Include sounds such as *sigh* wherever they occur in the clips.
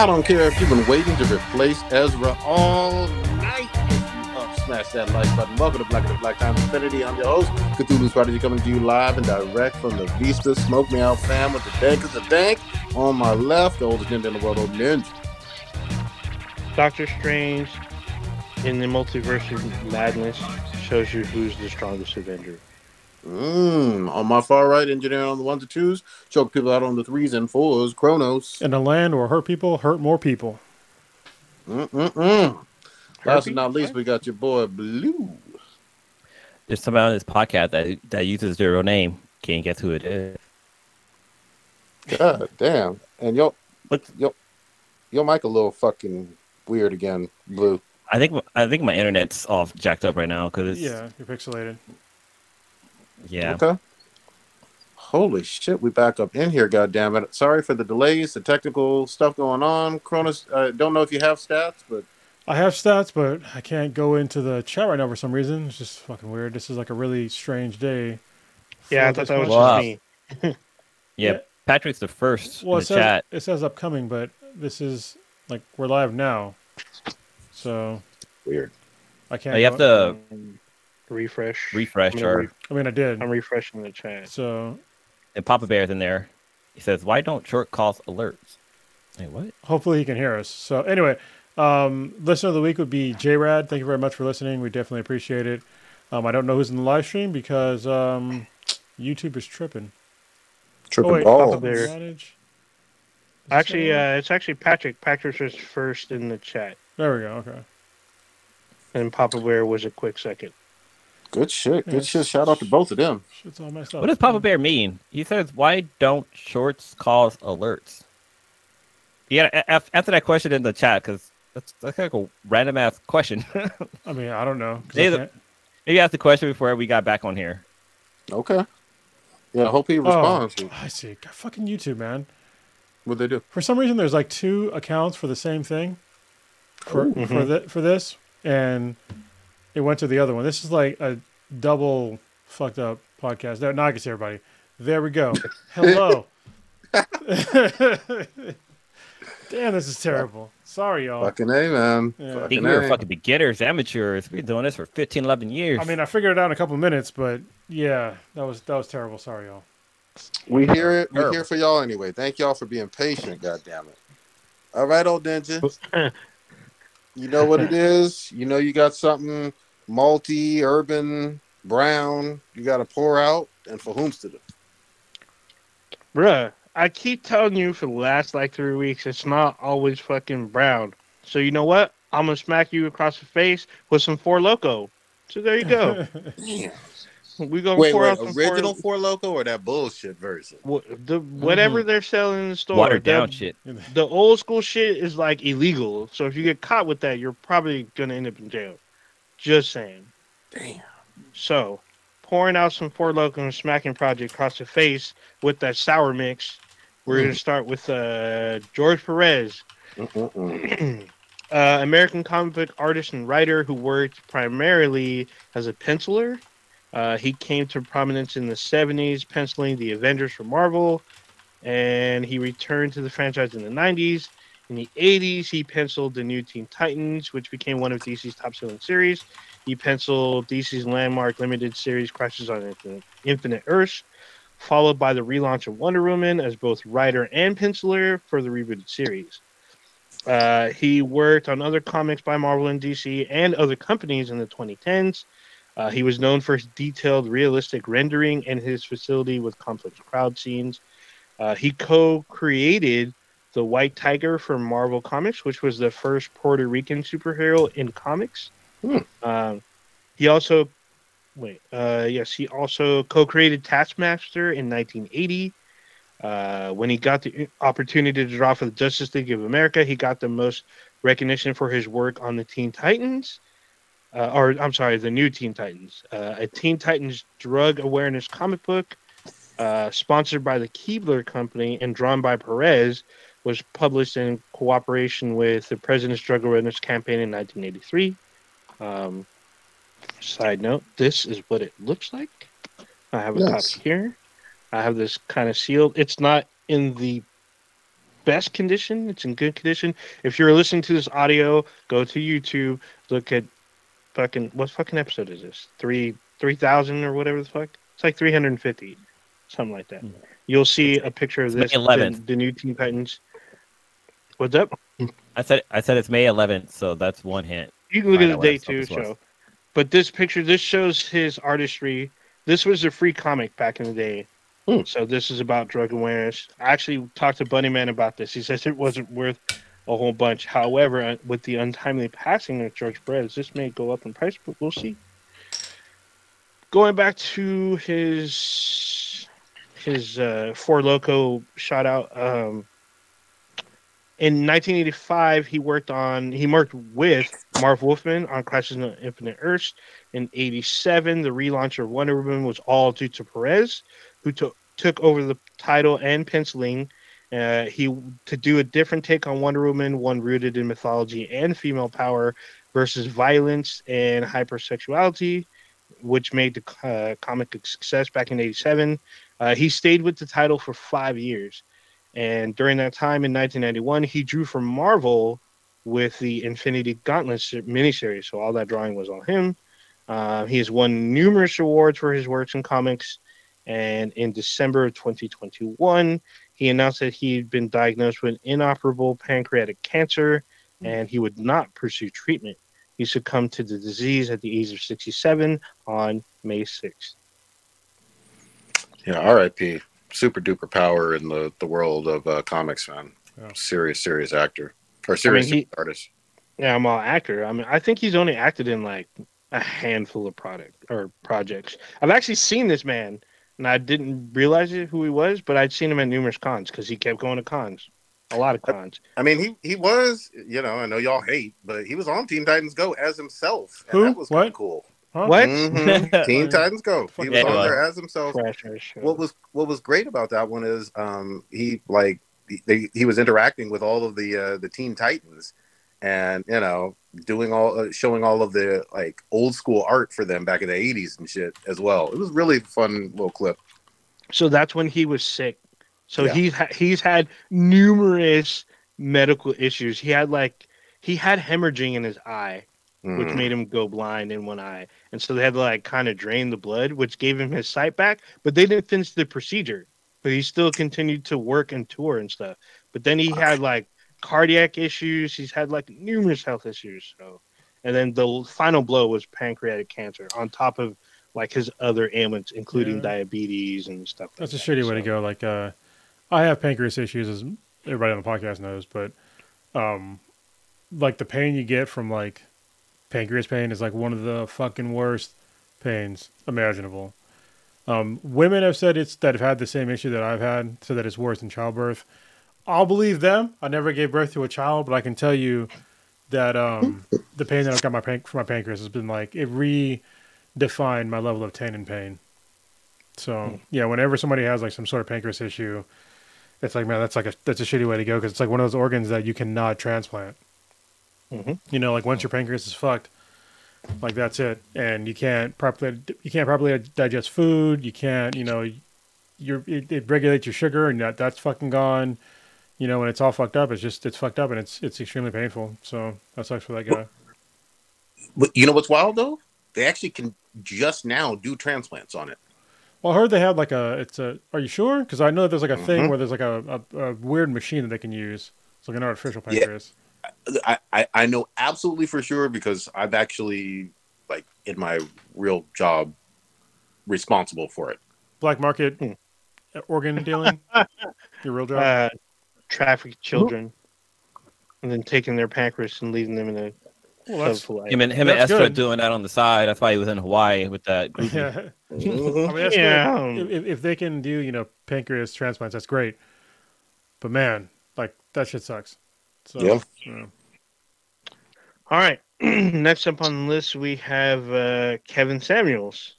I don't care if you've been waiting to replace Ezra all night. Up, smash that like button. Welcome to Black and Black Time Infinity. I'm your host, Cthulhu's Prodigy, coming to you live and direct from the Vista Smoke Me Out fam with the dank is the dank. On my left, the oldest ninja in the world, old ninja. Doctor Strange in the multiverse of madness shows you who's the strongest Avenger. Mm, on my far right, engineering on the ones and twos, choke people out on the threes and fours, Kronos. In a land where hurt people hurt more people. Mm-mm-mm. Last but not least, we got your boy Blue. There's somebody on this podcast that that uses their real name. Can't guess who it is. God damn. And yo, yo, your mic a little fucking weird again, Blue. I think I think my internet's off, jacked up right now because it's. yeah, you're pixelated. Yeah. Okay. Holy shit, we back up in here, God damn it! Sorry for the delays, the technical stuff going on. Cronus, I uh, don't know if you have stats, but I have stats, but I can't go into the chat right now for some reason. It's just fucking weird. This is like a really strange day. Yeah, I thought that was just me. yeah, yeah, Patrick's the first well, in the says, chat. It says upcoming, but this is like we're live now. So weird. I can't. Oh, you have to refresh. Refresh or re- I mean, I did. I'm refreshing the chat. So and Papa Bear's in there. He says, "Why don't short calls alerts?" Hey, what? Hopefully, he can hear us. So anyway, um, listener of the week would be J Rad. Thank you very much for listening. We definitely appreciate it. Um, I don't know who's in the live stream because um, YouTube is tripping. Tripping oh, wait, Papa Bear. Actually, uh, it's actually Patrick. Patrick was first in the chat. There we go. Okay. And Papa Bear was a quick second. Good shit. Good shit. Shout out to both of them. Shit's all messed up. What does Papa Bear mean? He says, "Why don't shorts cause alerts?" Yeah, answer that question in the chat because that's that's like a random ass question. *laughs* I mean, I don't know. Maybe, maybe ask the question before we got back on here. Okay. Yeah, I hope he oh, responds. Oh, I see. God, fucking YouTube, man. What they do? For some reason, there's like two accounts for the same thing. For Ooh. for mm-hmm. the, for this, and it went to the other one. This is like a double fucked up podcast. Now, now I can see everybody. There we go. *laughs* Hello. *laughs* Damn, this is terrible. Sorry, y'all. Fucking A, man. Yeah. I think we were fucking beginners, amateurs. We've been doing this for 15, 11 years. I mean, I figured it out in a couple of minutes, but yeah, that was that was terrible. Sorry, y'all. We hear it. We're here for y'all anyway. Thank y'all for being patient. God damn it. All right, old ninja. *laughs* you know what it is. You know you got something multi, urban, brown. You got to pour out, and for whom's to do? Bruh, I keep telling you for the last like three weeks, it's not always fucking brown. So you know what? I'm gonna smack you across the face with some Four Loko. So there you go. *laughs* *laughs* We go wait, wait, original Four, Four Loko or that bullshit version? The whatever mm-hmm. they're selling in the store, watered down shit. The old school shit is like illegal. So if you get caught with that, you're probably gonna end up in jail. Just saying. Damn. So, pouring out some Four Loko and smacking Prodigy across the face with that sour mix. We're mm. gonna start with uh, George Perez, *clears throat* uh, American comic book artist and writer who worked primarily as a penciler. Uh, he came to prominence in the 70s, penciling the Avengers for Marvel, and he returned to the franchise in the 90s. In the 80s, he penciled the new Teen Titans, which became one of DC's top selling series. He penciled DC's landmark limited series Crisis on Infinite, Infinite Earths, followed by the relaunch of Wonder Woman as both writer and penciler for the rebooted series. Uh, he worked on other comics by Marvel and DC and other companies in the 2010s. Uh, he was known for his detailed, realistic rendering and his facility with complex crowd scenes. Uh, he co created the White Tiger from Marvel Comics, which was the first Puerto Rican superhero in comics. Hmm. Um, he also, wait, uh, yes, he also co-created Taskmaster in 1980. Uh, when he got the opportunity to draw for the Justice League of America, he got the most recognition for his work on the Teen Titans, uh, or I'm sorry, the new Teen Titans, uh, a Teen Titans drug awareness comic book, uh, sponsored by the Keebler Company and drawn by Perez, was published in cooperation with the President's Drug Awareness Campaign in 1983. Um, side note: This is what it looks like. I have a yes. copy here. I have this kind of sealed. It's not in the best condition. It's in good condition. If you're listening to this audio, go to YouTube, look at fucking what fucking episode is this? Three three thousand or whatever the fuck. It's like three hundred and fifty, something like that. Hmm. You'll see a picture of this. May The, the new Teen Titans. What's up? I said I said it's May 11th, so that's one hint. You can look at the day two show. But this picture, this shows his artistry. This was a free comic back in the day. Hmm. So this is about drug awareness. I actually talked to Bunny Man about this. He says it wasn't worth a whole bunch. However, uh, with the untimely passing of George Perez, this may go up in price, but we'll see. Going back to his his uh, Four Loko shout out. Um, in 1985, he worked on he worked with Marv Wolfman on Crisis on Infinite Earths. In 87, the relaunch of Wonder Woman was all due to Perez, who took took over the title and penciling. Uh, he to do a different take on Wonder Woman, one rooted in mythology and female power versus violence and hypersexuality, which made the uh, comic a success back in '87. Uh, he stayed with the title for five years. And during that time in 1991, he drew for Marvel with the Infinity Gauntlet se- miniseries. So all that drawing was on him. Uh, he has won numerous awards for his works in comics. And in December of 2021, he announced that he had been diagnosed with inoperable pancreatic cancer and he would not pursue treatment. He succumbed to the disease at the age of 67 on May 6th. Yeah, R.I.P. Super duper power in the, the world of uh, comics, man. Yeah. Serious, serious actor or serious he- artist. Yeah, I'm all actor. I mean, I think he's only acted in like a handful of product or projects. I've actually seen this man, and I didn't realize it, who he was, but I'd seen him at numerous cons because he kept going to cons, a lot of cons. I mean, he he was, you know, I know y'all hate, but he was on Teen Titans Go as himself. And Who? That was What? cool. Huh? What? Mhm. *laughs* Teen Titans Go. He was yeah, on he there as himself. Trash ass show. what was what was great about that one is um he like he, they, he was interacting with all of the uh, the teen titans and you know doing all uh, showing all of the like old school art for them back in the 80s and shit as well it was really fun little clip So that's when he was sick. So Yeah. he's ha- he's had numerous medical issues. He had like he had hemorrhaging in his eye, which Mhm. made him go blind in one eye, and so they had to like kind of drain the blood, which gave him his sight back. But they didn't finish the procedure. But he still continued to work and tour and stuff. But then he had like cardiac issues. He's had like numerous health issues. So, and then the final blow was pancreatic cancer on top of like his other ailments, including Yeah. diabetes and stuff. That's a like shitty that. way to go. Like, uh, I have pancreas issues, as everybody on the podcast knows, but, um, like the pain you get from like pancreas pain is like one of the fucking worst pains imaginable. Um, women have said it's that have had the same issue that I've had, so that it's worse than childbirth. I'll believe them. I never gave birth to a child, but I can tell you that um, *laughs* the pain that I've got my pan- from my pancreas has been like it redefined my level of and pain. So yeah, whenever somebody has like some sort of pancreas issue, it's like man, that's like a that's a shitty way to go because it's like one of those organs that you cannot transplant. Mhm. You know, like once your pancreas is fucked, like that's it, and you can't properly you can't properly digest food. You can't, you know, you're it, it regulates your sugar, and that that's fucking gone. You know, when it's all fucked up, it's just it's fucked up, and it's it's extremely painful. So that sucks for that guy. but you know what's wild though they actually can just now do transplants on it Well, I heard they had like a. It's a. Are you sure? Because I know that there's like a thing Mhm. where there's like a, a, a weird machine that they can use. It's like an artificial Yeah. Pancreas. I, I i know absolutely for sure because i've actually like in my real job responsible for it Black market Hmm. organ *laughs* dealing. Your real job. uh, traffic children, and then taking their pancreas and leaving them in a well, that's, tub full of Him and him and That's Estra good. doing that on the side. That's why he was in Hawaii with that. *laughs* groupie. yeah. I Mhm. mean, that's Yeah, If, if- if they can do you know pancreas transplants, that's great. But man, like that shit sucks. So, Yeah. yeah. All right. *clears throat* Next up on the list, we have uh, Kevin Samuels,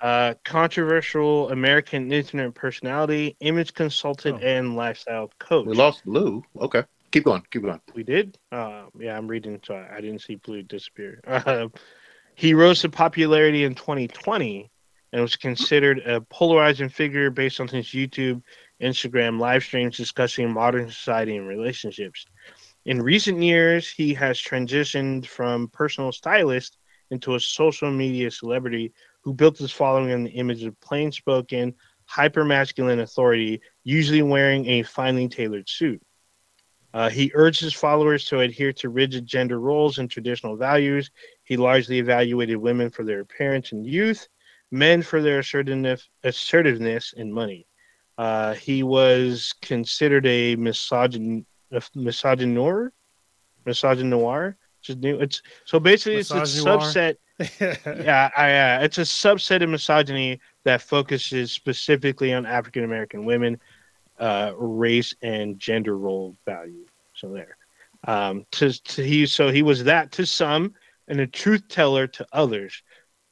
uh, controversial American internet personality, image consultant, Oh. and lifestyle coach. we lost lou okay keep going keep going We did? Uh, yeah, I'm reading, so I, I didn't see Blue disappear. *laughs* Uh, he rose to popularity in 2020 and was considered a polarizing figure based on his YouTube Instagram live streams discussing modern society and relationships. In recent years, he has transitioned from personal stylist into a social media celebrity who built his following on the image of plain spoken, hyper masculine authority, usually wearing a finely tailored suit. Uh, he urged his followers to adhere to rigid gender roles and traditional values. He largely evaluated women for their appearance and youth, men for their assertiveness, assertiveness and money. Uh, he was considered a misogyn, misogynoir, misogynoir. Which is new. It's so basically it's a subset. *laughs* yeah, I, uh, it's a subset of misogyny that focuses specifically on African American women uh, race and gender role value. So there. Um, to, to he so he was that to some and a truth teller to others.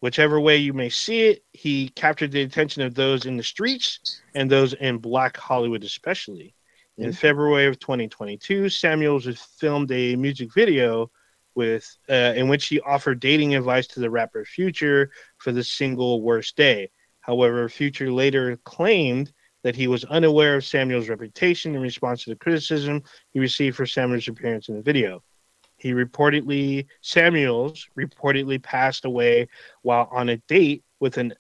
Whichever way you may see it, he captured the attention of those in the streets and those in Black Hollywood, especially. In. February of 2022, Samuels filmed a music video with uh, in which he offered dating advice to the rapper Future for the single "Worst Day." However, Future later claimed that he was unaware of Samuel's reputation in response to the criticism he received for Samuel's appearance in the video. He reportedly Samuels reportedly passed away while on a date with an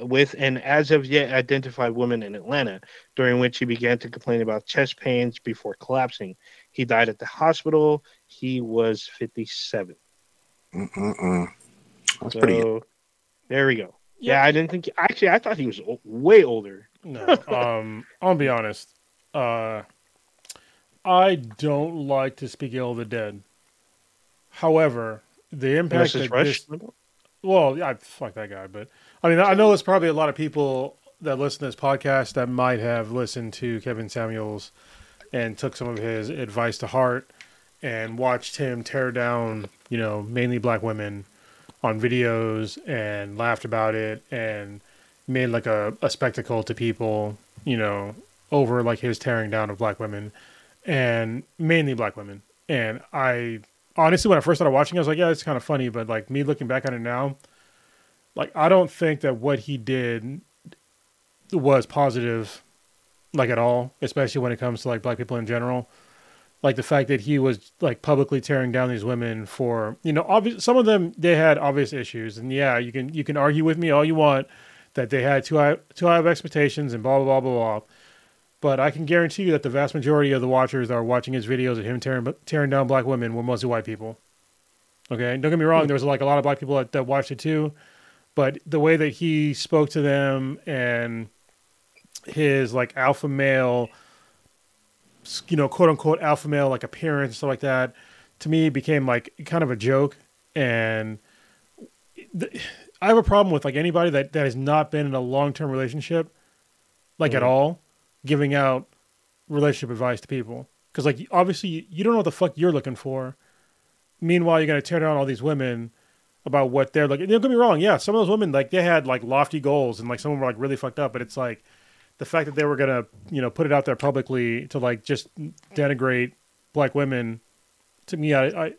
with an as of yet identified woman in Atlanta, during which he began to complain about chest pains before collapsing. He died at the hospital. He was 57. Mm-mm-mm. That's so, pretty good. There we go. Yeah. yeah, I didn't think. Actually, I thought he was way older. No, *laughs* um, I'll be honest. Uh, I don't like to speak ill of the dead. However, the impact that this, well, yeah, fuck that guy. But I mean, I know there's probably a lot of people that listen to this podcast that might have listened to Kevin Samuels and took some of his advice to heart and watched him tear down, you know, mainly black women on videos and laughed about it and made like a, a spectacle to people, you know, over like his tearing down of black women and mainly black women. And I honestly, when I first started watching, I was like, yeah, it's kind of funny. But like me looking back on it now, like I don't think that what he did was positive, like at all, especially when it comes to like black people in general. Like the fact that he was like publicly tearing down these women for, you know, obvious. Some of them they had obvious issues, and yeah, you can you can argue with me all you want that they had too high too high of expectations and blah blah blah blah blah. But I can guarantee you that the vast majority of the watchers that are watching his videos of him tearing tearing down black women were mostly white people. Okay, don't get me wrong. There was like a lot of black people that, that watched it too, but the way that he spoke to them and his like alpha male, you know, quote unquote alpha male like appearance and stuff like that, to me became like kind of a joke. And the, I have a problem with like anybody that, that has not been in a long term relationship, like mm-hmm. at all, giving out relationship advice to people. Because like obviously you don't know what the fuck you're looking for. Meanwhile, you're gonna tear down all these women about what they're looking. Don't get me wrong. Yeah, some of those women like they had like lofty goals and like some of them were like really fucked up. But it's like the fact that they were gonna you know put it out there publicly to like just denigrate black women. To me, I, I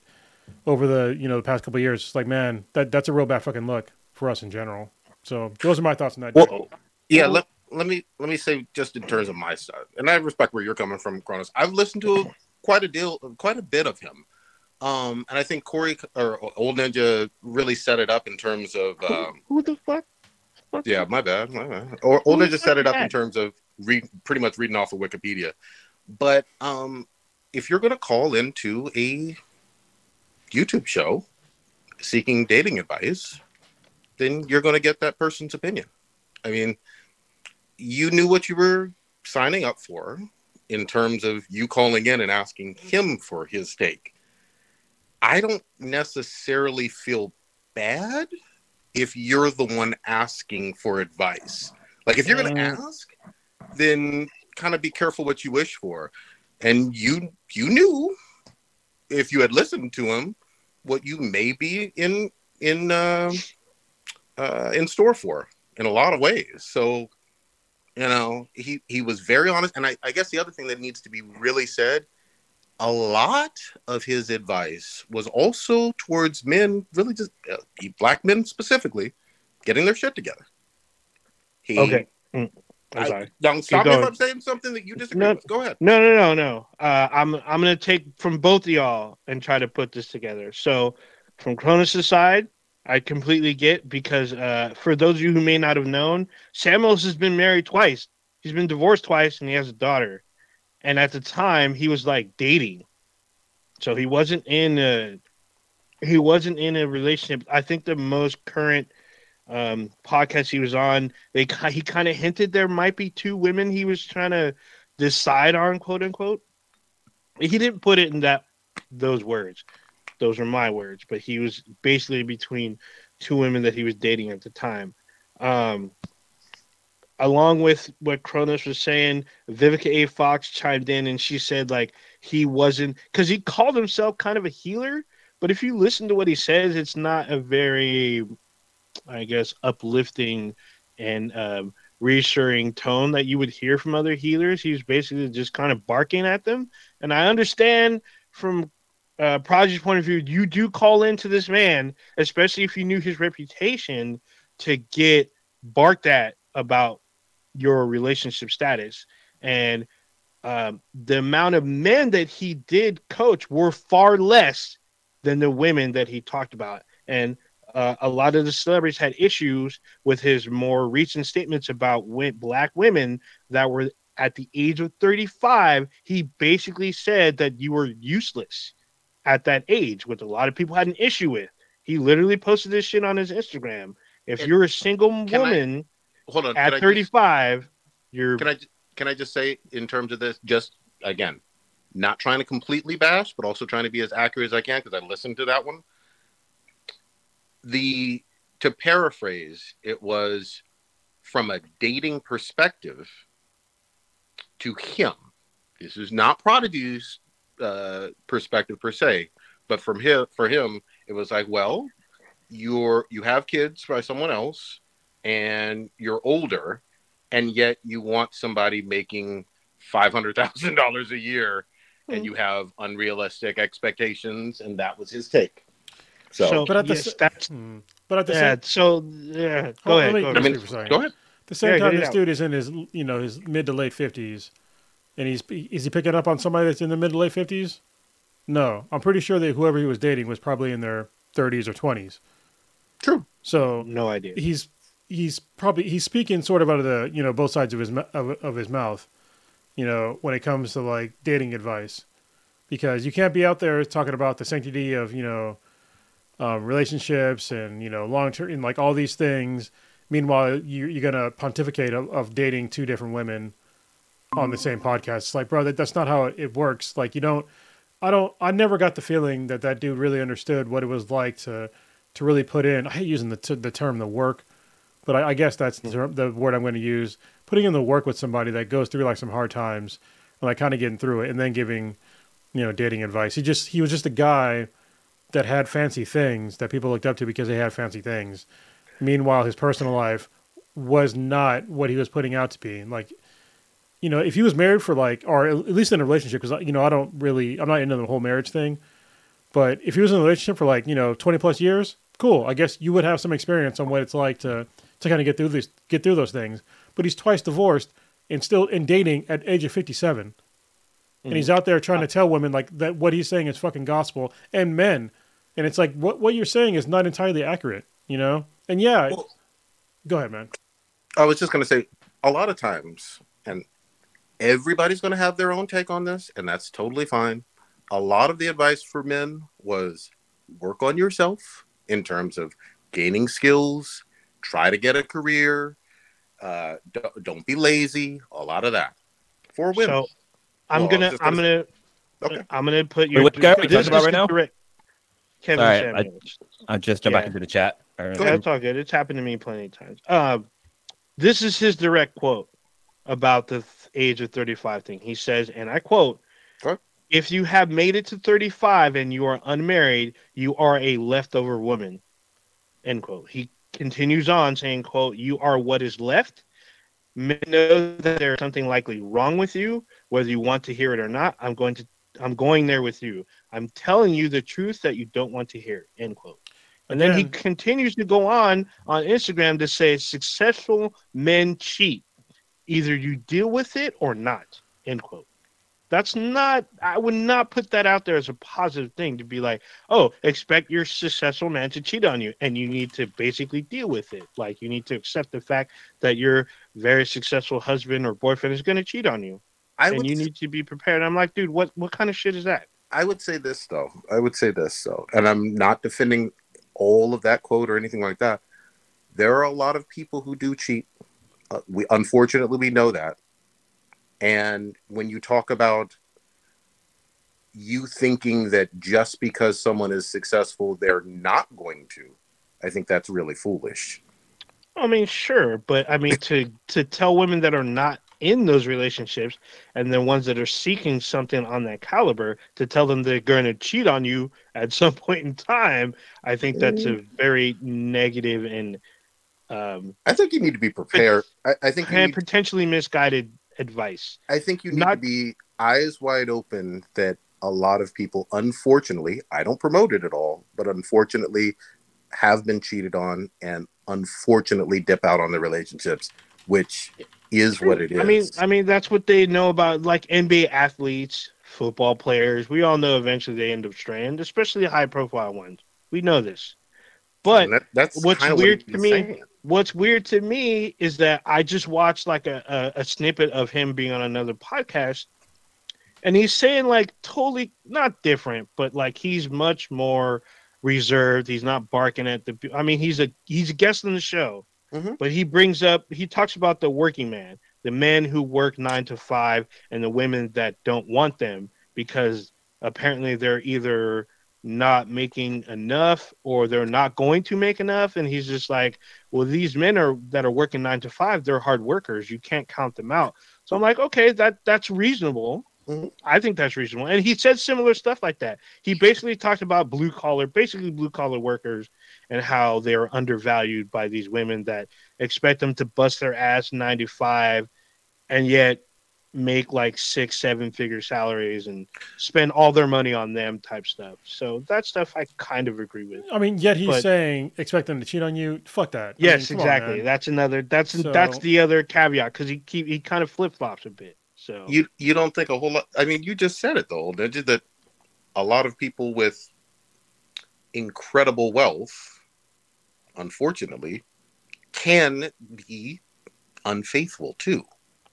over the you know the past couple years, it's like man, that that's a real bad fucking look for us in general. So those are my thoughts on that. Well, yeah, let, let me let me say just in terms of my side, and I respect where you're coming from, Cronus. I've listened to quite a deal, quite a bit of him, um, and I think Corey or Old Ninja really set it up in terms of um, who, who the fuck? Yeah, my bad, my bad. Or Old Ninja set it up in terms of read pretty much reading off of Wikipedia. But um, if you're going to call into a YouTube show seeking dating advice, then you're going to get that person's opinion. I mean, you knew what you were signing up for in terms of you calling in and asking him for his take. I don't necessarily feel bad if you're the one asking for advice. Like if you're going to mm. ask, then kind of be careful what you wish for. And you you knew if you had listened to him what you may be in in uh, uh, in store for in a lot of ways. So, you know, he he was very honest, and I, I guess the other thing that needs to be really said, a lot of his advice was also towards men, really just uh, black men specifically, getting their shit together. He, okay. Mm. I'm I- sorry. Now, stop me if. I'm saying something that you disagree No. with. Go ahead. No, no, no, no. Uh, I'm I'm gonna take from both of y'all and try to put this together. So, from Cronus' side, I completely get because uh, for those of you who may not have known, Samuels has been married twice. He's been divorced twice, and he has a daughter. And at the time, he was like dating, so he wasn't in a he wasn't in a relationship. I think the most current um, podcast he was on, they he kind of hinted there might be two women he was trying to decide on, quote unquote. He didn't put it in that those words. Those are my words, but he was basically between two women that he was dating at the time. Um, along with what Kronos was saying, Vivica A. Fox chimed in and she said like he wasn't because he called himself kind of a healer, but if you listen to what he says, it's not a very, I guess, uplifting and um, reassuring tone that you would hear from other healers. He was basically just kind of barking at them. And I understand from uh, Prodigy's point of view, you do call into this man, especially if you knew his reputation, to get barked at about your relationship status. And um, the amount of men that he did coach were far less than the women that he talked about. And uh, a lot of the celebrities had issues with his more recent statements about black women that were at the age of 35. He basically said that you were useless at that age, which a lot of people had an issue with. He literally posted this shit on his Instagram. If And you're a single woman Hold on. at can I just- 35, you're can I can I just say in terms of this, just again, not trying to completely bash, but also trying to be as accurate as I can because I listened to that one. The to paraphrase, it was from a dating perspective to him. This is not Prodigy's uh, perspective per se, but from him for him, it was like, well, you're you have kids by someone else, and you're older, and yet you want somebody making five hundred thousand dollars a year, and you have unrealistic expectations, and that was his take. So, so, But at the yes, s- that's Hmm. But at the yeah. same, So yeah, go Well, ahead. let me- Go I mean, what you're saying. go ahead. the same Yeah, time, this out. dude is in his you know his mid to late fifties, and he's is he picking up on somebody that's in the mid to late fifties? No, I'm pretty sure that whoever he was dating was probably in their 30s or 20s. True. So no idea. he's he's probably he's speaking sort of out of the you know both sides of his of, of his mouth you know when it comes to like dating advice. Because you can't be out there talking about the sanctity of you know um, relationships and you know long term and like all these things. Meanwhile you, you're gonna pontificate of, of dating two different women on the same podcast. It's like bro that, that's not how it, it works. Like you don't i don't i never got the feeling that that dude really understood what it was like to to really put in. I hate using the the term the work, but I, I guess that's the, the word I'm going to use. Putting in the work with somebody that goes through like some hard times, and like kind of getting through it, and then giving, you know, dating advice. He just he was just a guy that had fancy things that people looked up to because they had fancy things. Meanwhile, his personal life was not what he was putting out to be. Like, you know, if he was married for like, or at least in a relationship, because you know, I don't really, I'm not into the whole marriage thing. But if he was in a relationship for like you know 20 plus years, cool. I guess you would have some experience on what it's like to to kind of get through these get through those things. But he's twice divorced and still in dating at age of 57. And he's mm. out there trying to tell women like that what he's saying is fucking gospel and men. And it's like what what you're saying is not entirely accurate, you know? And yeah, Well- go ahead, man. I was just going to say a lot of times, and everybody's going to have their own take on this, and that's totally fine. A lot of the advice for men was work on yourself in terms of gaining skills, try to get a career, uh, d- don't be lazy, a lot of that. For women. So I'm Well, gonna just I'm gonna- gonna Okay. I'm gonna put your what guy are we talking about right now? direct- Kevin All right, I- Samuels. I just jumped back into the chat. All right. Go Yeah, it's all good. It's happened to me plenty of times. Um, this is his direct quote about the th- age of 35 thing. He says, and I quote, Okay. If you have made it to 35 and you are unmarried, you are a leftover woman. End quote. He continues on saying, quote, You are what is left. Men know that there's something likely wrong with you, whether you want to hear it or not. I'm going to I'm going there with you. I'm telling you the truth that you don't want to hear. End quote. And then he continues to go on on Instagram to say successful men cheat. either you deal with it or not. End quote. That's not. I would not put that out there as a positive thing to be like, oh, expect your successful man to cheat on you, and you need to basically deal with it. Like you need to accept the fact that your very successful husband or boyfriend is going to cheat on you, I and would you need to be prepared. I'm like, dude, what what kind of shit is that? I would say this though. I would say this though, and I'm not defending all of that quote or anything like that. There are a lot of people who do cheat. Uh, we unfortunately we know that. And when you talk about you thinking that just because someone is successful, they're not going to, I think that's really foolish. I mean, sure, but I mean to to tell women that are not in those relationships and the ones that are seeking something on that caliber to tell them they're going to cheat on you at some *laughs* point in time, I think that's a very negative and um, I think you need to be prepared. I, I think you and potentially misguided advice. I think you need not- to be eyes wide open that a lot of people, unfortunately, I don't promote it at all, but unfortunately, have been cheated on and unfortunately dip out on their relationships, which is what it is. I mean, I mean that's what they know about like NBA athletes, football players. We all know eventually they end up straying, especially high profile ones. We know this. But that, that's what's weird to me- saying. What's weird to me is that I just watched like a, a, a snippet of him being on another podcast, and he's saying like totally not different, but like he's much more reserved. He's not barking at the. I mean, he's a he's a guest on the show, Mhm. but he brings up he talks about the working man, the men who work nine to five, and the women that don't want them because apparently they're either not making enough or they're not going to make enough. And he's just like well these men are that are working 9 to 5 they're hard workers. You can't count them out. So i'm like okay that that's reasonable. Mhm. i think that's reasonable. And he said similar stuff like that. He basically talked about blue collar basically blue collar workers and how they're undervalued by these women that expect them to bust their ass 95 and yet make like six seven figure salaries and spend all their money on them type stuff so that stuff i kind of agree with I mean, yet he's But- saying expect them to cheat on you. Fuck that. I yes mean, come on, exactly that's another that's So- that's the other caveat because he keep he kind of flip-flops a bit so You you don't think a whole lot. I mean, you just said it though, did you? That a lot of people with incredible wealth, unfortunately, can be unfaithful too.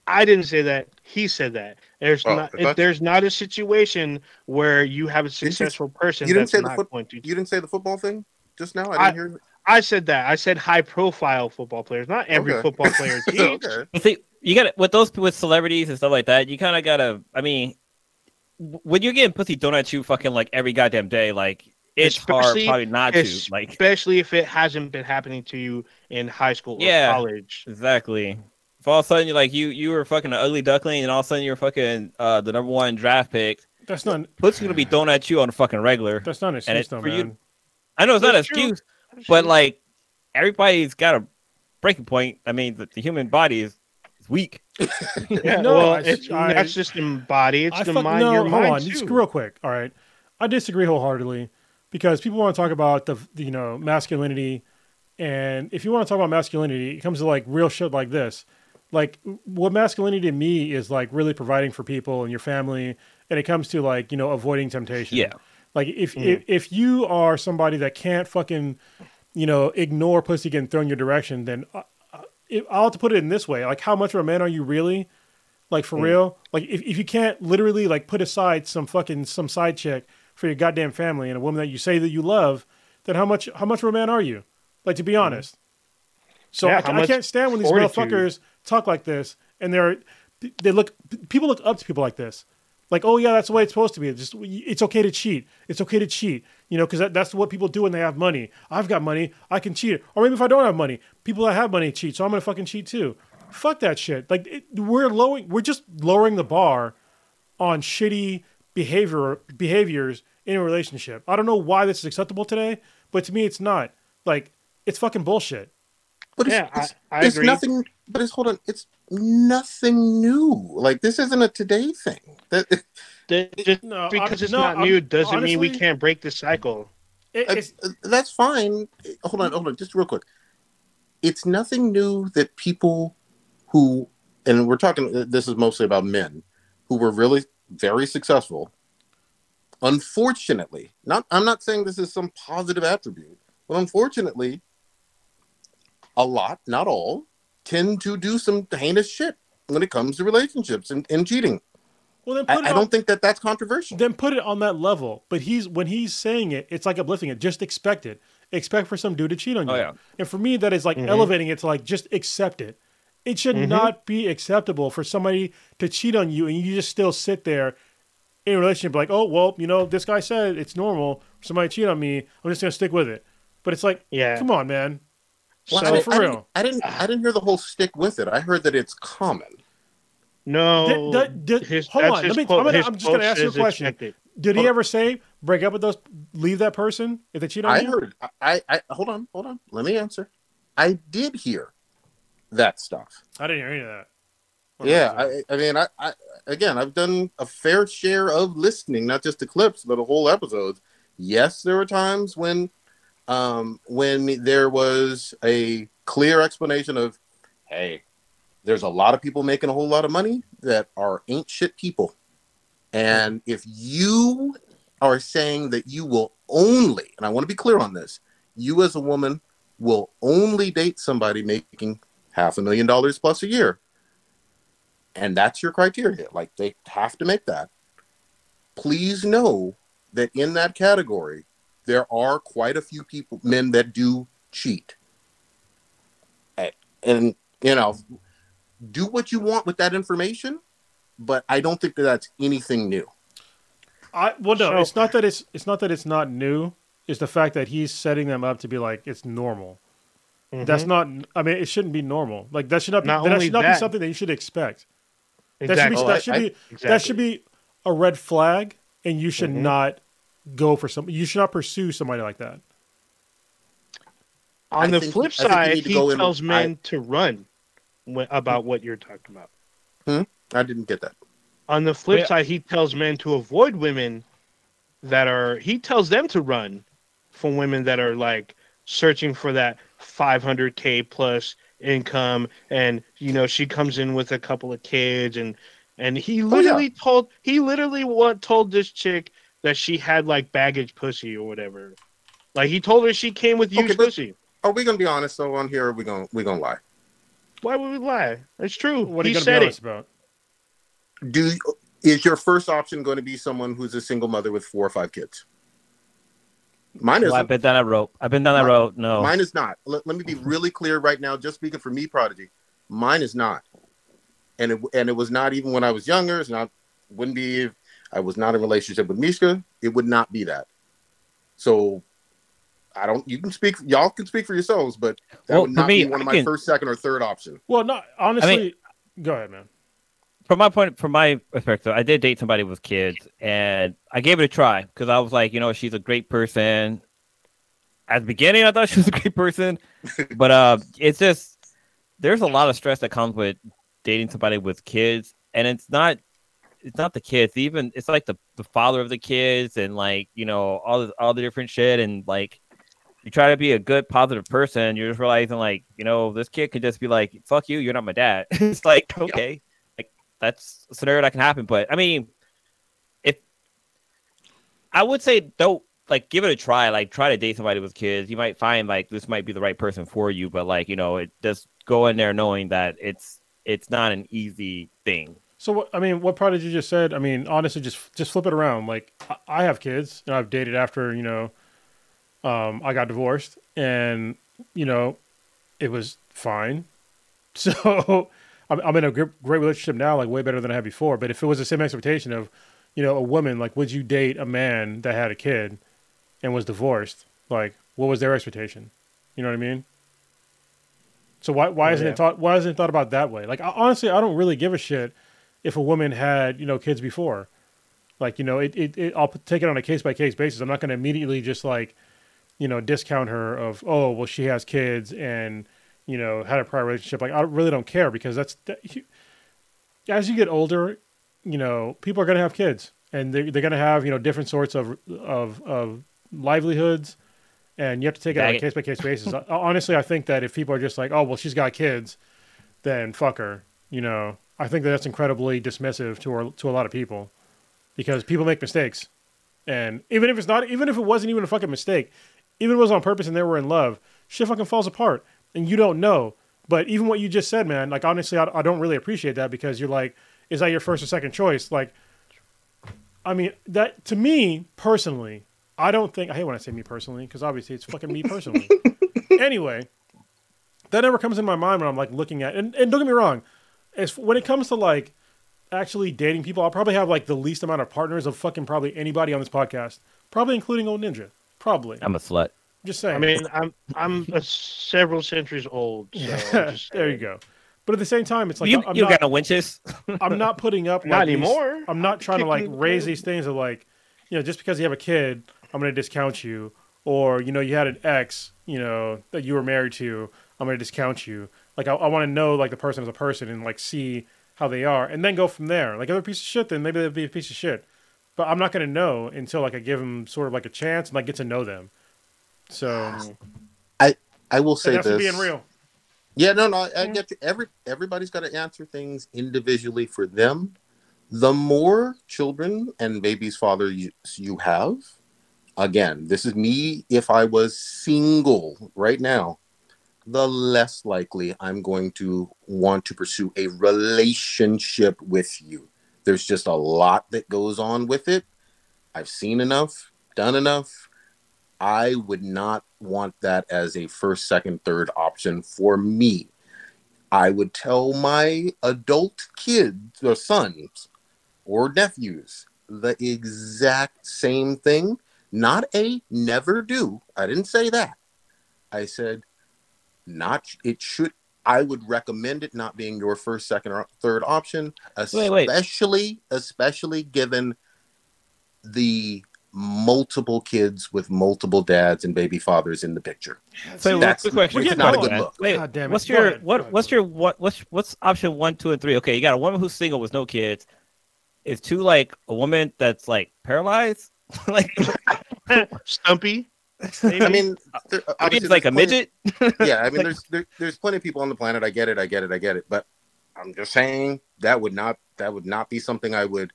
I didn't say that. He said that. There's Oh, not I there's not a situation where you have a successful person you didn't that's say the not foot- going. You didn't say the football thing just now. I I- didn't hear. I said that. I said high profile football players. Not every Okay. football player *laughs* cheats. okay. You see, you got to with those with celebrities and stuff like that. You kind of gotta. I mean, when you're getting pussy thrown at you, fucking like every goddamn day, like it's Especially- hard probably not to. Like Especially if it hasn't been happening to you in high school or Yeah. college. exactly. If all of a sudden you're like you you were fucking an ugly duckling, and all of a sudden you're fucking uh the number one draft pick, That's not. pussy's gonna be thrown at you on a fucking regular. That's not an excuse, it's though, for you- I know it's not an That's true. excuse, but like everybody's got a breaking point. I mean, the, the human body is, is weak. *laughs* yeah, No, well, I- it's I- that's just the body. It's I the fuck- mind. no, your hold mind on. too. Just real quick. All right, I disagree wholeheartedly because people want to talk about the the, you know masculinity, and if you want to talk about masculinity, it comes to like real shit like this. Like what masculinity to me is like really providing for people and your family, and it comes to like you know avoiding temptation. Yeah. Like if Mm. if, if you are somebody that can't fucking you know ignore pussy getting thrown your direction, then uh, uh, I'll have to put it in this way: like how much of a man are you really? Like for Mm. real? Like if, if you can't literally like put aside some fucking some side chick for your goddamn family and a woman that you say that you love, then how much how much of a man are you? Like to be honest. So Mm. Yeah, I, I much can't stand when these fortitude? motherfuckers talk like this and they're they look people look up to people like this. Like, oh yeah, that's the way it's supposed to be. It's just it's okay to cheat. It's okay to cheat. You know, because that, that's what people do when they have money. I've got money, I can cheat. Or maybe if I don't have money, people that have money cheat, so I'm gonna fucking cheat too. Fuck that shit. Like it, we're lowering, we're just lowering the bar on shitty behavior behaviors in a relationship. I don't know why this is acceptable today, but to me, it's not. Like it's fucking bullshit. But it's, Yeah, it's, I it's agree. nothing. But it's hold on. It's nothing new. Like this isn't a today thing. That *laughs* The- just No, because it's no, not I'm- new doesn't mean we can't break the cycle. It- that's fine. Hold on, hold on, just real quick. It's nothing new that people who and we're talking. This is mostly about men who were really very successful. Unfortunately, not. I'm not saying this is some positive attribute, but unfortunately, a lot, not all, tend to do some heinous shit when it comes to relationships and, and cheating. Well, then I, put it I don't think that that's controversial. then put it on that level. But he's when he's saying it, it's like uplifting it. Just expect it. Expect for some dude to cheat on you. Oh, yeah. And for me, that is like Mhm. elevating it to like just accept it. It should Mhm. not be acceptable for somebody to cheat on you and you just still sit there in a relationship like, oh well, you know, this guy said it's normal somebody cheat on me. I'm just gonna stick with it. But it's like, Yeah. come on, man. Well, So- I, didn't- for I real. didn't, I didn't. I didn't hear the whole stick with it. I heard that it's common. No, Did- did- his, hold on, let me- quote- I'm gonna- I'm just gonna ask you a question. expected. Did he on. ever say break up with those leave that person if they cheat on I you? heard. I, I. Hold on. Hold on. Let me answer. I did hear that stuff. I didn't hear any of that. Yeah. I, I mean, I, I. Again, I've done a fair share of listening, not just to clips, but a whole episodes. Yes, there were times when, um, when there was a clear explanation of, hey, there's a lot of people making a whole lot of money that are ain't shit people. And if you are saying that you will only, and I want to be clear on this, you as a woman will only date somebody making half a million dollars plus a year. And that's your criteria. Like they have to make that. Please know that in that category, there are quite a few people, men that do cheat. And, and you know, do what you want with that information, but I don't think that that's anything new. I well no, So- it's not that it's it's not that it's not new. It's the fact that he's setting them up to be like it's normal. That's Mhm. not. I mean, it shouldn't be normal. Like that should not be. Not that only should not be something that you should expect. exactly. That should be. That I- should I- be. exactly. That should be a red flag, and you should Mhm. not go for some. You should not pursue somebody like that. On I the think- flip I think you side, he go in- tells I- men to run when, about what you're talking about. Hmm? I didn't get that. On the flip Yeah. side, he tells men to avoid women that are. He tells them to run from women that are like searching for that 500k plus income, and you know she comes in with a couple of kids, and and he Oh, literally told he literally what told this chick that she had like baggage pussy or whatever. Like he told her she came with Okay, but- pussy. Are we gonna be honest though on here? Or are we gonna we gonna lie? Why would we lie? It's true. What are he you going to said be it. about? Do is your first option going to be someone who's a single mother with four or five kids? Mine Well, I've isn't. been down that road. I've been down that Mine- road. No. Mine is not. Let, let me be mm-hmm. really clear right now. Just speaking for me, Prodigy. Mine is not. And it and it was not even when I was younger. It's not. Wouldn't be. If I was not in a relationship with Mishka. It would not be that. So, I don't. You can speak. Y'all can speak for yourselves, but that Well, would not me, be one of I my can- first, second, or third option. Well, no. Honestly, go ahead, man. from my point, from my perspective, I did date somebody with kids, and I gave it a try because I was like, you know, she's a great person. At the beginning, I thought she was a great person, *laughs* but uh, it's just there's a lot of stress that comes with dating somebody with kids, and it's not it's not the kids even it's like the the father of the kids and like you know all the all the different shit and like you try to be a good positive person you're just realizing like you know this kid could just be like fuck you you're not my dad. *laughs* It's like okay like that's a scenario that can happen but i mean if i would say don't like give it a try like try to date somebody with kids. You might find like this might be the right person for you but like you know it just go in there knowing that it's it's not an easy thing So what I mean, what part did you just said. I mean, honestly, just just flip it around. Like I- have kids, and I've dated after you know, um, I got divorced, and you know, it was fine. *laughs* So I'm, I'm in a great, great relationship now, like way better than I had before. But if it was the same expectation of, you know, a woman, like, would you date a man that had a kid and was divorced? Like, what was their expectation? You know what I mean? So why why Oh, isn't yeah. it thought why isn't it thought about that way? Like I- honestly, I don't really give a shit if a woman had you know kids before. Like you know, it, it, it I'll take it on a case by case basis. I'm not going to immediately just like you know discount her of oh well she has kids and you know had a prior relationship. Like I really don't care because that's that, you- as you get older, you know people are going to have kids and they're, they're going to have you know different sorts of of of livelihoods and you have to take it on a case by case basis. Honestly, I think that if people are just like, "Oh, well, she's got kids," then fuck her. you know, I think that that's incredibly dismissive to our, to a lot of people because people make mistakes, and even if it's not, even if it wasn't even a fucking mistake, even if it was on purpose and they were in love, shit fucking falls apart, and you don't know. But even what you just said, man, like honestly, I, I don't really appreciate that because you're like, is that your first or second choice? Like, I mean, that to me personally, I don't think I hate when I say me personally because obviously it's fucking me *laughs* personally. anyway, that never comes in my mind when I'm like looking at and, and don't get me wrong, as when it comes to like actually dating people, I'll probably have like the least amount of partners of fucking probably anybody on this podcast, probably including old ninja. Probably. I'm a slut. Just saying. I mean, I'm I'm a several centuries old. So I'm *laughs* just there you go. But at the same time, it's like you I'm you not, got no winches. *laughs* I'm not putting up Not like, these- anymore. I'm not trying to like me in the raise these things of like, you know, just because you have a kid, I'm going to discount you, or you know, you had an ex, you know, that you were married to, I'm going to discount you. Like, I, I want to know like the person as a person and like see how they are, and then go from there. Like, if they're a piece of shit, then maybe they'll be a piece of shit. But I'm not going to know until like I give them sort of like a chance and like get to know them. So I I will say that's this. being real. Yeah, no, no, I, I mm-hmm. get you. Every everybody's got to answer things individually for them. The more children and babies' father you, you have, again, this is me. If I was single right now, the less likely I'm going to want to pursue a relationship with you. There's just a lot that goes on with it. I've seen enough, done enough. I would not want that as a first, second, third option for me. I would tell my adult kids or sons or nephews the exact same thing. Not a never do. I didn't say that. I said not it should I would recommend it not being your first, second, or third option, Wait, wait. especially especially given the multiple kids with multiple dads and baby fathers in the picture. So That's- quick question. we're not a good look. Wait, God damn it. what's your ahead. What? What's your what? What's what's option one, two, and three? Okay, you got a woman who's single with no kids. Is two like a woman that's like paralyzed? *laughs* like *laughs* Stumpy. I mean, uh, there, I mean, it's like a plenty- midget. *laughs* yeah, I mean, Like- there's there, there's plenty of people on the planet. I get it, I get it, I get it. But I'm just saying that would not that would not be something I would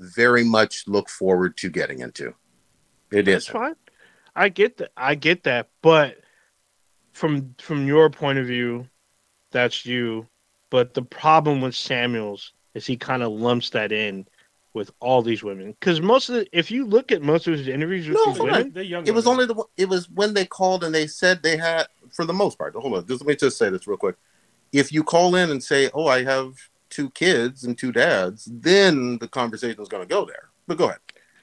very much look forward to getting into. It is fine. I get that. I get that. But from from your point of view, that's you. But the problem with Samuels is he kind of lumps that in with all these women. Because most of the, if you look at most of his interviews with No, these hold on. women, They're young It was only the one- it was when they called and they said they had for the most part. Hold on, just let me just say this real quick. If you call in and say, "Oh, I have two kids and two dads," then the conversation is going to go there. But go ahead.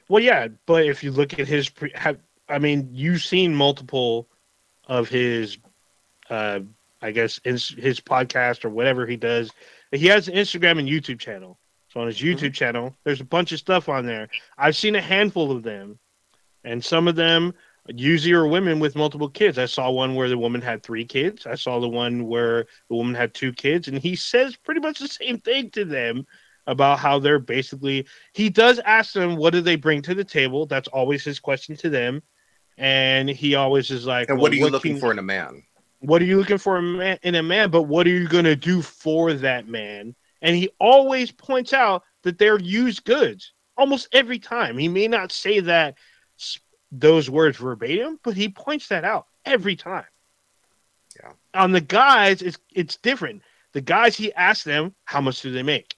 well, yeah. But if you look at his, pre, have, I mean, you've seen multiple of his, uh, I guess, his, his podcast or whatever he does. He has an Instagram and YouTube channel. So on his mm-hmm. YouTube channel, there's a bunch of stuff on there. I've seen a handful of them, and some of them usually are women with multiple kids. I saw one where the woman had three kids. I saw the one where the woman had two kids, and he says pretty much the same thing to them about how they're basically. He does ask them what do they bring to the table. That's always his question to them, and he always is like, And well, what are you looking can- for in a man? what are you looking for in a man but what are you going to do for that man and he always points out that they're used goods almost every time he may not say that those words verbatim but he points that out every time Yeah. on the guys it's it's different the guys he asks them how much do they make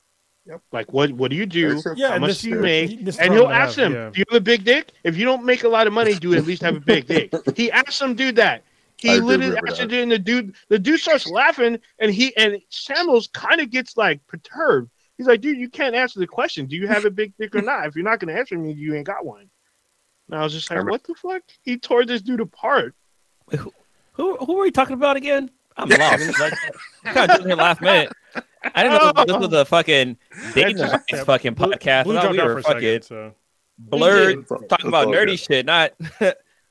Yep. like what what do you do Very. Yeah, how and much this- do you make? this And he'll ask have, them, yeah. "Do you have a big dick? If you don't make a lot of money, do at least have a big dick." *laughs* He asks them, "Do that." He I literally remember asks that. it, and the dude, the dude starts laughing, and he and Samuels kind of gets like perturbed. He's like, "Dude, you can't answer the question. Do you have a big dick or not? If you're not going to answer me, you ain't got one." And I was just like, "What the fuck?" He tore this dude apart. Who who who were we talking about again? I'm lost. *laughs* like, kind of here last minute. I didn't know this was a fucking dating Yeah, advice fucking podcast. Blue I thought we were fucking second, so. blurred, It's talking about nerdy good. shit, not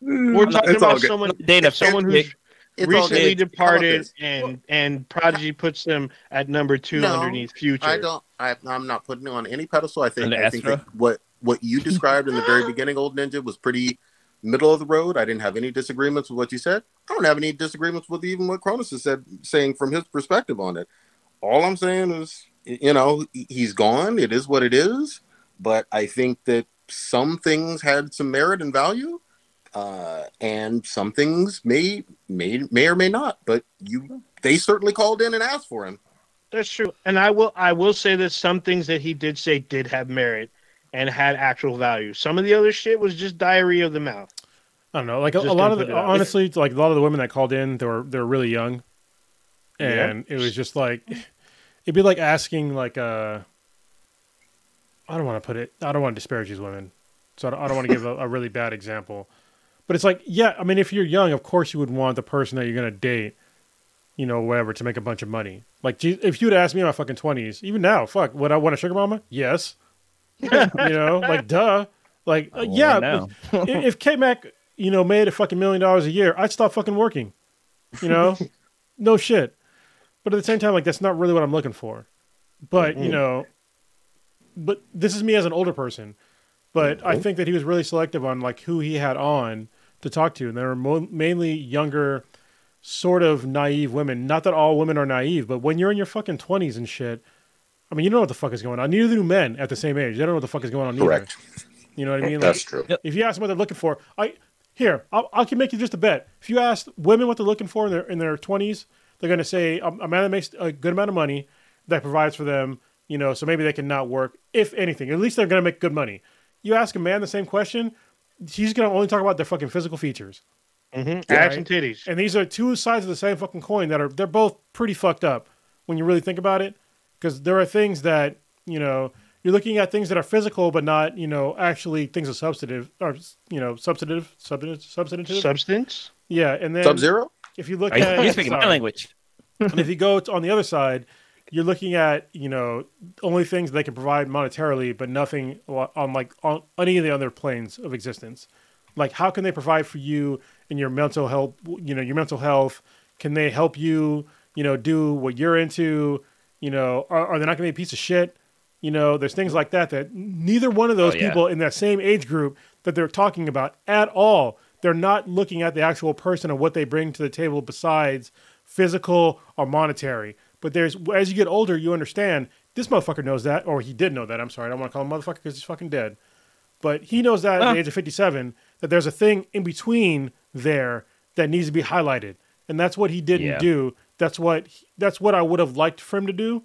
We're talking It's about good. someone, dating a someone fucking who's. It's recently good. Departed, this? and and Prodigy puts them at number two No, underneath Future. I don't. I, I'm not putting it on any pedestal. I think. I think that what what you described in the very beginning, Old Ninja, was pretty middle of the road. I didn't have any disagreements with what you said. I don't have any disagreements with even what Cronus has said, saying from his perspective on it. all I'm saying is, you know, he's gone. It is what it is. But I think that some things had some merit and value, uh, and some things may may may or may not. But you, they certainly called in and asked for him. That's true, and I will I will say that some things that he did say did have merit and had actual value. Some of the other shit was just diarrhea of the mouth. I don't know. Like a, a lot of the, honestly, like a lot of the women that called in, they were they're really young, and yeah. it was just like it'd be like asking like. Uh, I don't want to put it. I don't want to disparage these women, so I don't, I don't want to give a, a really bad example. But it's like, yeah, I mean, if you're young, of course you would want the person that you're gonna date, you know, whatever, to make a bunch of money. Like, if you'd ask me in my fucking twenties, even now, fuck, would I want a sugar mama? Yes. *laughs* you know, like, duh. Like, uh, yeah, *laughs* if, if K Mac, you know, made a fucking million dollars a year, I'd stop fucking working. You know, *laughs* no shit. But at the same time, like, that's not really what I'm looking for. But mm-hmm. you know, but this is me as an older person. But mm-hmm. I think that he was really selective on like who he had on to talk to, and they were mo- mainly younger, sort of naive women. Not that all women are naive, but when you're in your fucking twenties and shit, I mean, you don't know what the fuck is going on. Neither do men at the same age. They don't know what the fuck is going on. Either. Correct. You know what I mean? Like, That's true. If you ask them what they're looking for, I here I'll, I can make you just a bet. If you ask women what they're looking for in their in their twenties, they're going to say a, a man that makes a good amount of money that provides for them you know, so maybe they can not work. If anything, at least they're going to make good money. You ask a man the same question, he's going to only talk about their fucking physical features. Mm-hmm. Right? and titties. And these are two sides of the same fucking coin that are they're both pretty fucked up when you really think about it. Because there are things that you know you're looking at things that are physical, but not you know actually things of substantive or you know substantive substantive substantive substance. Yeah, and then sub zero. If you look are at you speaking my language. and if you go on the other side, you're looking at you know only things they can provide monetarily, but nothing on like on any of the other planes of existence. Like how can they provide for you in your mental health? You know your mental health. Can they help you? You know do what you're into. You know are, are they not going to be a piece of shit? You know there's things like that that neither one of oh, those oh, yeah. people in that same age group that they're talking about at all. They're not looking at the actual person and what they bring to the table besides physical or monetary but there's as you get older, you understand this motherfucker knows that, or he did know that. I'm sorry, I don't want to call him motherfucker because he's fucking dead. But he knows that at the age of 57 that there's a thing in between there that needs to be highlighted, and that's what he didn't yeah. do. That's what that's what I would have liked for him to do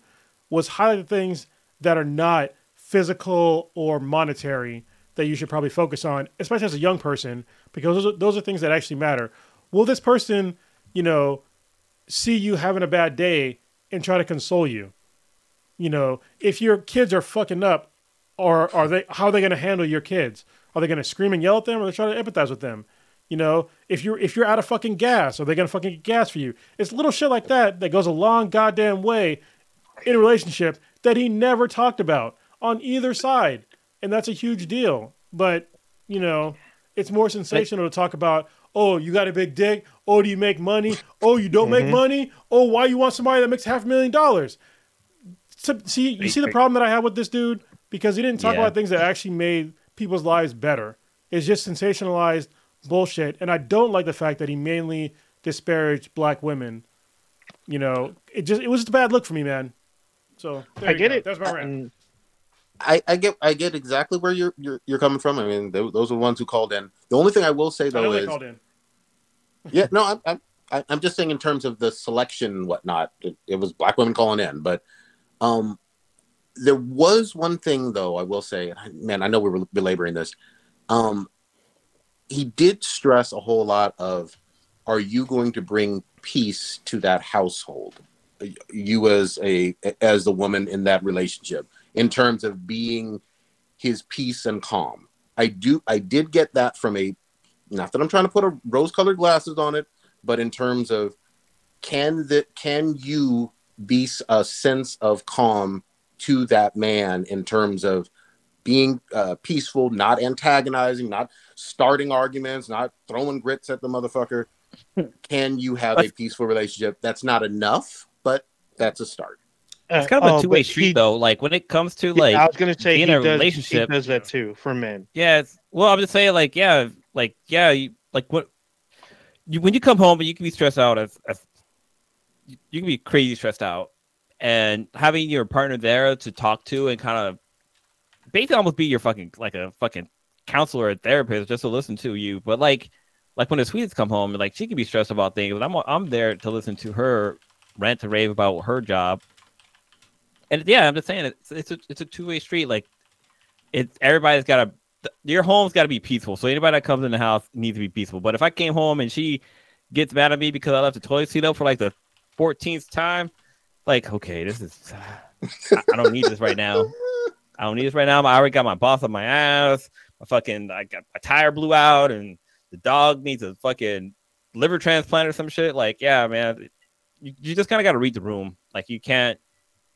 was highlight the things that are not physical or monetary that you should probably focus on, especially as a young person, because those are, those are things that actually matter. Will this person, you know, see you having a bad day and try to console you. You know, if your kids are fucking up, or are they? How are they going to handle your kids? Are they going to scream and yell at them, or are they trying to empathize with them? You know, if you're if you're out of fucking gas, are they going to fucking get gas for you? It's little shit like that that goes a long goddamn way in a relationship that he never talked about on either side, and that's a huge deal. But you know, it's more sensational to talk about Oh, you got a big dick. Oh, do you make money? Oh, you don't mm-hmm. make money. Oh, why you want somebody that makes half a million dollars? So, see, you see the problem that I have with this dude because he didn't talk yeah. about things that actually made people's lives better. It's just sensationalized bullshit, and I don't like the fact that he mainly disparaged black women. You know, it just it was just a bad look for me, man. So I get go. it. That's my rant. I, I get I get exactly where you're you're, you're coming from. I mean, they, those are the ones who called in. The only thing I will say though is, *laughs* yeah, no, I'm, I'm I'm just saying in terms of the selection and whatnot. It, it, was black women calling in, but um, there was one thing though I will say, man, I know we were belaboring this. Um, he did stress a whole lot of, are you going to bring peace to that household? You as a as the woman in that relationship in terms of being his peace and calm. I do I did get that from a not that I'm trying to put a rose colored glasses on it, but in terms of can that can you be a sense of calm to that man in terms of being uh, peaceful, not antagonizing, not starting arguments, not throwing grits at the motherfucker. Can you have a peaceful relationship? That's not enough, but that's a start it's kind of a oh, two way street he, though. Like when it comes to like I was gonna say being a does, relationship, he does that too for men. Yeah, well, I'm just saying like yeah, like yeah, you, like what you when you come home and you can be stressed out as, as you can be crazy stressed out, and having your partner there to talk to and kind of basically almost be your fucking like a fucking counselor or therapist just to listen to you. But like like when the Swedes come home, like she can be stressed about things. But I'm I'm there to listen to her rant to rave about her job. And yeah, I'm just saying it's it's a it's a two way street. Like it's everybody's got to your home's got to be peaceful. So anybody that comes in the house needs to be peaceful. But if I came home and she gets mad at me because I left the toilet seat up for like the 14th time, like okay, this is *sighs* I don't need this right now. I don't need this right now. I already got my boss on my ass. My fucking I got my tire blew out and the dog needs a fucking liver transplant or some shit. Like, yeah, man, you, you just kind of got to read the room. Like, you can't,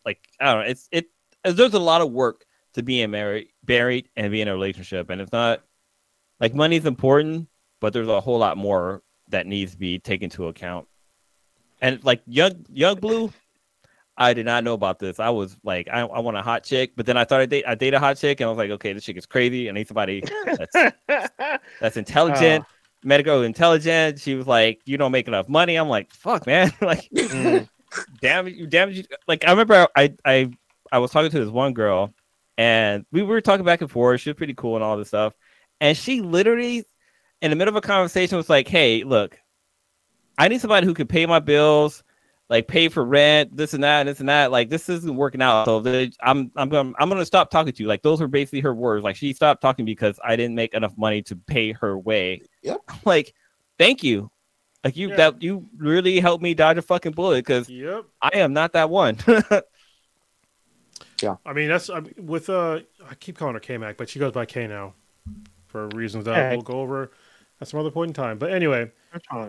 like, I don't know. It's it. There's a lot of work to being married, buried, and be in a relationship, and it's not like money's important, but there's a whole lot more that needs to be taken into account. And like young young blue, I did not know about this. I was like, I, I want a hot chick, but then I thought I date I date a hot chick, and I was like, okay, this chick is crazy. I need somebody that's *laughs* that's intelligent, uh, medical intelligent. She was like, you don't make enough money. I'm like, fuck, man, *laughs* like, mm. Damn you. Like, I remember I I I was talking to this one girl, and we were talking back and forth. She was pretty cool and all this stuff, and she literally, in the middle of a conversation, was like, hey, look, I need somebody who can pay my bills like pay for rent, this and that, and this and that. Like this isn't working out. So they, I'm I'm gonna I'm gonna stop talking to you. Like those were basically her words. Like she stopped talking because I didn't make enough money to pay her way. Yep. like, thank you. Like you yeah. that you really helped me dodge a fucking bullet because yep. I am not that one. *laughs* yeah. I mean that's I mean, with uh I keep calling her K Mac, but she goes by K now for reasons that we'll go over at some other point in time. But anyway,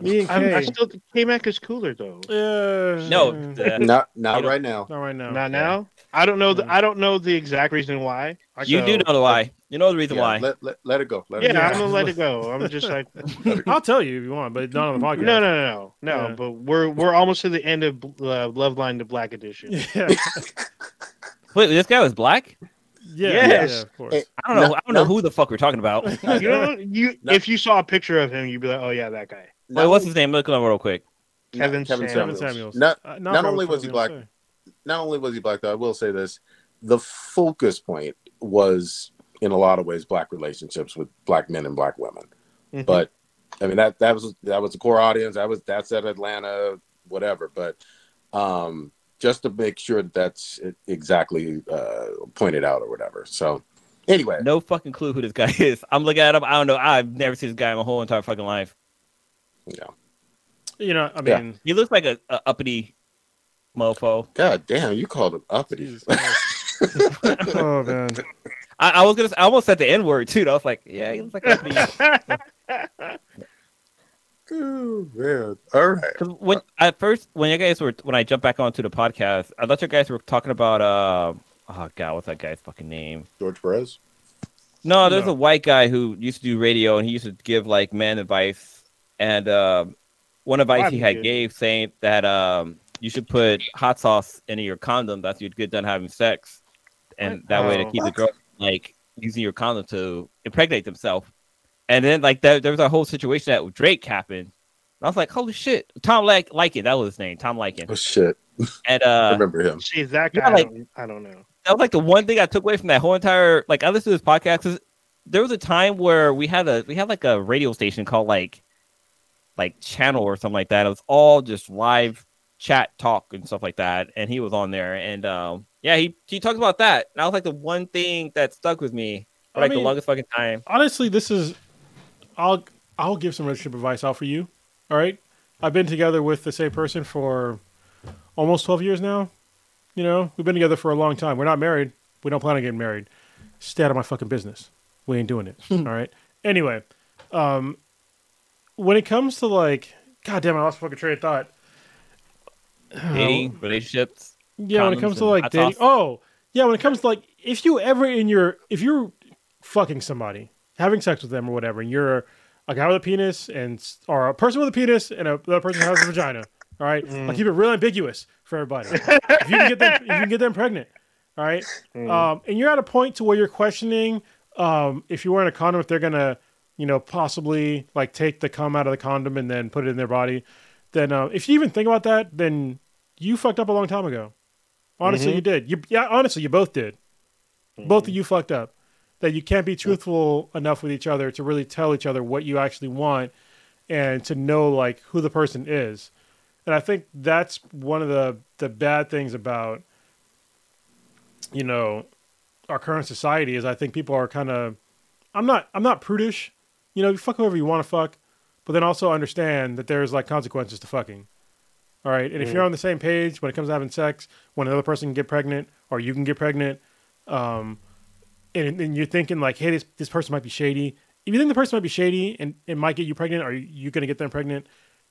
me and K. I, I still K Mac is cooler though. Uh, no, *laughs* not not right now. Not right now. Not now. I don't know. The, I don't know the exact reason why. You so, do know the why. You know the reason yeah, why. Let, let, let it go. Let yeah, it go. I'm gonna let it go. I'm *laughs* just like, I'll tell you if you want, but not on the podcast. No, no, no, no, no. Yeah. But we're we're almost to the end of uh, Love Line to Black edition. *laughs* Yeah. Wait, this guy was black. Yeah, yes. yeah, of course. I don't know. No, I don't know who the fuck we're talking about. *laughs* you know, you no. if you saw a picture of him, you'd be like, "Oh yeah, that guy." Wait, what's his name? Look at him real quick. Kevin, Kevin Samuels. Samuels. Not, uh, not, not only was he black, not only was he black, though. I will say this: the focus point was, in a lot of ways, black relationships with black men and black women. Mm-hmm. But I mean that that was that was the core audience. That was that's at Atlanta, whatever. But um, just to make sure that that's exactly uh, pointed out or whatever. So anyway, no fucking clue who this guy *laughs* is. I'm looking at him. I don't know. I've never seen this guy in my whole entire fucking life. Yeah. You know, I mean, yeah. he looks like a, a, uppity mofo. God damn, you called him uppity. *laughs* oh man. I, I, was gonna. I almost said the N word too. I was like, yeah, he looks like uppity. *laughs* Oh man! All right. When at first, when you guys were when I jumped back onto the podcast, I thought you guys were talking about uh oh god, what's that guy's fucking name? George Perez. No, there's no. a white guy who used to do radio, and he used to give like man advice. And uh, one advice he had gave saying that um, you should put hot sauce in your condom after you get done having sex, and that way to keep the girl like using your condom to impregnate themselves. And then like there, there was a whole situation that Drake happened. I was like, holy shit, Tom like Liken, that was his name, Tom Liken. Oh shit. *laughs* And *laughs* uh, I remember him. See that guy. Yeah, like, I don't, I don't know. That was like the one thing I took away from that whole entire like I listened to this podcast. There was a time where we had a we had like a radio station called like like channel or something like that. It was all just live chat talk and stuff like that. And he was on there and um yeah, he he talks about that. And that was like the one thing that stuck with me for like I mean, the longest fucking time. Honestly, this is I'll I'll give some relationship advice out for you. All right, I've been together with the same person for almost twelve years now. You know, we've been together for a long time. We're not married. We don't plan on getting married. Stay out of my fucking business. We ain't doing it. *laughs* all right. Anyway, um, when it comes to like, god damn, I lost fucking train of thought. Dating, um, relationships. Yeah, when it comes to like dating. Oh, yeah, when it comes to like, if you ever in your, if you're fucking somebody, having sex with them or whatever, and you're a guy with a penis and or a person with a penis and a, another person who has a vagina. All right, mm. I'll keep it real ambiguous for everybody. *laughs* if you can get them, you can get them pregnant. All right, mm. um, and you're at a point to where you're questioning um, if you're wearing a condom, if they're gonna, you know, possibly like take the cum out of the condom and then put it in their body. Then, uh, if you even think about that, then you fucked up a long time ago. Honestly, Mhm. you did. You yeah, honestly, you both did. Both of you fucked up. That you can't be truthful enough with each other to really tell each other what you actually want and to know like who the person is. And I think that's one of the the bad things about you know our current society is I think people are kind of I'm not I'm not prudish. You know, you fuck whoever you want to fuck, but then also understand that there's like consequences to fucking. All right, and if Mm. you're on the same page when it comes to having sex, when another person can get pregnant or you can get pregnant, um, and, and you're thinking like, hey, this this person might be shady. If you think the person might be shady and it might get you pregnant, or you gonna get them pregnant,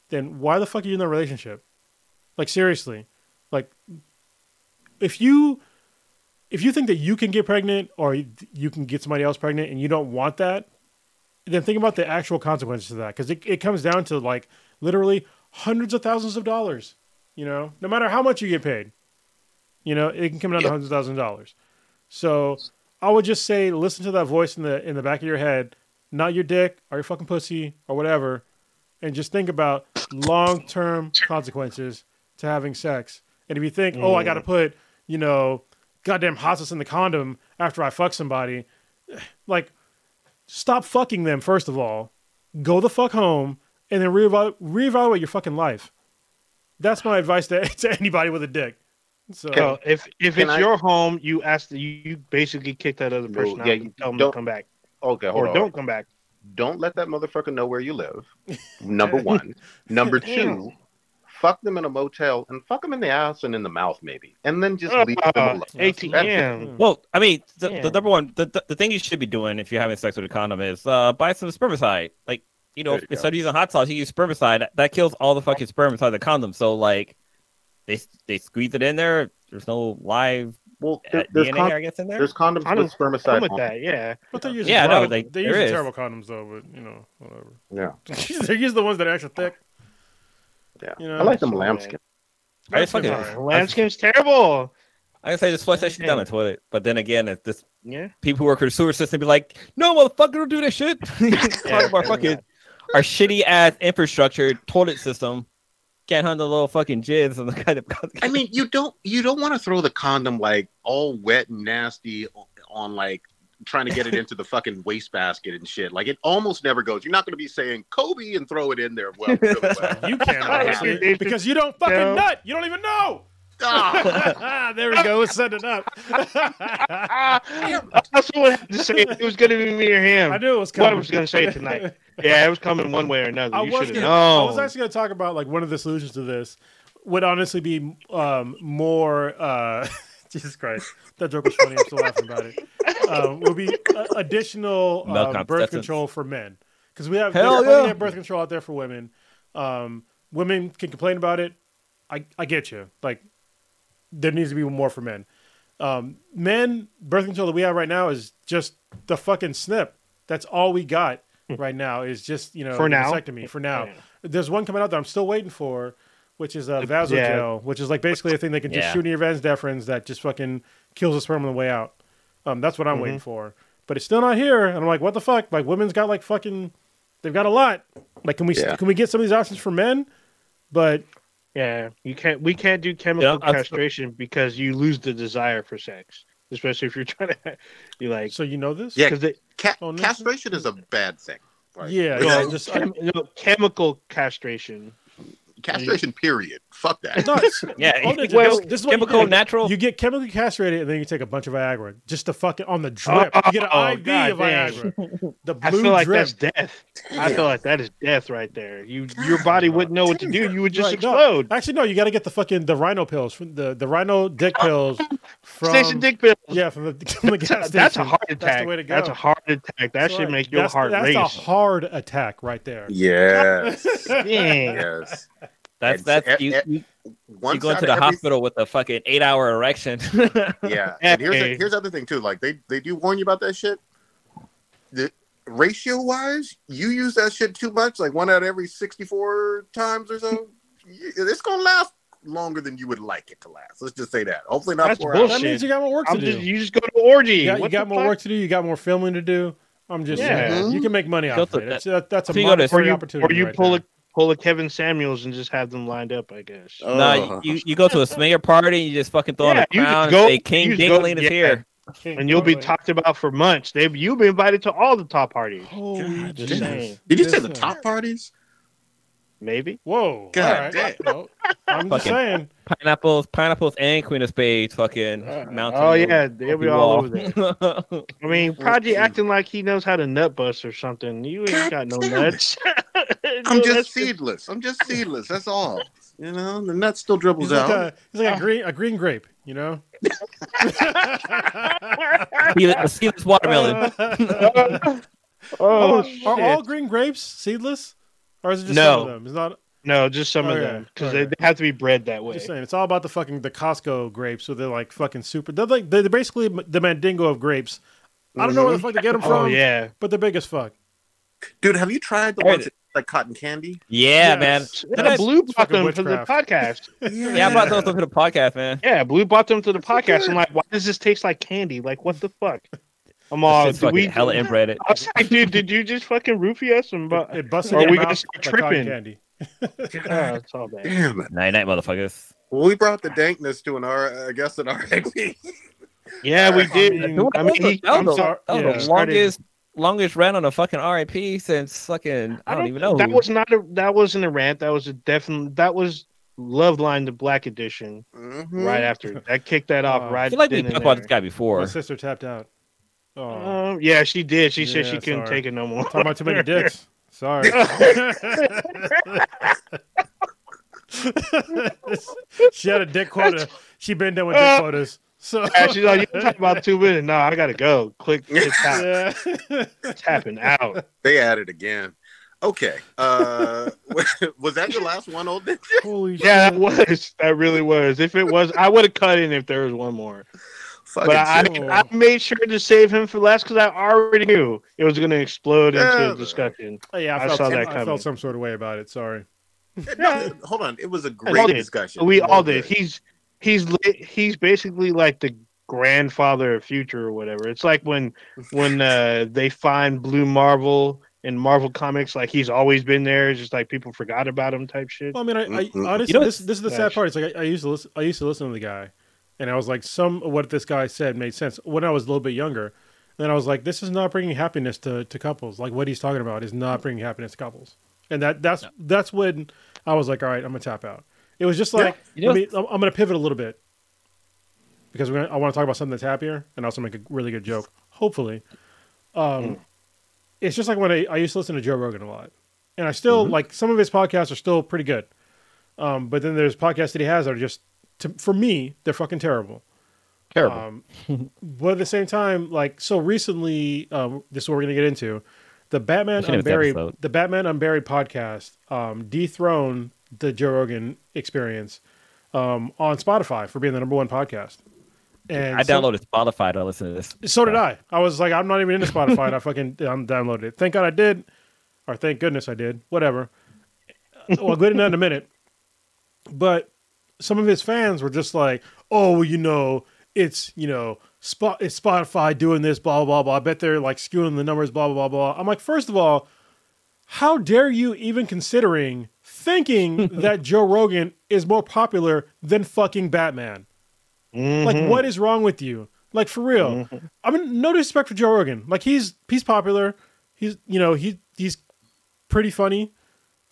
then why the fuck are you in a relationship? Like seriously, like if you if you think that you can get pregnant or you can get somebody else pregnant and you don't want that, then think about the actual consequences of that because it, it comes down to like literally hundreds of thousands of dollars. You know, no matter how much you get paid, you know, it can come down to hundreds of thousands of dollars. So I would just say, listen to that voice in the in the back of your head, not your dick or your fucking pussy or whatever, and just think about long term consequences to having sex. And if you think, oh, I got to mm. put, you know, goddamn hot sauce in the condom after I fuck somebody, *sighs* like, stop fucking them first of all. Go the fuck home and then reevaluate, reevaluate your fucking life. That's my advice to, *laughs* to anybody with a dick. So So if if it's I- your home, you ask you, you basically kick that other No, person out yeah, and you tell them don't- to come back Okay, hold or on. don't come back. Don't let that motherfucker know where you live. *laughs* Number one. Number *laughs* two. Fuck them in a motel and fuck them in the ass and in the mouth, maybe, and then just leave them Uh, alone. ATM. *laughs* Well, I mean, the, Yeah. the number one, the, the, the thing you should be doing if you're having sex with a condom is uh, buy some spermicide. Like, you know, you instead of using hot sauce, you use spermicide. That, that kills all the fucking sperm inside the condom. So, like, they they squeeze it in there. There's no live Well, uh, there- there's, DNA, con- I guess, in there. there's condoms Condoms with Come spermicide. with that, yeah. But they're using, Yeah, I know, like, they're there using is. terrible condoms though, but you know, whatever. *laughs* Yeah, *laughs* they're using the ones that are extra thick. yeah. You know, I like them so lambskin. I just fucking, Alright. Lambskin's terrible. I can say just flush that shit down the toilet. But then again, if this Yeah. people who work for the sewer system be like, no, motherfucker, don't do that shit. *laughs* Part of our fucking our shitty ass infrastructure toilet system can't handle the little fucking jizz and the kind of. I mean, you don't you don't want to throw the condom like all wet and nasty on like trying to get it *laughs* into the fucking wastebasket and shit. Like it almost never goes. You're not going to be saying Kobe and throw it in there. Well, really *laughs* well. You can't because you don't fucking No. nut. You don't even know. Ah, *laughs* there we go. Let's set it up. *laughs* That's what I had to say. It was going to be me or him. I knew it was coming. What I was gonna say tonight. *laughs* Yeah, it was coming one way or another. I you was, should have gonna, I was actually going to talk about like one of the solutions to this would honestly be um, more. Uh, Jesus Christ, that joke was funny. I'm still laughing about it. Um, would be uh, additional um, birth control for men because we have Hell plenty yeah. of birth control out there for women. Um, women can complain about it. I I get you. Like there needs to be more for men. Um, men birth control that we have right now is just the fucking snip. That's all we got right now. Is just you know For now? vasectomy for now. Yeah. There's one coming out that I'm still waiting for, which is a Vasalgel, Yeah. which is like basically a thing they can just Yeah. shoot in your vas deferens that just fucking kills the sperm on the way out. Um, that's what I'm Mm-hmm. waiting for. But it's still not here, and I'm like, what the fuck? Like, women's got like fucking, they've got a lot. Like, can we can we get some of these options for men? But Yeah, you can't. We can't do chemical Yeah, I've- castration because you lose the desire for sex, especially if you're *laughs* trying to. You like so you know this? Yeah. because Ca- Oh, no. castration is a bad thing. Right? yeah, well, yeah. Just I, chem- no, chemical castration. Castration. Period. Fuck that. no, it's- *laughs* Yeah, oh, no, well, this, this is what you chemical, natural. You get chemically castrated, and then you take a bunch of Viagra just to fucking on the drip. you oh, get an Oh, IV God of dang. Viagra. The I blue feel like drip. that's death. I feel like that is death right there. You, your body wouldn't know what to do. You would just Right, no. explode. Actually, no. You got to get the fucking the rhino pills from the the rhino dick pills from Station dick pills. yeah from the, *laughs* from the *laughs* gas That's, station. that's a heart That's attack. the way to go. That's a heart attack. That should Right. make your that's, heart that's race. a hard attack right there. Yes. Yes. That's It's- that's eh, you, eh, you, Once you go into the every- hospital with a fucking eight hour erection. *laughs* Yeah. And here's the, Hey. here's the other thing too. Like they they do warn you about that shit. The ratio wise, you use that shit too much, like one out of every sixty four times or so. It's gonna last longer than you would like it to last. Let's just say that. Hopefully not That's four bullshit. hours. That means you got more work to I'm do. just, you just go to orgy. you got, you got more fuck? work to do. You got more filming to do. I'm just Yeah. saying, you can make money off of it. that- That's, that's a So you go or you, opportunity. or you right pull there. a pull a Kevin Samuels and just have them lined up. I guess. Oh, Nah, you, you go to a swinger party, and you just fucking throw on Yeah, a you just crown go- and say King just Dingling is yeah. here. and you'll be talked about for months. They you'll be invited to all the top parties. Holy God just Did you say the top parties? Maybe. Whoa. God all right. damn. Well, I'm just Fucking- saying. Pineapples, pineapples, and Queen of Spades, fucking Uh, mountain. oh yeah, they'll be all over there. there. *laughs* I mean, Prodigy acting like he knows how to nut bust or something. You ain't God got no damn it. nuts. *laughs* I'm just that's seedless. I'm just seedless. That's all. You know, the nut still He's dribbles like, out. a, he's like a green a green grape, you know? See, see this watermelon. oh, *laughs* Oh, are shit. all green grapes seedless? Or is it just No. some of them? It's not no, just some of them because okay. they, they have to be bred that way. just saying. It's all about the fucking the Costco grapes, so they're like fucking super. They're like they're basically the Mandingo of grapes. I don't know where the mm-hmm. fuck they get them oh, from, Oh yeah, but they're big as fuck. Dude, have you tried the ones that like cotton candy? Yeah, Yes. man. yeah Did I- Blue bought fucking them to the podcast. *laughs* Yeah, I brought those up to the podcast, man. Yeah, Blue bought them to the podcast. good. I'm like, why does this taste like candy? Like, what the fuck? I'm all, shit's do fucking we? hella inbred. I was like, dude, did you just fucking roofie us? And but It busted Or your we mouth gonna start tripping. candy. *laughs* oh, all bad. Damn it. Night night, motherfuckers. Well, we brought the dankness to an R, I guess, an *laughs* RXP. Yeah, we I did. mean, I mean, he, that I'm the, sorry. that was yeah. the longest longest run on a fucking RIP since fucking I don't even know. That was not a. That wasn't a rant. That was a definite. That was Love Line, the Black Edition. Mhm. Right after that, kicked that off. Oh. right. I feel like we talked about this guy before. My sister tapped out. Oh, Um, yeah, she did. She said she couldn't sorry. take it no more. talking about too many dicks. *laughs* Sorry. *laughs* she had a dick quota. She been done with dick quotas. So Yeah, she's like, you talk about two minutes. No, I gotta go. Click, *laughs* it's, tap, yeah. it's tapping out. They added again. Okay. Uh, was that your last one, old ninja? Holy Yeah, that was. That really was. If it was, I would have cut in if there was one more. Fucking But I. I made sure to save him for last because I already knew it was going to explode into a discussion. Oh, yeah, I, I felt, saw some- that I felt some sort of way about it. Sorry. *laughs* No, hold on. It was a great discussion. We all did. good. He's he's he's basically like the grandfather of future or whatever. It's like when when *laughs* uh, they find Blue Marvel in Marvel Comics, like he's always been there. It's just like people forgot about him type shit. Well, I mean, I, I honestly, You know this this is the sad part. It's like I, I used to listen. I used to listen to the guy, and I was like, some of what this guy said made sense when I was a little bit younger. then I was like, this is not bringing happiness to, to couples. Like what he's talking about is not bringing happiness to couples. And that that's that's when I was like, all right, I'm gonna tap out. It was just like, You know- I mean, I'm, I'm gonna pivot a little bit because we're gonna, I want to talk about something that's happier and also make a really good joke. Hopefully, um, it's just like when I, I used to listen to Joe Rogan a lot, and I still Mhm. like some of his podcasts are still pretty good. Um, but then there's podcasts that he has that are just, to, for me, they're fucking terrible. Terrible. Um, *laughs* but at the same time, like so recently, um, this is what we're gonna get into. The Batman What's the name of this Unburied, the Batman Unburied podcast, um, dethroned the Joe Rogan Experience um, on Spotify for being the number one podcast. And I so- downloaded Spotify to listen to this. so did I. I was like, I'm not even into Spotify. and I *laughs* fucking um, downloaded it. Thank God I did, or thank goodness I did. Whatever. Well, I'll get into that in a minute. But some of his fans were just like, "Oh, well, you know, it's you know, spot it's Spotify doing this, blah blah blah. I bet they're like skewing the numbers, blah blah blah blah." I'm like, first of all, how dare you even considering thinking *laughs* that Joe Rogan is more popular than fucking Batman? Like, Mhm. what is wrong with you? Like, for real. Mhm. I mean, no disrespect for Joe Rogan. Like, he's he's popular. He's you know he he's pretty funny.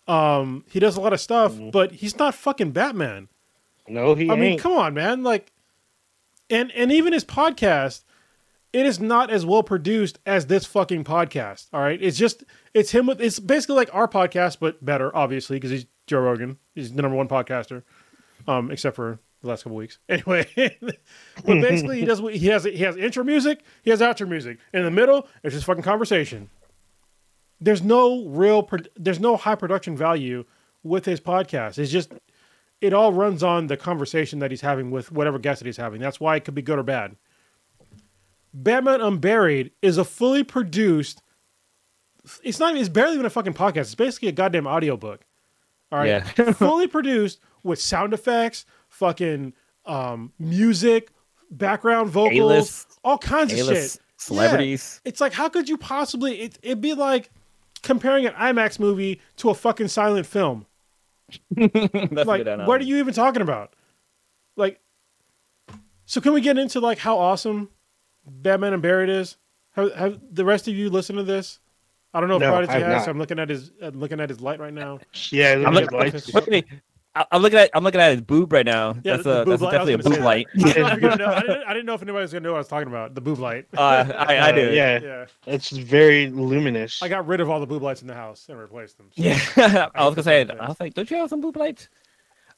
Um, he does a lot of stuff, Mhm. but he's not fucking Batman. No, he I mean, come on, man. Like, and and even his podcast, it is not as well produced as this fucking podcast. All right, it's just it's him with it's basically like our podcast, but better, obviously, because he's Joe Rogan. He's the number one podcaster, um, except for the last couple weeks. *laughs* Anyway, but basically, he does what he has. He has intro music, he has outro music. In the middle, it's just fucking conversation. There's no real, there's no high production value with his podcast. It's just it all runs on the conversation that he's having with whatever guest that he's having. That's why it could be good or bad. Batman Unburied is a fully produced. It's not. It's barely even a fucking podcast. It's basically a goddamn audiobook. All right, Yeah. *laughs* fully produced with sound effects, fucking um, music, background vocals, A-list, all kinds of shit. A-list celebrities. It's like, how could you possibly? It, it'd be like, comparing an IMAX movie to a fucking silent film. *laughs* That's a like, good what are you even talking about? Like, so can we get into like how awesome Batman Unburied is? Have, have the rest of you listened to this? I don't know if No, Prodigy I've has. not. I'm looking at his I'm looking at his light right now. Yeah, I'm look looking, at lights. wait, wait, I- I'm looking at I'm looking at his boob right now. Yeah, that's a boob that's light. Definitely a gonna boob light. I didn't, know if *laughs* you're gonna know- I didn't, I didn't know if anybody was gonna know what I was talking about. The boob light. Uh, I, I Uh, do. Yeah, yeah, it's very luminous. I got rid of all the boob lights in the house and replaced them. So- Yeah, *laughs* I was gonna say. Thanks. I was like, don't you have some boob lights?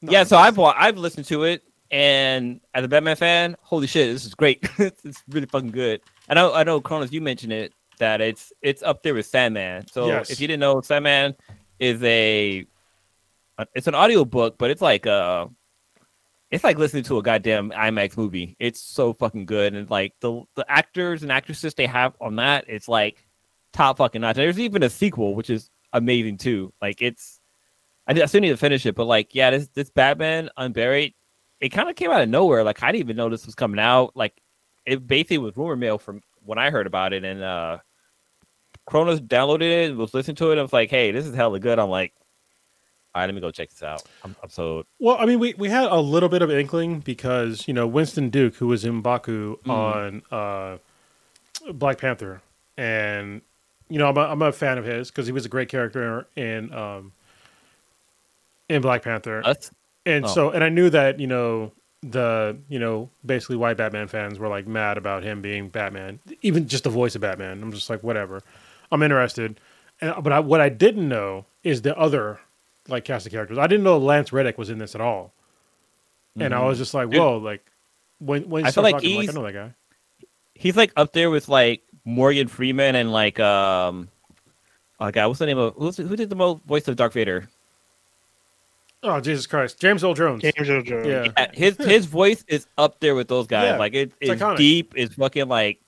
No, yeah, so I've I've listened to it, and as a Batman fan, holy shit, this is great. *laughs* it's, it's really fucking good. I know, I know, Cronus, you mentioned it that it's it's up there with Sandman. So Yes. if you didn't know, Sandman is a it's an audio book, but it's like uh it's like listening to a goddamn IMAX movie. It's so fucking good, and like the the actors and actresses they have on that, it's like top fucking notch. There's even a sequel, which is amazing too. Like it's, I, still need to finish it, but like yeah, this this Batman Unburied, it kind of came out of nowhere. Like I didn't even know this was coming out. Like it basically was rumor mill from when I heard about it, and uh Kronos downloaded it, and was listening to it. I was like, hey, this is hella good. I'm like, all right, let me go check this out. I'm, I'm so Well, I mean, we, we had a little bit of inkling because you know Winston Duke, who was M'Baku Mm. on uh, Black Panther, and you know I'm a, I'm a fan of his because he was a great character in um, in Black Panther, us. and oh. so and I knew that you know the you know basically white Batman fans were like mad about him being Batman, even just the voice of Batman. I'm just like whatever, I'm interested, and but I, what I didn't know is the other like cast of characters. I didn't know Lance Reddick was in this at all, and I was just like, Dude. whoa, like when when you I feel like talking, I'm like I he's- know that guy. he's like up there with like Morgan Freeman and like um oh god, what's the name of who's, who did the most voice of Darth Vader? Oh Jesus Christ, James Earl Jones. James Earl Jones. Yeah. Yeah, his his *laughs* voice is up there with those guys. Yeah, like it, it's it's deep, it's fucking like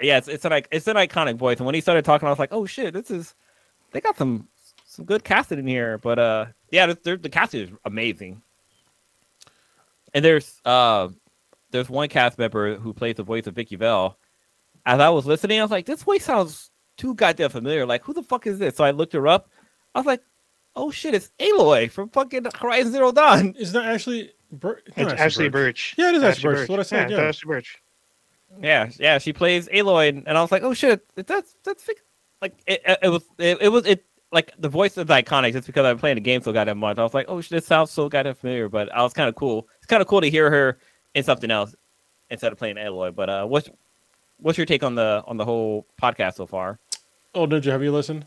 yeah, it's it's an ic- it's an iconic voice. And when he started talking, I was like, oh shit, this is they got some some good casting in here. But uh, yeah, the, the, the casting is amazing. And there's uh, there's one cast member who plays the voice of Vicky Vale. As I was listening, I was like, this voice sounds too goddamn familiar. Like, who the fuck is this? So I looked her up. I was like, oh shit, it's Aloy from fucking Horizon Zero Dawn. Is that actually? Bir- It's not Ashly Burch. Yeah, it is Ashly Burch. That's what I said, Yeah, yeah. it's Ashly Burch. Yeah, yeah, she plays Aloy, and, and I was like, oh shit, that's that's like it, it, it was it, it was it like the voice is iconic just because I've been playing the game so goddamn much. I was like, oh this sounds so goddamn familiar, but I was kind of cool. It's kind of cool to hear her in something else instead of playing Aloy. But uh, what's what's your take on the on the whole podcast so far? Oh, Ninja, have you listened?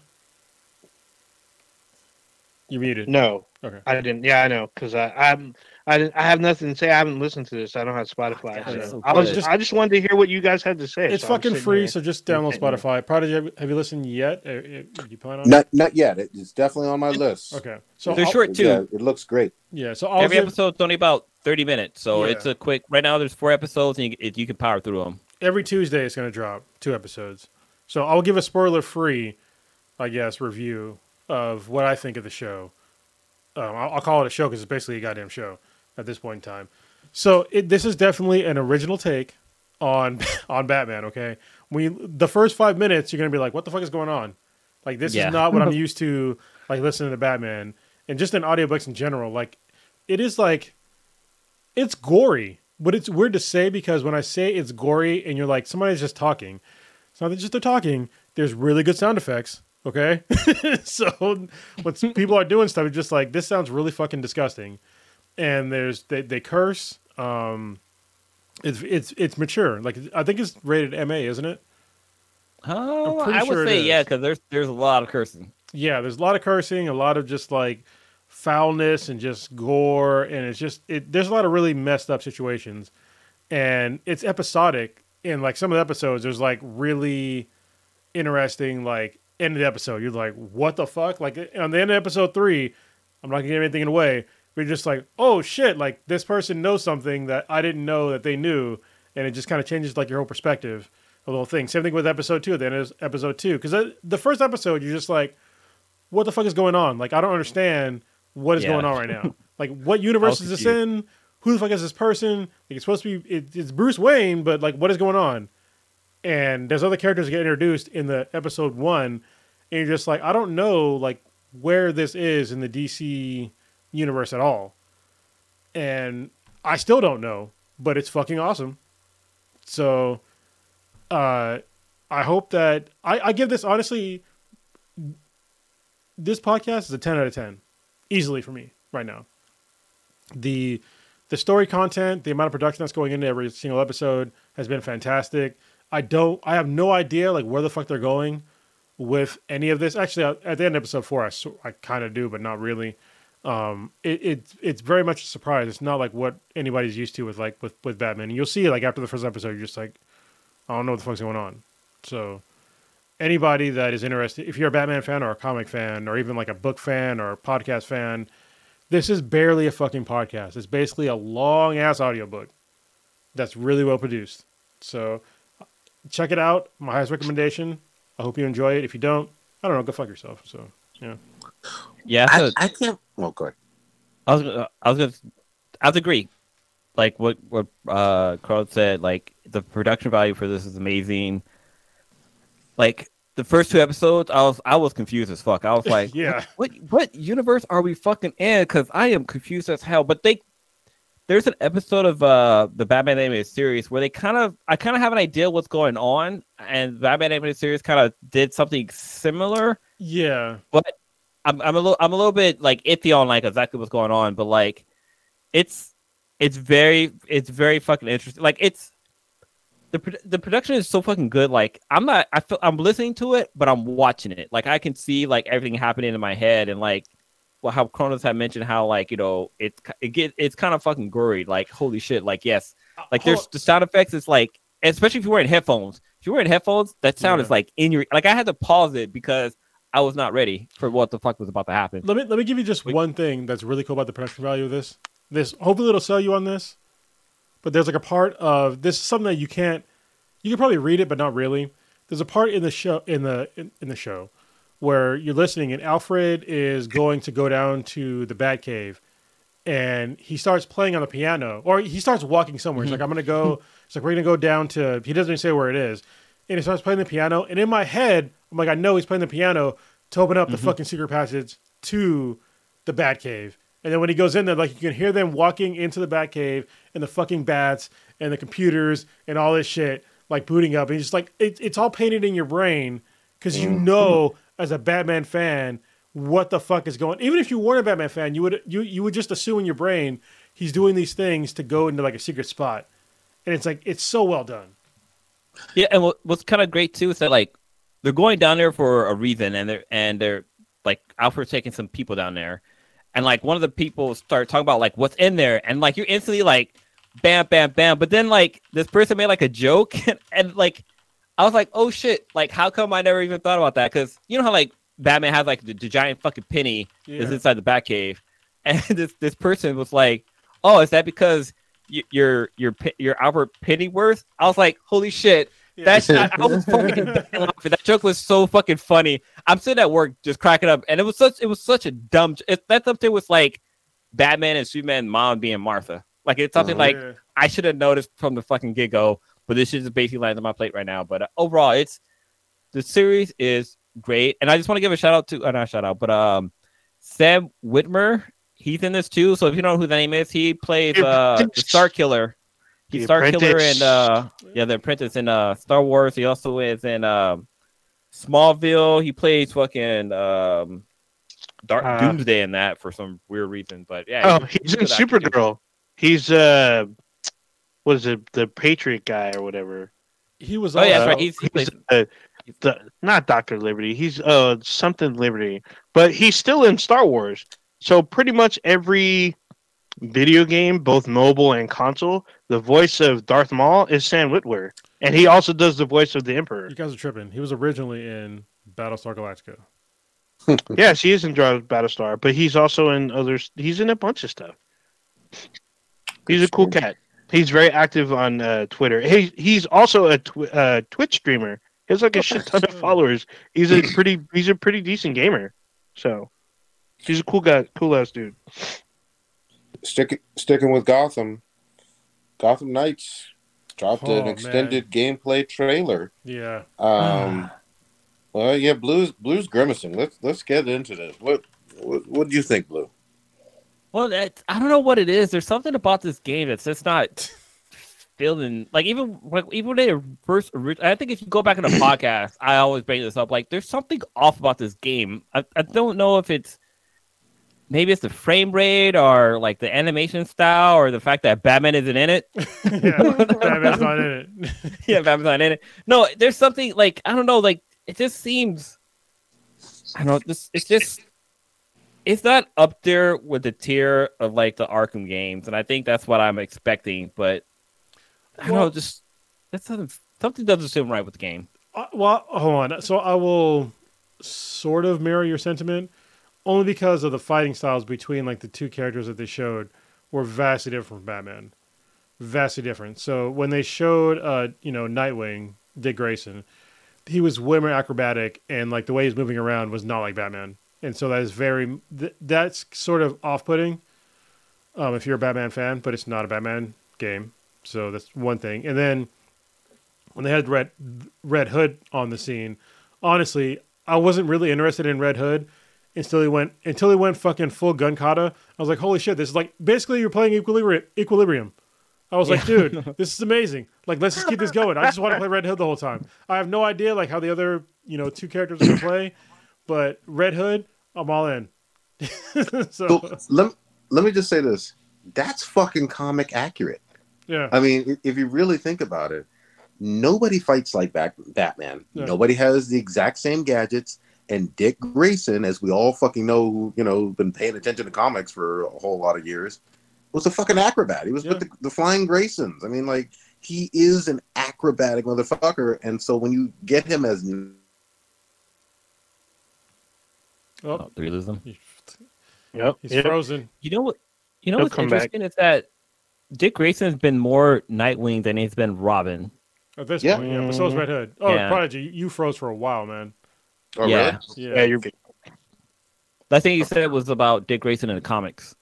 You're muted. No, Okay. I didn't. Yeah, I know because I I'm I I have nothing to say. I haven't listened to this. I don't have Spotify. God, so so I was just I just wanted to hear what you guys had to say. It's so fucking free, here. so just download. Spotify. Prodigy, have, have you listened yet? Uh, uh, you plan on it? Not not yet. It's definitely on my list. Okay. So They're I'll- short too. Yeah, it looks great. Yeah. So I'll Every give- episode's only about thirty minutes, so Yeah. it's a quick. Right now, there's four episodes, and you, you can power through them. every Tuesday it's going to drop two episodes. So I'll give a spoiler free, I guess, review of what I think of the show. Um, I'll, I'll call it a show because it's basically a goddamn show at this point in time. So it, this is definitely an original take on *laughs* on Batman. Okay, we the first five minutes you're to be like, "What the fuck is going on?" Like this Yeah. is not what I'm *laughs* used to. Like listening to Batman and just in audiobooks in general. Like it is like it's gory, but it's weird to say because when I say it's gory and you're like somebody's just talking, it's not that just they're talking. There's really good sound effects. Okay, *laughs* so when people are doing stuff, it's just like this sounds really fucking disgusting. And there's they, they curse. Um, it's it's it's mature. Like I think it's rated MA, isn't it? Oh, I would sure say yeah, because there's there's a lot of cursing. Yeah, there's a lot of cursing, a lot of just like foulness and just gore, and it's just it, there's a lot of really messed up situations, and it's episodic. In like some of the episodes, there's like really interesting like end of the episode. You're like, what the fuck? Like on the end of episode three, I'm not gonna give anything away. You're just like, oh shit! Like this person knows something that I didn't know that they knew, and it just kind of changes like your whole perspective of the whole thing. Same thing with episode two. At the end of episode two, because the first episode, you're just like, what the fuck is going on? Like I don't understand what is Yeah. going on right now. *laughs* Like what universe is this in? Who the fuck is this person? Like it's supposed to be it, it's Bruce Wayne, but like what is going on? And there's other characters that get introduced in the episode one, and you're just like, I don't know like where this is in the DC universe at all, and I still don't know, but it's fucking awesome. So, uh, I hope that I, I give this honestly. This podcast is a ten out of ten, easily for me right now. The the story content, the amount of production that's going into every single episode has been fantastic. I don't, I have no idea like where the fuck they're going with any of this. Actually, at the end of episode four, I, I kind of do, but not really. Um, it, it it's very much a surprise. It's not like what anybody's used to with like with with Batman. And you'll see like after the first episode, you're just like, I don't know what the fuck's going on. So anybody that is interested, if you're a Batman fan or a comic fan or even like a book fan or a podcast fan, this is barely a fucking podcast. It's basically a long ass audiobook that's really well produced. So check it out. My highest recommendation. I hope you enjoy it. If you don't, I don't know, go fuck yourself. So yeah. Yeah, I, I can't. Well, go ahead. I was gonna, I was gonna, I would agree. Like what what uh Carl said, like the production value for this is amazing. Like the first two episodes, I was I was confused as fuck. I was *laughs* like, yeah, what, what what universe are we fucking in? Because I am confused as hell. But they there's an episode of uh the Batman animated series where they kind of I kind of have an idea what's going on, and the Batman animated series kind of did something similar. Yeah, but I'm I'm a little I'm a little bit like iffy on like exactly what's going on, but like it's it's very it's very fucking interesting. Like it's the the production is so fucking good. Like I'm not, I feel I'm listening to it, but I'm watching it. Like I can see like everything happening in my head, and like well, how Kronos had mentioned how like you know it's it get it's kind of fucking gory. Like holy shit, like yes, uh, like there's the sound effects It's like especially if you're wearing headphones. If you're wearing headphones, that sound yeah. is like in your like I had to pause it because I was not ready for what the fuck was about to happen. Let me let me give you just Wait. one thing that's really cool about the production value of this. This hopefully it'll sell you on this. But there's like a part of this is something that you can't you can probably read it, but not really. There's a part in the show in the in, in the show where you're listening, and Alfred is going to go down to the Batcave, and he starts playing on the piano, or he starts walking somewhere. He's mm-hmm. like, "I'm gonna go." *laughs* It's like we're gonna go down to. He doesn't even say where it is, and he starts playing the piano. And in my head, I'm like, I know he's playing the piano to open up the mm-hmm. fucking secret passage to the Batcave. And then when he goes in there, like you can hear them walking into the Batcave and the fucking bats and the computers and all this shit like booting up, and he's just like it, it's all painted in your brain because you mm-hmm. know as a Batman fan what the fuck is going. Even if you weren't a Batman fan, you would you you would just assume in your brain he's doing these things to go into like a secret spot, and it's like it's so well done. Yeah, and what's kind of great too is that like they're going down there for a reason, and they're and they're like Alfred's taking some people down there, and like one of the people start talking about like what's in there, and like you're instantly like bam, bam, bam. But then like this person made like a joke, and, *laughs* and like I was like, oh shit, like how come I never even thought about that? Because you know how like Batman has like the, the giant fucking penny yeah. is inside the Batcave, *laughs* and this this person was like, oh, is that because you, you're you're you're Albert Pennyworth? I was like, holy shit. That's not, I was *laughs* fucking that joke was so fucking funny. I'm sitting at work just cracking up, and it was such it was such a dumb. It, that's up there with like Batman and Superman, mom being Martha. Like it's something oh, like yeah. I should have noticed from the fucking get go, but this is basically lands on my plate right now. But uh, overall, it's the series is great, and I just want to give a shout out to uh, not shout out, but um, Sam Witwer. He's in this too. So if you don't know who the name is, he plays uh, the Star Killer. He's the Star apprentice. Killer and uh, yeah, the Apprentice in uh, Star Wars. He also is in um, Smallville. He plays fucking um, Dark uh, Doomsday in that for some weird reason. But yeah, oh, he's, he's in Supergirl. He's uh, was it the Patriot guy or whatever? He was. Oh yeah, right. He's, he's uh, the, not Doctor Liberty. He's uh something Liberty, but he's still in Star Wars. So pretty much every video game, both mobile and console, the voice of Darth Maul is Sam Witwer, and he also does the voice of the Emperor. You guys are tripping. He was originally in Battlestar Galactica. *laughs* yes, he is in Battlestar, but he's also in others. He's in a bunch of stuff. He's a cool cat. He's very active on uh, Twitter. He he's also a tw- uh, Twitch streamer. He has like a shit ton of *laughs* followers. He's a pretty he's a pretty decent gamer. So he's a cool guy, cool ass dude. Stick, sticking with Gotham, Gotham Knights dropped oh, an extended man. gameplay trailer. Yeah. Um, *sighs* Uh, yeah, blues blues grimacing. Let's let's get into this. What what, what do you think, Blue? Well, that, I don't know what it is. There's something about this game that's just not feeling like even like even when they first. I think if you go back in the *coughs* podcast, I always bring this up. Like, there's something off about this game. I, I don't know if it's maybe it's the frame rate or like the animation style or the fact that Batman isn't in it. *laughs* yeah, *laughs* Batman's not in it. *laughs* yeah, Batman's not in it. No, there's something like I don't know. Like it just seems. I don't know. This it's just it's not up there with the tier of like the Arkham games, and I think that's what I'm expecting. But I don't Well- know, just that's something, something doesn't seem right with the game. Uh, well, hold on. So I will sort of mirror your sentiment, only because of the fighting styles between like the two characters that they showed were vastly different from Batman, vastly different. So when they showed, uh, you know, Nightwing, Dick Grayson, he was way more acrobatic, and like the way he's moving around was not like Batman, and so that is very th- that's sort of off-putting. Um, if you're a Batman fan, but it's not a Batman game, so that's one thing. And then when they had Red Red Hood on the scene, honestly, I wasn't really interested in Red Hood until he went until he went fucking full gun kata. I was like, holy shit, this is like basically you're playing Equilibri- Equilibrium. I was like, dude, this is amazing. Like, let's just keep this going. I just want to *laughs* play Red Hood the whole time. I have no idea like how the other you know two characters are gonna play, but Red Hood, I'm all in. *laughs* so So let let me just say this. That's fucking comic accurate. yeah, I mean, if you really think about it, nobody fights like Bat- Batman. Yeah. Nobody has the exact same gadgets. And Dick Grayson, as we all fucking know, who you know, been paying attention to comics for a whole lot of years, was a fucking acrobat. He was Yeah. with the, the Flying Graysons. I mean, like he is an acrobatic motherfucker. And so when you get him as oh, Oh, did we lose them? Yep. he's yep. frozen. You know what? You know He'll what's come back. interesting is that Dick Grayson's been more Nightwing than he's been Robin. At this Yeah. point, yeah, but so is Red Hood. Oh, Yeah. Prodigy, you froze for a while, man. Oh, Yeah. really? Yeah, Yeah, you're. Last thing you said was about Dick Grayson in the comics.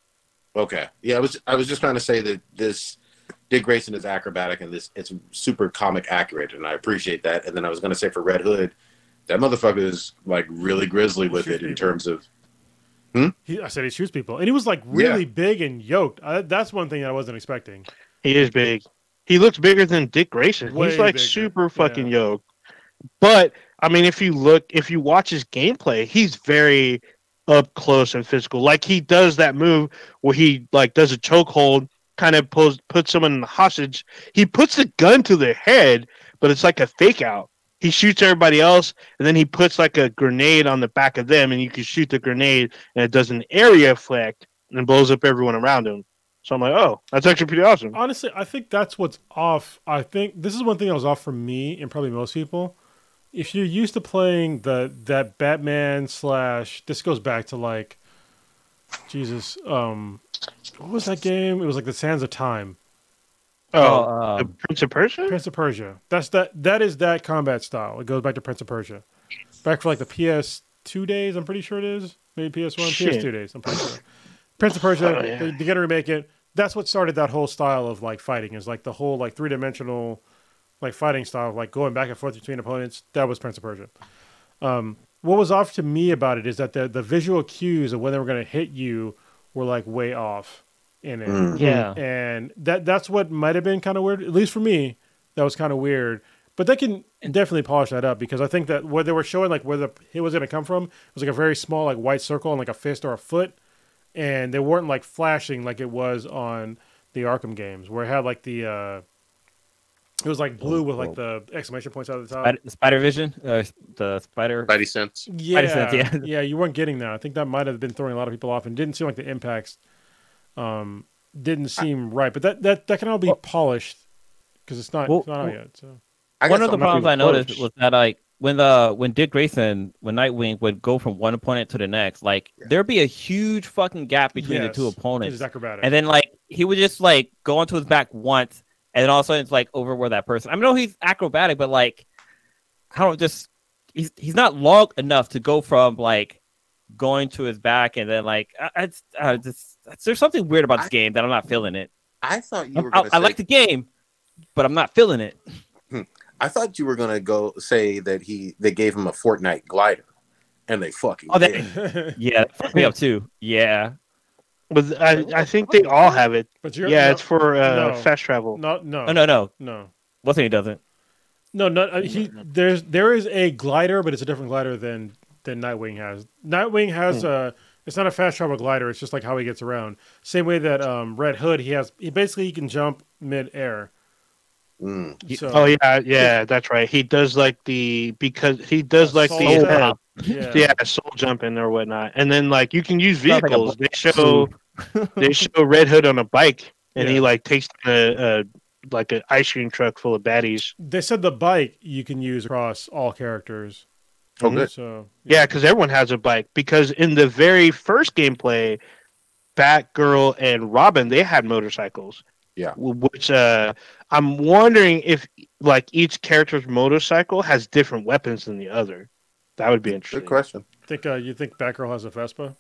Okay. Yeah, I was I was just trying to say that this Dick Grayson is acrobatic and this it's super comic accurate, and I appreciate that. And then I was gonna say for Red Hood, that motherfucker is like really grizzly with it in terms of hmm? He, I said he shoots people, and he was like really big and yoked. I, that's one thing that I wasn't expecting. He is big. He looks bigger than Dick Grayson. Way He's like bigger, super fucking yeah. yoked. But I mean, if you look, if you watch his gameplay, he's very up close and physical. Like he does that move where he like does a chokehold, kind of pulls puts someone in the hostage. He puts the gun to their head, but it's like a fake out. He shoots everybody else, and then he puts like a grenade on the back of them, and you can shoot the grenade, and it does an area effect and blows up everyone around him. So I'm like, oh, that's actually pretty awesome. Honestly, I think that's what's off. I think this is one thing that was off for me and probably most people. If you're used to playing the that Batman slash, this goes back to like, Jesus, um, what was that game? It was like the Sands of Time, Oh, um, the Prince of Persia. Prince of Persia. That's that. That is that combat style. It goes back to Prince of Persia, back for like the PS2 days. I'm pretty sure it is. Maybe PS1, Shit. PS2 days. I'm pretty sure. Prince of Persia. Oh, yeah. they, they got to remake it. That's what started that whole style of like fighting. Is like the whole like three dimensional, like fighting style, like going back and forth between opponents. That was Prince of Persia. Um, what was off to me about it is that the the visual cues of when they were going to hit you were like way off in it Mm. yeah. and that that's what might have been kind of weird at least for me that was kind of weird but they can definitely polish that up because i think that what they were showing like where the hit was going to come from was like a very small like white circle and like a fist or a foot and they weren't like flashing like it was on the arkham games where it had like the uh it was like blue with like the exclamation points out of the top Spider, Spider Vision, uh, the Spider. Spidey sense. yeah, sense, yeah. *laughs* yeah, you weren't getting that. I think that might have been throwing a lot of people off, and didn't seem like the impacts um, didn't seem right. But that that that can all be Well- polished because it's not Well- it's not out well- yet. So I One of the problems I noticed push. was that like when the when Dick Grayson, when Nightwing would go from one opponent to the next, like Yeah. there'd be a huge fucking gap between the two opponents. it's acrobatic. And then like he would just like go onto his back once, and then all of a sudden it's like over where that person. I know he's acrobatic, but like I don't just he's he's not long enough to go from like going to his back and then like I, I, I just there's something weird about this I- game that I'm not feeling it. I thought you were I, gonna I say like the game, but I'm not feeling it. Hmm. I thought you were gonna go say that he they gave him a Fortnite glider, and they fucking Oh, did. *laughs* Yeah, that fucked me up too. Yeah. But I, I think they all have it. but you're Yeah, no, it's for uh, no. fast travel. no, no, Oh no, no. no, What's he doesn't? no, no. uh, He there's there is a glider, but it's a different glider than than Nightwing has. Nightwing has Hmm. a. It's not a fast travel glider. It's just like how he gets around. Same way that um, Red Hood, he has. He basically he can jump mid air. Mm. So Oh yeah, yeah, that's right. He does like the because he does like the uh, jump. Yeah. yeah soul jumping or whatnot, and then like you can use Sounds like vehicles. they show *laughs* they show Red Hood on a bike, and he like takes a, a like an ice cream truck full of baddies. They said the bike you can use across all characters. Oh, good. So Yeah, because everyone has a bike. Because in the very first gameplay, Batgirl and Robin they had motorcycles. Yeah. Which uh, I'm wondering if like each character's motorcycle has different weapons than the other. That would be interesting. Good question. think uh, you think Batgirl has a Vespa?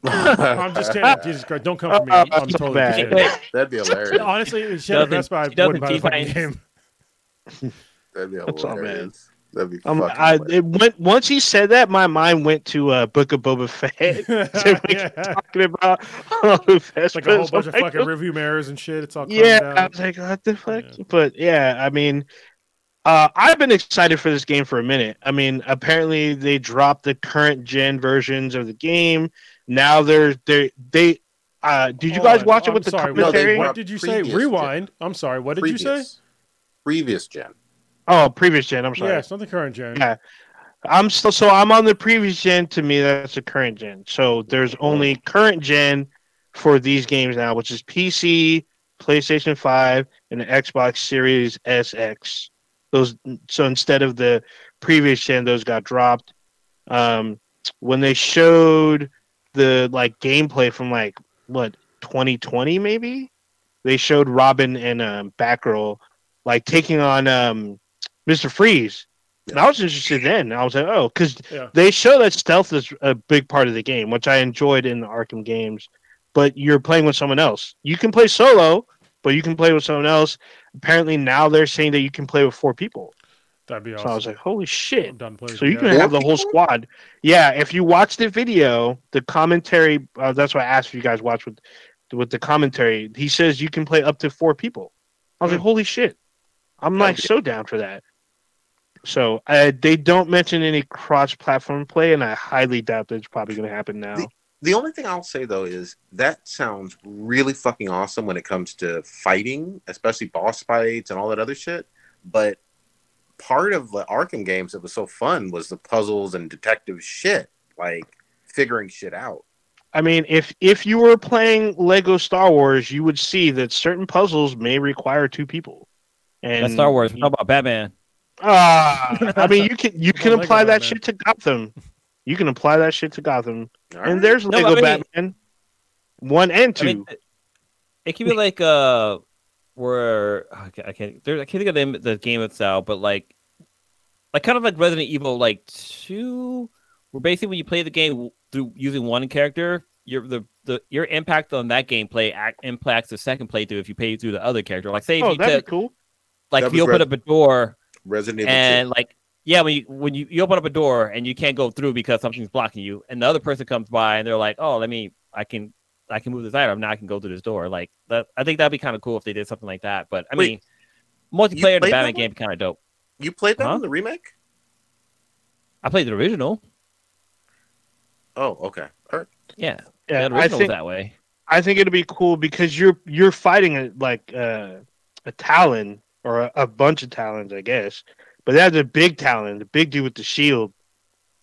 *laughs* I'm just kidding. Jesus Christ! Don't come for me. Uh, I'm, I'm totally bad. kidding. That'd be hilarious. Honestly, if she had a Doesn't- Vespa, I she doesn't wouldn't buy the fucking define- game. *laughs* That'd be That's all, man. hilarious. That'd be Um, fucking I it went once he said that, my mind went to uh, Book of Boba Fett. *laughs* So we yeah. talking about all the It's like a whole bunch of I'm like, fucking review mirrors and shit. It's all calmed Yeah, down. I was like, what the fuck? Yeah. But yeah, I mean, uh, I've been excited for this game for a minute. I mean, apparently they dropped the current gen versions of the game. Now they're they they. Uh, did you guys on, watch it I'm with the sorry, commentary? were- What did you say? Previous Rewind. I'm sorry. What did you say? previous, previous gen. oh, previous gen. I'm sorry. Yeah, it's not the current gen. Yeah. I'm still so I'm on the previous gen. To me, that's the current gen. So there's only current gen for these games now, which is PC, PlayStation 5, and the Xbox Series SX. Those so instead of the previous gen, those got dropped. Um, when they showed the like gameplay from like what 2020 maybe, they showed Robin and um, Batgirl like taking on um, Mr. Freeze. And I was interested then. I was like, oh, because Yeah. they show that stealth is a big part of the game, which I enjoyed in the Arkham games. But you're playing with someone else. You can play solo, but you can play with someone else. Apparently now they're saying that you can play with four people. That'd be So awesome. I was like, holy shit. I'm done playing. So you can have the whole squad. Yeah, if you watch the video, the commentary. Uh, that's why I asked if you guys watch with with the commentary. He says you can play up to four people. I was like, holy shit! I'm like Okay. so down for that. So uh, they don't mention any cross-platform play, and I highly doubt that's probably going to happen now. The- The only thing I'll say though is that sounds really fucking awesome when it comes to fighting, especially boss fights and all that other shit. But part of the Arkham games that was so fun was the puzzles and detective shit, like figuring shit out. I mean, if if you were playing Lego Star Wars, you would see that certain puzzles may require two people. And That's Star Wars. How about Batman? Ah, I mean, you can you *laughs* can Lego apply that Batman. shit to Gotham. You can apply that shit to Gotham, All and right. there's No, Lego I mean- Batman one and two. I mean, it could be like uh, where I can't, I can't, there, I can't think of the, name- the game itself, but like, like kind of like Resident Evil, like two, where basically when you play the game through using one character, your the the your impact on that gameplay act, impacts the second playthrough if you play through the other character. Like say if oh, you that'd took, be cool. like That if you was open up a door Resident Evil and 2. like yeah when you when you, you open up a door and you can't go through because something's blocking you and the other person comes by and they're like oh let me i can i can move this item now i can go through this door like that i think that'd be kind of cool if they did something like that but i Wait, mean multiplayer in the played batman game kind of dope You played that Huh? in the remake? i played the original Oh, okay. All right. yeah, Yeah, the I original think was that way I think it'd be cool because you're you're fighting a, like uh, a Talon or a, a bunch of Talons, I guess. But that's a big Talon, the big dude with the shield.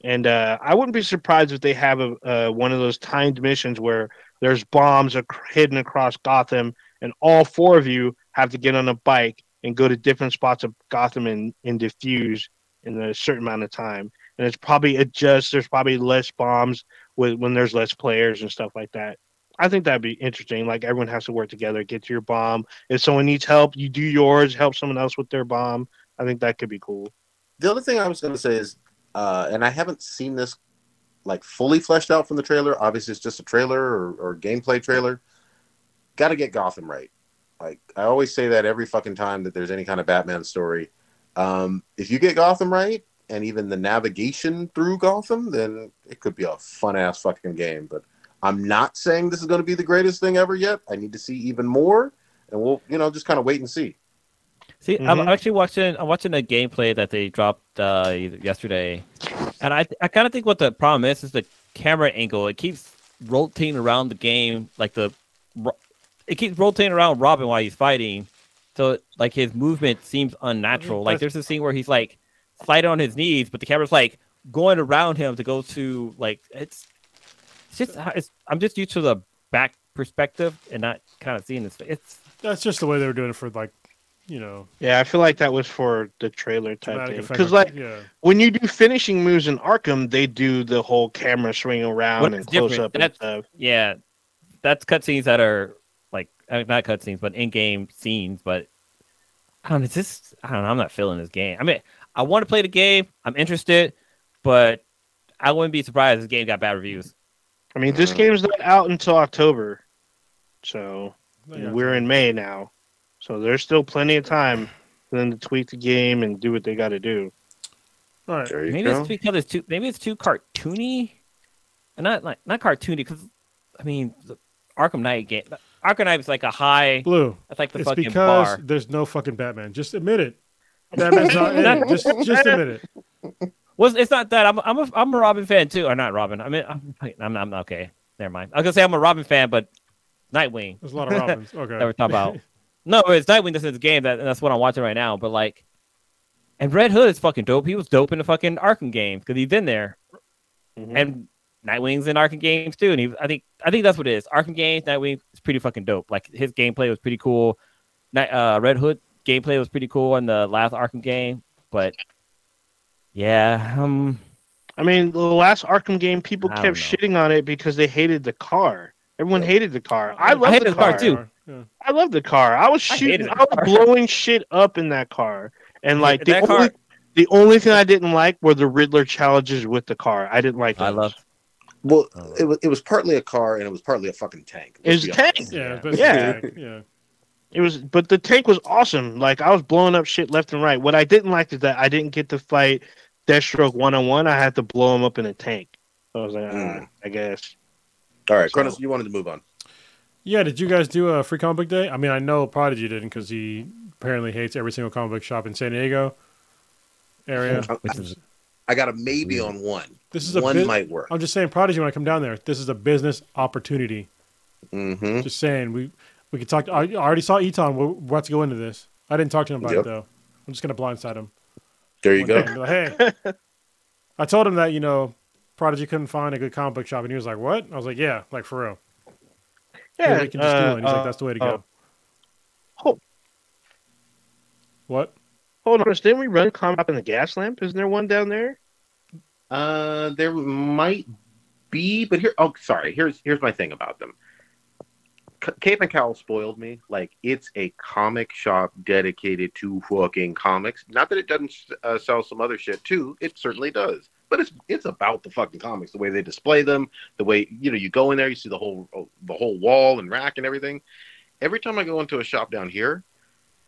And uh, I wouldn't be surprised if they have a one of those timed missions where there's bombs ac- hidden across Gotham, and all four of you have to get on a bike and go to different spots of Gotham and, and defuse in a certain amount of time. And it's probably adjust. There's probably less bombs with, when there's less players and stuff like that. I think that'd be interesting. Like everyone has to work together, get to your bomb. If someone needs help, you do yours, help someone else with their bomb. I think that could be cool. The other thing I was going to say is, uh, and I haven't seen this like fully fleshed out from the trailer. Obviously, it's just a trailer or, or gameplay trailer. Got to get Gotham right. like I always say that every fucking time that there's any kind of Batman story. Um, if you get Gotham right, and even the navigation through Gotham, then it could be a fun ass fucking game. But I'm not saying this is going to be the greatest thing ever yet. I need to see even more, and we'll you know just kind of wait and see. See, I'm Mhm. actually watching. I'm watching a gameplay that they dropped uh, yesterday, and I I kind of think what the problem is is the camera angle. It keeps rotating around the game, like the it keeps rotating around Robin while he's fighting. So like his movement seems unnatural. Like there's a scene where he's like sliding on his knees, but the camera's like going around him to go to like it's it's just it's, I'm just used to the back perspective and not kind of seeing this. It's That's just the way they were doing it for like, you know, Yeah, I feel like that was for the trailer type thing. Because like yeah, when you do finishing moves in Arkham, they do the whole camera swing around What's and close different? up and stuff. Yeah, that's cutscenes that are like not cutscenes, but in-game scenes. But I don't know. It's just I don't know. I'm not feeling this game. I mean, I want to play the game. I'm interested, but I wouldn't be surprised if this game got bad reviews. I mean, this Mhm. game's not out until October, so Yeah. we're in May now. So there's still plenty of time for them to tweak the game and do what they got to do. All right. There you Maybe go. it's because it's too. Maybe it's too cartoony, and not like not cartoony because I mean, the Arkham Knight game. Arkham Knight is like a high. Blue. That's like the It's fucking because bar. there's no fucking Batman. Just admit it. Batman's not in it. Just, just admit it. Well, it's not that. I'm I'm a I'm a Robin fan too, or not Robin. I mean, I'm I'm, I'm okay. Never mind. I was gonna say I'm a Robin fan, but Nightwing. There's a lot of Robins. *laughs* Okay. That we're talking about. *laughs* No, it's Nightwing that's in the game. That and that's what I'm watching right now. But like, and Red Hood is fucking dope. He was dope in the fucking Arkham games because he's in there, Mhm. and Nightwing's in Arkham games too. And he, I think I think that's what it is. Arkham games, Nightwing is pretty fucking dope. Like his gameplay was pretty cool. Night, uh, Red Hood gameplay was pretty cool in the last Arkham game, but yeah, um. I mean, the last Arkham game, people kept know. shitting on it because they hated the car. Everyone hated the car. I love hated the the car, car too. Yeah. I love the car. I was shooting. hated I, was blowing shit up in that car, and like the that only car- the only thing I didn't like were the Riddler challenges with the car. I didn't like. It. I love Well, Oh. it was it was partly a car and it was partly a fucking tank. It was a tank. Yeah. Yeah. but- Yeah. Yeah. It was, but the tank was awesome. Like I was blowing up shit left and right. What I didn't like is that I didn't get to fight Deathstroke one on one. I had to blow him up in a tank. So I was like, ah, Mm. I guess. All right, So- Cronus, you wanted to move on. Yeah, did you guys do a free comic book day? I mean, I know Prodigy didn't because he apparently hates every single comic book shop in San Diego area. I, I got a maybe on one. This is a one bit- might work. I'm just saying, Prodigy, when I come down there, this is a business opportunity. Mm-hmm. Just saying, we we could talk. I I already saw Eton. We're, we're about to go into this. I didn't talk to him about Yep. it though. I'm just gonna blindside him. There you one go. day and be like, hey, *laughs* I told him that you know Prodigy couldn't find a good comic book shop, and he was like, "What?" I was like, "Yeah, like for real." Yeah, we can just do uh, it. He's like, uh, "That's the way to oh. go." Oh. What? hold on. Didn't we run comic up in the Gaslamp? Isn't there one down there? Uh, there might be, but here. Oh, sorry. Here's here's my thing about them. C- Cape and Cowl spoiled me. Like it's a comic shop dedicated to fucking comics. Not that it doesn't uh, sell some other shit too. It certainly does. But it's it's about the fucking comics. The way they display them. The way you know you go in there, you see the whole the whole wall and rack and everything. Every time I go into a shop down here,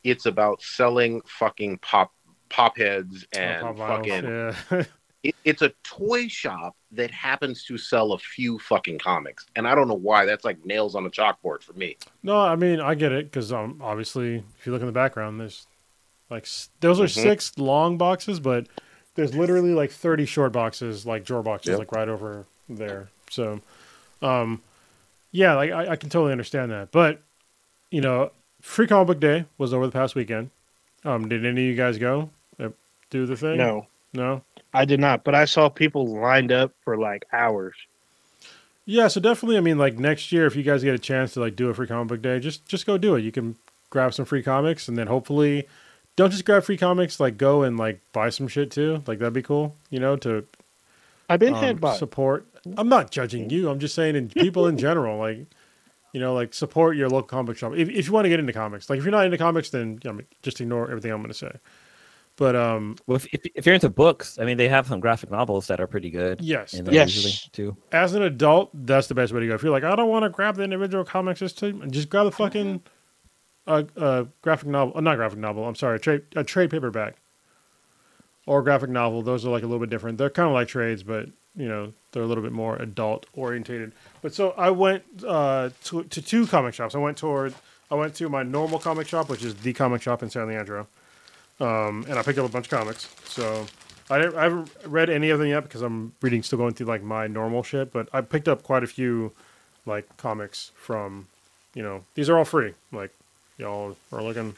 it's about selling fucking pop pop heads and Oh, Pop fucking Yeah. *laughs* it, it's a toy shop that happens to sell a few fucking comics, and I don't know why. That's like nails on a chalkboard for me. No, I mean I get it because um, obviously if you look in the background, there's like those are Mhm. six long boxes, but there's literally like thirty short boxes, like drawer boxes, Yep. like right over there. So, um, yeah, like I, I can totally understand that. But you know, Free Comic Book Day was over the past weekend. Um, did any of you guys go uh, do the thing? No, no. I did not. But I saw people lined up for like hours. Yeah, so definitely. I mean, like next year, if you guys get a chance to like do a free comic book day, just just go do it. You can grab some free comics, and then hopefully, don't just grab free comics. Like go and like buy some shit too. Like that'd be cool. You know, to I've been um, head by. support. I'm not judging you. I'm just saying, in *laughs* people in general, like you know, like support your local comic shop if if you want to get into comics. Like if you're not into comics, then you know, just ignore everything I'm going to say. But um, Well, if, if, if you're into books, I mean, they have some graphic novels that are pretty good. yes, in there Yes. usually too. as an adult, that's the best way to go. If you're like, I don't want to grab the individual comics, just to just grab the fucking a, graphic novel, uh, not graphic novel. I'm sorry, a trade a trade paperback or graphic novel. Those are like a little bit different. They're kind of like trades, but you know they're a little bit more adult orientated. But so I went uh, to to two comic shops. I went toward I went to my normal comic shop, which is the comic shop in San Leandro, um, and I picked up a bunch of comics. So I, I haven't read any of them yet because I'm reading, still going through like my normal shit. But I picked up quite a few like comics from, you know, these are all free. Like y'all are looking.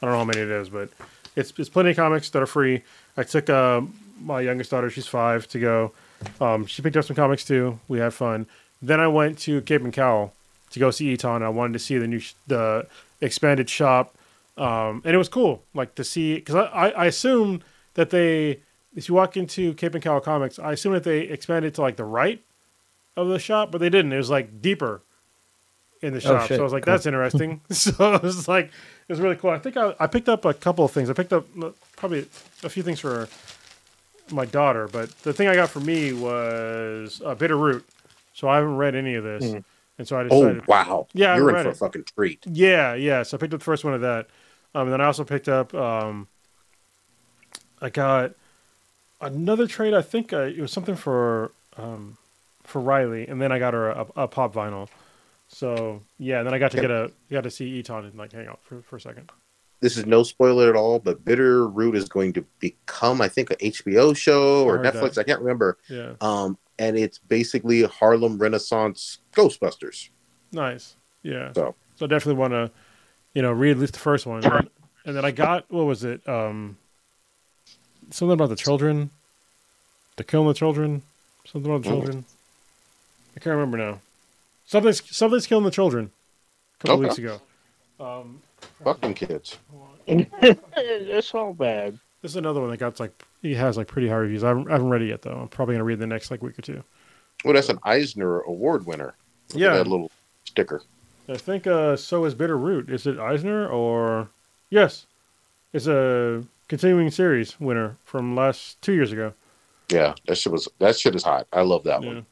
I don't know how many it is, but it's it's plenty of comics that are free. I took uh, my youngest daughter, she's five, to go. Um, she picked up some comics too. We had fun. Then I went to Cape and Cowl to go see Eton. I wanted to see the new sh- the expanded shop, um, and it was cool. Like to see because I, I I assumed that they if you walk into Cape and Cowl Comics, I assumed that they expanded to like the right of the shop, but they didn't. It was like deeper in the Oh, shop. shit. So I was like, Cool. that's interesting. *laughs* so it was like it was really cool. I think I, I picked up a couple of things. I picked up probably a few things for my daughter, but the thing I got for me was a Bitter Root. So I haven't read any of this, Hmm. and so I decided. Oh decided. wow! Yeah, you're in for a fucking treat. Yeah, yeah. So I picked up the first one of that. Um, and then I also picked up. Um, I got another trade. I think uh, it was something for um, for Riley, and then I got her a, a pop vinyl. So yeah, and then I got to get a got to see Eton and like hang out for, for a second. This is no spoiler at all, but Bitter Root is going to become, I think, a HBO show or I Netflix. that. I can't remember. Yeah, Um, and it's basically Harlem Renaissance Ghostbusters. nice. Yeah. So. so definitely want to, you know, read at least the first one, and then, and then I got what was it? Um, something about the children, the killing the children, something about the Mm. children. I can't remember now. Something's something's killing the children. A couple Okay. weeks ago. Um, Fuck them kids. *laughs* it's all bad. this is another one that got like he has like pretty high reviews. I haven't, I haven't read it yet though. I'm probably gonna read it the next like week or two. Well, that's an Eisner Award winner. Look Yeah. that little sticker. I think uh, so is Bitter Root. Is it Eisner or yes? It's a continuing series winner from last two years ago. Yeah, that shit was that shit is hot. I love that Yeah. one.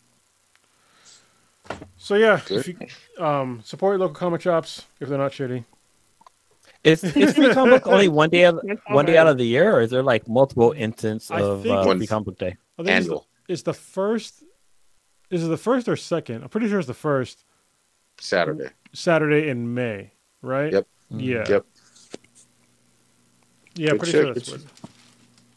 So yeah, Good. if you um, support your local comic shops if they're not shitty. Is is *laughs* free comic book only one day of, It's all one day out of the year, or is there like multiple instances of uh, One- free comic book day? I think it's the, Annual it's the first. Is it the first or second? I'm pretty sure it's the first Saturday. Saturday in May, right? Yep. Yeah. Yep. Yeah, Good pretty shit, sure that's good what.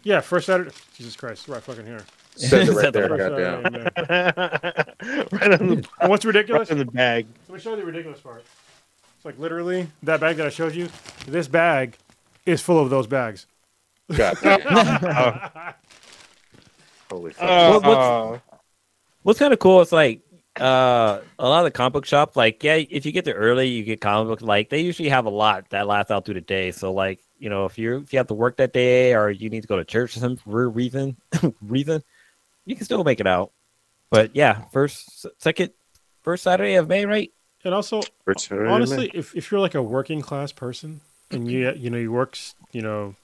Yeah, first Saturday. Jesus Christ, right fucking here. Says it *laughs* right Said the there. Goddamn. Saturday *laughs* right on the, And *laughs* what's ridiculous? right in the bag. Let me show you the ridiculous part. It's like literally that bag that I showed you. This bag is full of those bags. Goddamn. Holy fuck. Uh, What- what's- What's kind of cool is like uh, a lot of the comic book shops, like yeah, if you get there early, you get comic books. Like they usually have a lot that lasts out through the day. So like you know, if you if you have to work that day or you need to go to church or some weird reason, reason, you can still make it out. But yeah, first, second, first Saturday of May, right? And also, Return honestly, if, if you're like a working class person and you you know you work you know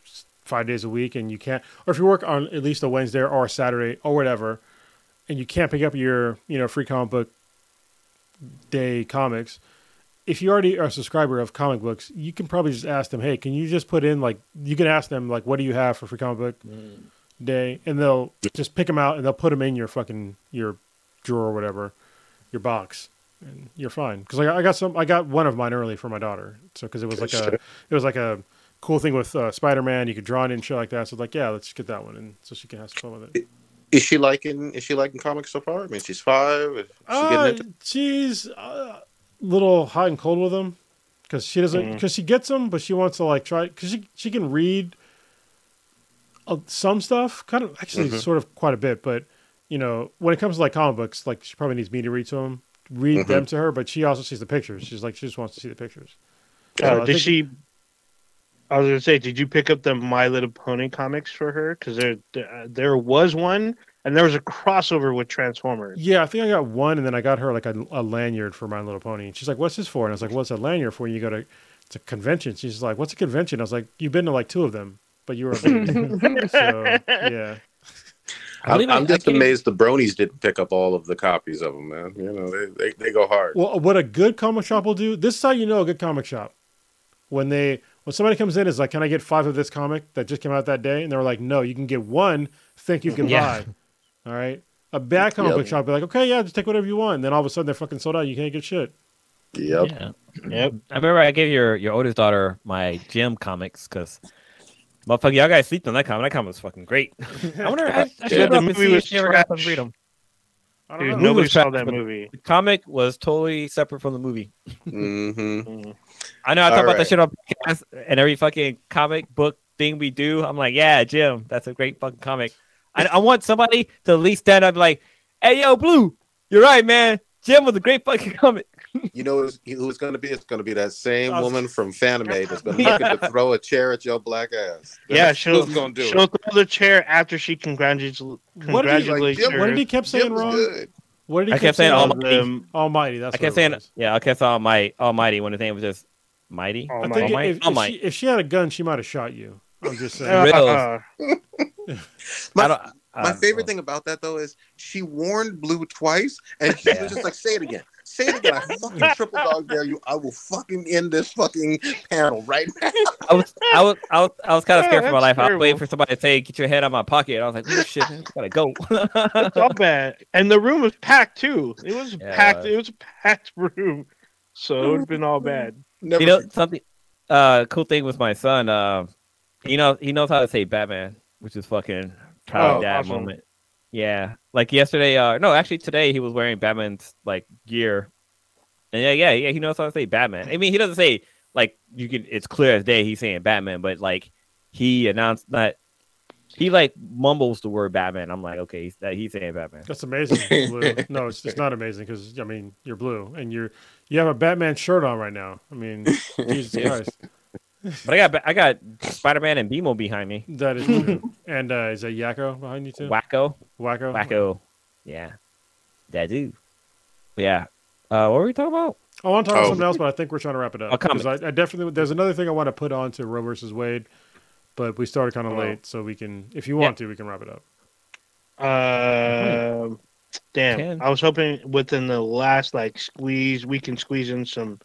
five days a week and you can't, or if you work on at least a Wednesday or a Saturday or whatever, and you can't pick up your you know free comic book day comics, if you already are a subscriber of comic books, you can probably just ask them, hey, can you just put in like you can ask them like, what do you have for free comic book mm. Day, and they'll just pick them out and they'll put them in your fucking your drawer or whatever, your box, and you're fine. Because like I got some, I got one of mine early for my daughter, so because it was like a it was like a cool thing with uh, Spider Man. You could draw it and shit like that. So like, yeah, let's get that one, and so she can have some fun with it. Is she liking? Is she liking comics so far? I mean, she's five. Is she Uh, into? she's a little hot and cold with them because she doesn't because she gets them, but she wants to like try because she she can read uh, some stuff, kind of actually Mhm. sort of quite a bit, but you know when it comes to like comic books, like she probably needs me to read to them, read Mhm. them to her, but she also sees the pictures. She's like she just wants to see the pictures. Uh, So I did think- she? I was gonna say, did you pick up the My Little Pony comics for her? Because there, there, there was one, and there was a crossover with Transformers. Yeah, I think I got one, and then I got her like a, a lanyard for My Little Pony. And she's like, "What's this for?" And I was like, "What's a lanyard for?" When you go to it's a convention. She's like, "What's a convention?" I was like, "You've been to like two of them, but you were a baby." *laughs* so yeah, *laughs* I I'm, I- I'm just amazed the Bronies didn't pick up all of the copies of them, man. You know, they they, they go hard. well, what a good comic shop will do. This is how you know a good comic shop. when they when somebody comes in is like, "Can I get five of this comic that just came out that day?" And they're like, "No, you can get one. Think you can Yeah. buy." All right. A bad comic Yep. book shop be like, "Okay, yeah, just take whatever you want." And then all of a sudden they're fucking sold out. You can't get shit. Yep. Yeah. Yep. I remember I gave your your oldest daughter my gym comics because motherfucker, y'all guys sleep on that comic. That comic was fucking great. *laughs* I wonder. I, I should Yeah, look the up movie if was she ever got to trash. read them. I don't know. nobody saw trash, that movie. The comic was totally separate from the movie. hmm Mm. *laughs* I know I talk All about that shit on podcast and every fucking comic book thing we do. I'm like, yeah, Jim, that's a great fucking comic. I, I want somebody to at least stand up and be like, hey, yo, Blue, you're right, man. Jim was a great fucking *laughs* comic. You know who's, who it's going to be? It's going to be that same Us. woman from Fanime that's been *laughs* looking to throw a chair at your black ass. Yeah, That's she'll, going to do she'll it. throw the chair after she congratulates, What did he- congratulates like, her. What did he kept saying Jim was wrong? good. What did he I kept saying Almighty. the- Almighty. That's I kept what saying, was. yeah, I kept saying Almighty, Almighty when the name was just Mighty. I Almighty. think Almighty. if, if, Almighty. she, if she had a gun, she might have shot you. I'm just *laughs* saying. Uh, uh, *laughs* My, I don't- I my don't favorite know. thing about that though is she warned Blue twice, and she Yeah. was just like, "Say it again, say it again. I fucking *laughs* triple dog dare you. I will fucking end this fucking panel right now." I was, I was, I was, I was kind of Yeah, scared for my that's life. I was waiting for somebody to say, "Get your head out of my pocket." And I was like, "Oh shit, I gotta go." It's all bad. And the room was packed too. It was Yeah, it packed. was. It was a packed *laughs* room. So it would have been all bad. Never you know something? Uh, cool thing with my son. Uh, he knows he knows how to say Batman, which is fucking proud Oh, dad awesome. moment. Yeah, like yesterday. Uh, no, actually today he was wearing Batman's like gear, and yeah, yeah, yeah. He knows how to say Batman. I mean, he doesn't say like you can. It's clear as day he's saying Batman, but like he announced that he like mumbles the word Batman. I'm like, okay, he's, that he's saying Batman. That's amazing. Blue. *laughs* No, it's, it's not amazing because I mean you're blue and you're you have a Batman shirt on right now. I mean, *laughs* Jesus Christ, But I got I got Spider Man and BMO behind me. that is true. *laughs* and uh, is that Yakko behind you too? Wakko. Wakko. Wakko. Yeah. That do. Yeah. Uh, what were we talking about? I want to talk about Oh. something else, but I think we're trying to wrap it up Oh, because comics. I, I definitely there's another thing I want to put on to Roe versus Wade, but we started kind of Oh. late, so we can if you want to we can wrap it up. Uh, damn. Can. I was hoping within the last like squeeze, we can squeeze in some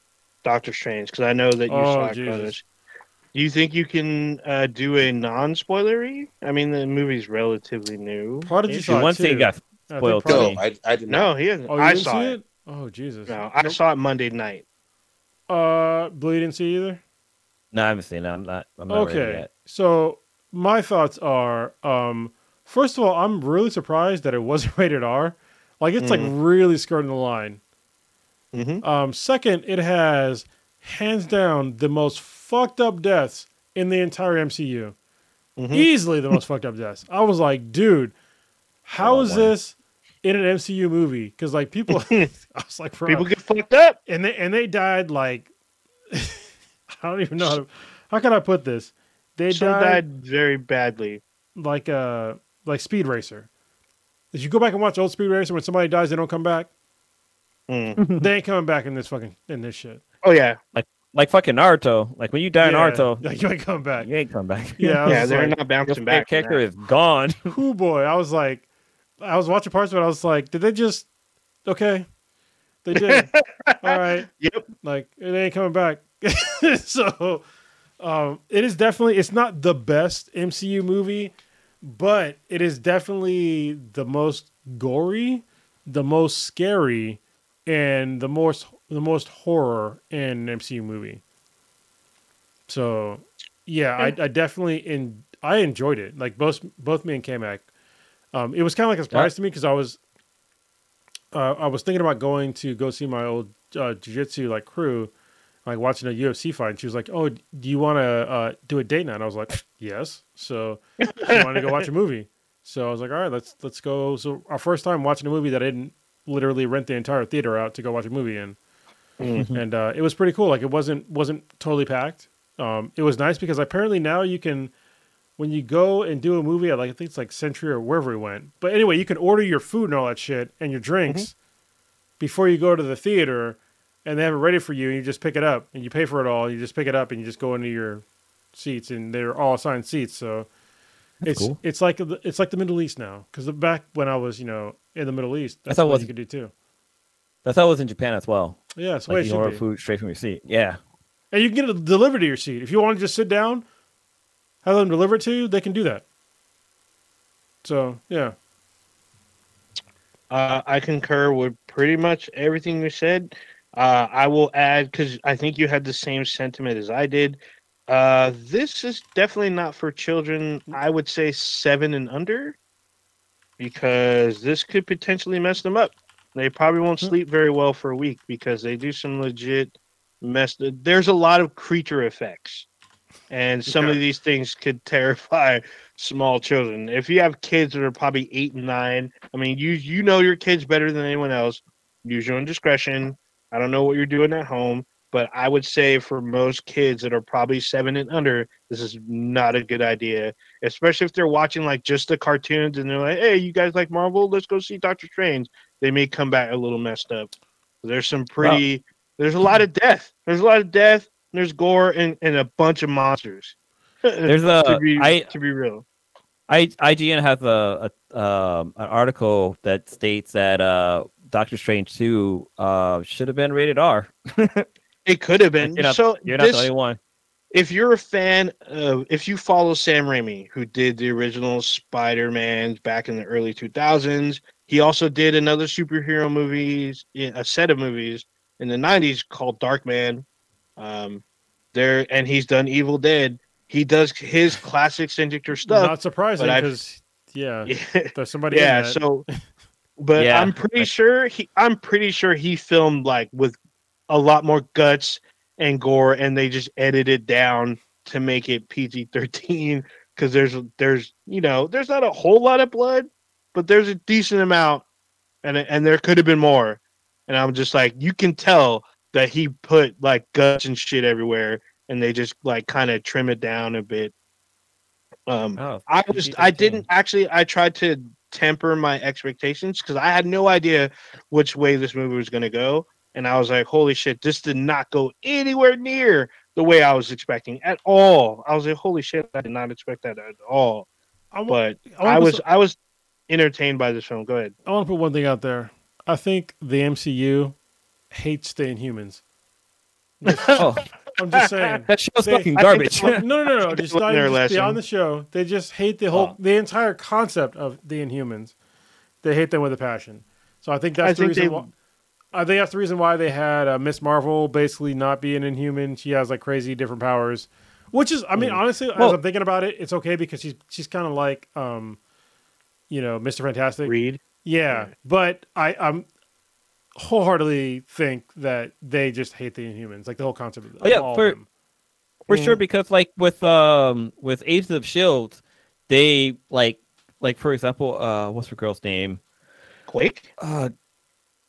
Doctor Strange because I know that you Oh, saw it, brothers. Do you think you can uh, do a non-spoilery? I mean, the movie's relatively new. Prodigy Ish. saw One thing too. got I spoiled to No. I, I did not. No, he hasn't. Oh, you I didn't saw see it. it? Oh Jesus. No, I saw it Monday night. Uh, Blue you didn't see either. No, I haven't seen it. I'm not. I'm not ready Okay, yet. so my thoughts are, um, first of all, I'm really surprised that it wasn't *laughs* rated R. Like it's like really skirting the line. Mm-hmm. Um, second, it has hands down the most fucked up deaths in the entire MCU. Mhm. Easily the most fucked up deaths. I was like, dude, how Oh, is wow. this in an MCU movie? Because like people, *laughs* *laughs* I was like, bro, People get fucked up. and they and they died like *laughs* I don't even know how to, how can I put this? They Some died, died very badly. like uh like Speed Racer. If you go back and watch old Speed Racer, when somebody dies, they don't come back. Mm. They ain't coming back in this fucking in this shit. Oh yeah, Like like fucking Naruto. Like when you die in Yeah, Naruto, *laughs* like you ain't coming back. you ain't come back. Yeah, *laughs* yeah, they're like, not bouncing back. from character that. is gone. *laughs* Who boy? I was like, I was watching parts of it. I was like, did they just? Okay, they did. All right. Yep. Like it ain't coming back. so, um, it is definitely. It's not the best MCU movie, but it is definitely the most gory, the most scary, and the most the most horror in an MCU movie. So, yeah, I, I definitely in I enjoyed it. Like both both me and K-Mac. Um, it was kind of like a surprise to me because I was uh, I was thinking about going to go see my old uh, jiu-jitsu like crew, like watching a UFC fight. And she was like, "Oh, do you want to uh, do a date night?" And I was like, "Yes." So she wanted to go watch a movie. So I was like, "All right, let's let's go." So our first time watching a movie that I didn't literally rent the entire theater out to go watch a movie in, Mhm. and uh, it was pretty cool. Like it wasn't wasn't totally packed. Um, it was nice because apparently now you can, when you go and do a movie at like I think it's like Century or wherever we went. But anyway, you can order your food and all that shit and your drinks before you go to the theater, and they have it ready for you. And you just pick it up and you pay for it all. You just pick it up and you just go into your seats, and they're all assigned seats. So it's cool. it's like the- it's like the Middle East now. Because back when I was you know in the Middle East, that's thought it what you could do too. That's how it was in Japan as well. Yeah, it's Like way it you should order be. food straight from your seat. Yeah. and you can get it delivered to your seat. If you want to just sit down, have them deliver it to you, they can do that. So yeah, Uh, I concur with pretty much everything you said. Uh, I will add because I think you had the same sentiment as I did. Uh, this is definitely not for children. I would say seven and under, because this could potentially mess them up. They probably won't Hmm. sleep very well for a week because they do some legit mess. There's a lot of creature effects, and some of these things could *laughs* terrify small children. If you have kids that are probably eight and nine, I mean, you you know your kids better than anyone else. Use your own discretion. I don't know what you're doing at home, but I would say for most kids that are probably seven and under, this is not a good idea. Especially if they're watching like just the cartoons and they're like, "Hey, you guys like Marvel? Let's go see Doctor Strange." They may come back a little messed up. There's some pretty. There's a lot of death. There's a lot of death. There's gore and, and a bunch of monsters. *laughs* There's to a be I to be real. I IGN has a, a um an article that states that uh Doctor Strange two uh should have been rated R. *laughs* It could have been. You're not- so You're not this, the only one. if you're a fan of, if you follow Sam Raimi, who did the original Spider-Man back in the early 2000s, he also did another superhero movies, a set of movies in the 90s called Darkman. Um, there, and he's done Evil Dead. He does his classic signature stuff. not surprising because yeah, *laughs* Yeah. there's somebody. yeah in that. so *laughs* but Yeah. i'm pretty sure he i'm pretty sure he filmed like with a lot more guts and gore and they just edited down to make it pg-13 because there's there's you know there's not a whole lot of blood but there's a decent amount and and there could have been more and i'm just like you can tell that he put like guts and shit everywhere and they just like kind of trim it down a bit um Oh, I was I didn't actually I tried to temper my expectations because I had no idea which way this movie was gonna go. And I was like, holy shit, this did not go anywhere near the way I was expecting at all. I was like, holy shit, I did not expect that at all. I, wa- But I, I was some- I was entertained by this film. Go ahead. I want to put one thing out there. I think the MCU hates the Inhumans. *laughs* Oh, I'm just saying. that show's They- fucking garbage. think No, no, no, no. *laughs* Just learned not their even just beyond the show. They just hate the whole, Oh. the entire concept of the Inhumans. They hate them with a passion. So I think that's I the think reason. they- Why, I think that's the reason why they had uh, Miss Marvel basically not be an Inhuman. She has like crazy different powers, which is, I mean, Mm. honestly, as I'm thinking about it, it's okay because she's she's kind of like, um, you know, Mister Fantastic. Read. Yeah, but I I'm wholeheartedly think that they just hate the Inhumans, like the whole concept of, Oh, yeah, all for- them. For Mm. sure, because like with um with Agents of Shield, they like like for example, uh what's her girl's name? Quake. Uh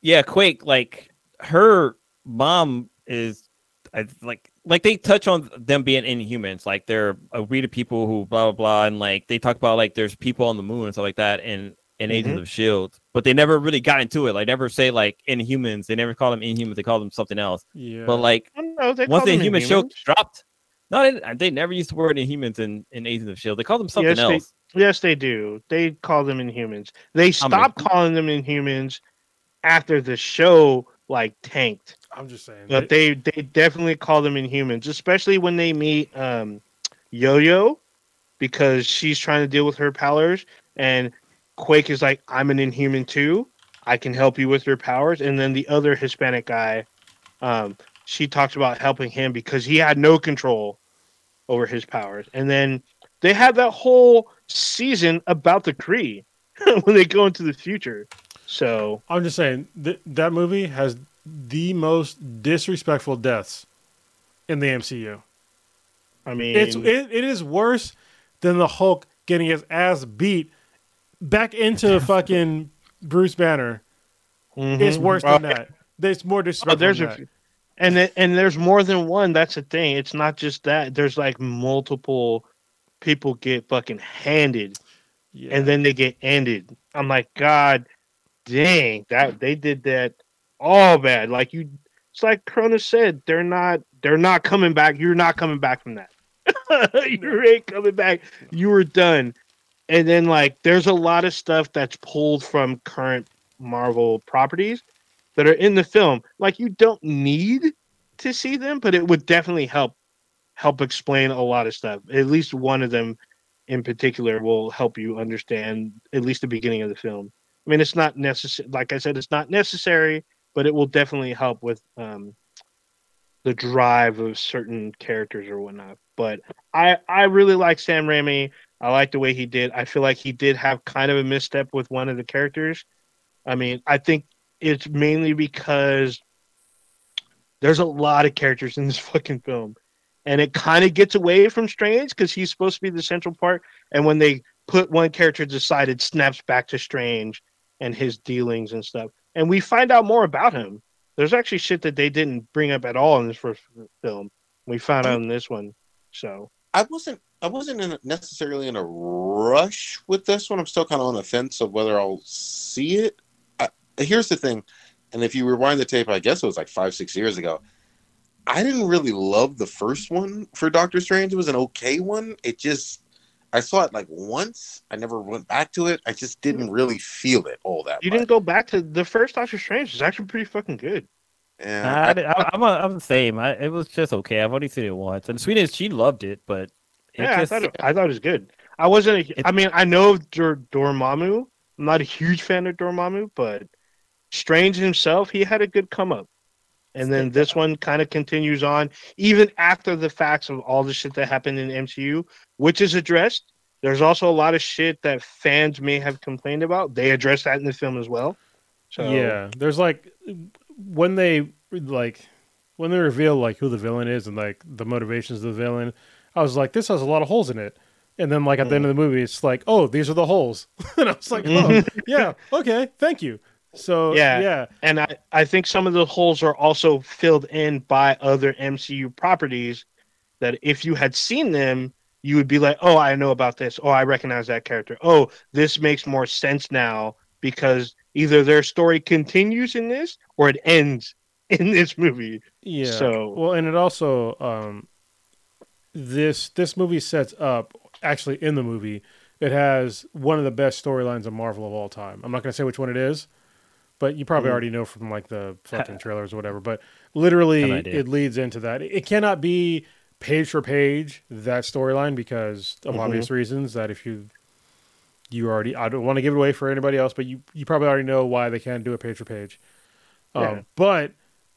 yeah, Quake, like her mom is I like like they touch on them being inhumans, like they're a breed of people who blah blah blah and like they talk about like there's people on the moon and stuff like that in in Agents mm-hmm. of Shield, but they never really got into it. Like never say like inhumans, they never call them inhumans, they call them something else. Yeah, But like no, they once the them Inhuman show dropped, no, they, they never used the word Inhumans in, in Agents of Shield. They called them something Yes, they- else. Yes, they do. They call them Inhumans. They How many? stopped calling them Inhumans after the show like tanked. I'm just saying. But they they definitely call them Inhumans, especially when they meet um, Yo-Yo, because she's trying to deal with her powers, and Quake is like, "I'm an Inhuman too. I can help you with your powers." And then the other Hispanic guy, um, she talks about helping him because he had no control over his powers. And then they have that whole season about the Kree *laughs* when they go into the future. So I'm just saying th- that movie has the most disrespectful deaths in the MCU. I mean, It's it, it is worse than the Hulk getting his ass beat back into fucking Bruce Banner. It's mhm. worse Well, than that. It's more Oh, disrespectful. there's than a, that. and then, and there's more than one. That's the thing. It's not just that. There's like multiple people get fucking handed, yeah. and then they get ended. I'm like, God, dang, that they did that all bad. Like you, it's like Kronos said. They're not. They're not coming back. You're not coming back from that. *laughs* you ain't coming back. You were done. And then like, there's a lot of stuff that's pulled from current Marvel properties that are in the film. Like you don't need to see them, but it would definitely help help explain a lot of stuff. At least one of them in particular will help you understand at least the beginning of the film. I mean, it's not necessary. Like I said, it's not necessary, but it will definitely help with um, the drive of certain characters or whatnot. But I I really like Sam Raimi. I like the way he did. I feel like he did have kind of a misstep with one of the characters. I mean, I think it's mainly because there's a lot of characters in this *laughs* fucking film, and it kind of gets away from Strange because he's supposed to be the central part. And when they put one character to the side, it snaps back to Strange and his dealings and stuff. And we find out more about him. There's actually shit that they didn't bring up at all in this first film. We found out in this one. So I wasn't I wasn't in necessarily in a rush with this one. I'm still kind of on the fence of whether I'll see it. I, here's the thing, and if you rewind the tape, I guess it was like five six years ago. I didn't really love the first one for Doctor Strange. It was an okay one. It just I saw it like once. I never went back to it. I just didn't hmm. really feel it all that. You much. didn't go back to the first Doctor Strange. It's actually pretty fucking good. Yeah, I, I, I'm, a, I'm the same. I, it was just okay. I've only seen it once, and Sweden she loved it, but it yeah, just, I, thought it, I thought it was good. I wasn't. A, It- I mean, I know of Dor- Dormammu. I'm not a huge fan of Dormammu, but Strange himself, he had a good come up. And then this one kind of continues on, even after the facts of all the shit that happened in MCU, which is addressed. There's also a lot of shit that fans may have complained about. They address that in the film as well. So Yeah, there's like when they like when they reveal like who the villain is and like the motivations of the villain. I was like, this has a lot of holes in it. And then like at the end of the movie, it's like, oh, these are the holes. *laughs* and I was like, oh, mm-hmm. yeah, okay, thank you. So Yeah. yeah, And I, I think some of the holes are also filled in by other MCU properties that if you had seen them, you would be like, oh, I know about this. Oh, I recognize that character. Oh, this makes more sense now because either their story continues in this or it ends *laughs* in this movie. yeah. So- well, and it also um, this this movie sets up actually in the movie. It has one of the best storylines of Marvel of all time. I'm not going to say which one it is, but you probably Mhm. already know from like the *laughs* fucking trailers or whatever. But literally, Have an idea. it leads into that. It cannot be page for page that storyline because of Mhm. obvious reasons. That if you you already, I don't want to give it away for anybody else, but you you probably already know why they can't do it page for page. Um, Yeah. But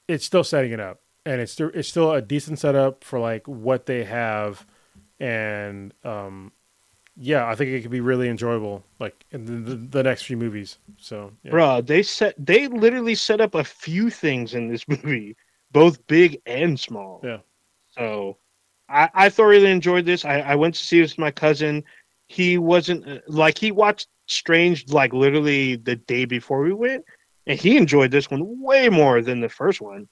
it's still setting it up, and it's still, it's still a decent setup for like what they have, and um, yeah, I think it could be really enjoyable, like in the, the, the next few movies. So, yeah. Bruh, they set they literally set up a few things in this *laughs* movie, both big and small. Yeah. So I, I thoroughly enjoyed this. I, I went to see this with my cousin. He wasn't uh, like he watched Strange like literally the day before we went, and he enjoyed this one way more than the first one.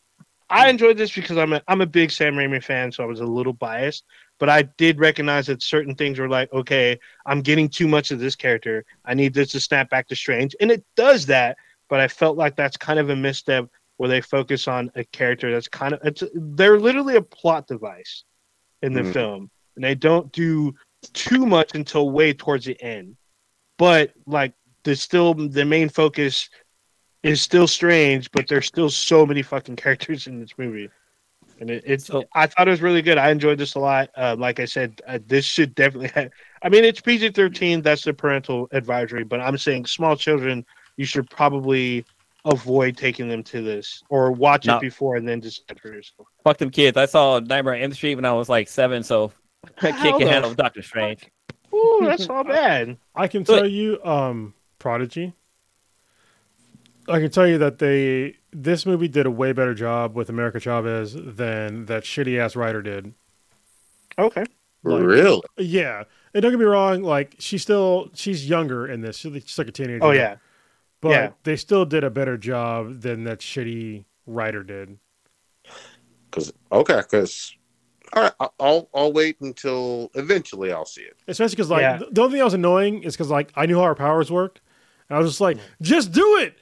I enjoyed this because I'm a I'm a big Sam Raimi fan, so I was a little biased. But I did recognize that certain things were like, okay, I'm getting too much of this character. I need this to snap back to Strange, and it does that. But I felt like that's kind of a misstep where they focus on a character that's kind of it's they're literally a plot device in the Mhm. film, and they don't do too much until way towards the end. But like, there's still the main focus is still strange, but there's still so many fucking *laughs* characters in this movie. And it, it's, So- I thought it was really good. I enjoyed this a lot. Uh, like I said, uh, this should definitely have, I mean, it's PG 13. That's the parental advisory, but I'm saying small children, you should probably avoid taking them to this or watch No. it before and then decide for yourself. Fuck them kids. I saw Nightmare on Elm Street when I was like seven, so I How can't the handle Doctor Strange. Ooh, that's all bad. *laughs* I can But- tell you, um, Prodigy. I can tell you that they this movie did a way better job with America Chavez than that shitty ass writer did. Okay. Like- really? Yeah, and don't get me wrong, like she's still she's younger in this. She's like- a teenager. Oh, yeah. but yeah. they still did a better job than that shitty writer did. Because okay, because all right, I- I'll I'll wait until eventually I'll see it. Especially because like Yeah. the the only thing that was annoying is because like I knew how her powers worked, and I was just like, mm. just do it.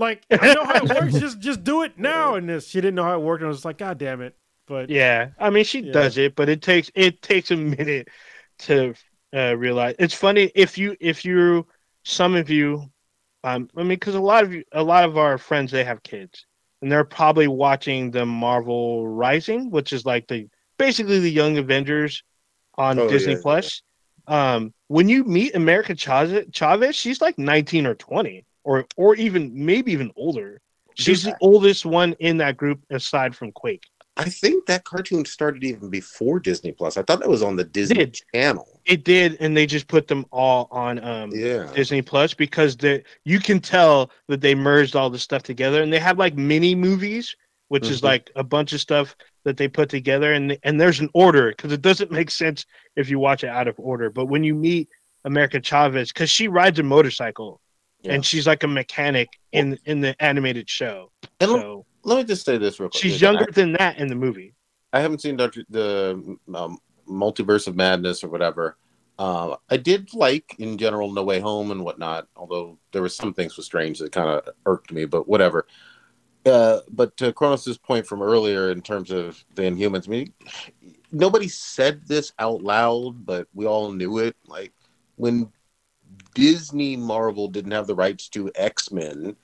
Like I know how it *laughs* works. just just do it now. And this she didn't know how it worked, and I was just like, God damn it. But Yeah, I mean she Yeah. does it, but it takes it takes a minute to uh, realize. It's funny if you if you some of you, um, I mean, because a lot of you, a lot of our friends they have kids, and they're probably watching the Marvel Rising, which is like the basically the Young Avengers on Oh, Disney yeah, Plus. Um, when you meet America Chavez, Chavez, she's like 19 or 20, or or even maybe even older. She's Dude, the oldest one in that group aside from Quake. I think that cartoon started even before Disney Plus. I thought that was on the Disney Did. Channel. It did, and they just put them all on um, Yeah. Disney Plus because the you can tell that they merged all the stuff together, and they have like mini movies, which is Mhm. like a bunch of stuff that they put together, and and there's an order because it doesn't make sense if you watch it out of order. But when you meet America Chavez, because she rides a motorcycle, Yeah. and she's like a mechanic in in the animated show, And let- so let me just say this real quick. she's I- younger than that in the movie. I haven't seen Doctor the um, Multiverse of Madness or whatever. Uh, I did like in general No Way Home and whatnot, although there were some things with Strange that kind of irked me, but whatever. Uh, but to Kronos' point from earlier in terms of the Inhumans, I mean, nobody said this out loud, but we all knew it. Like when Disney Marvel didn't have the rights to X Men,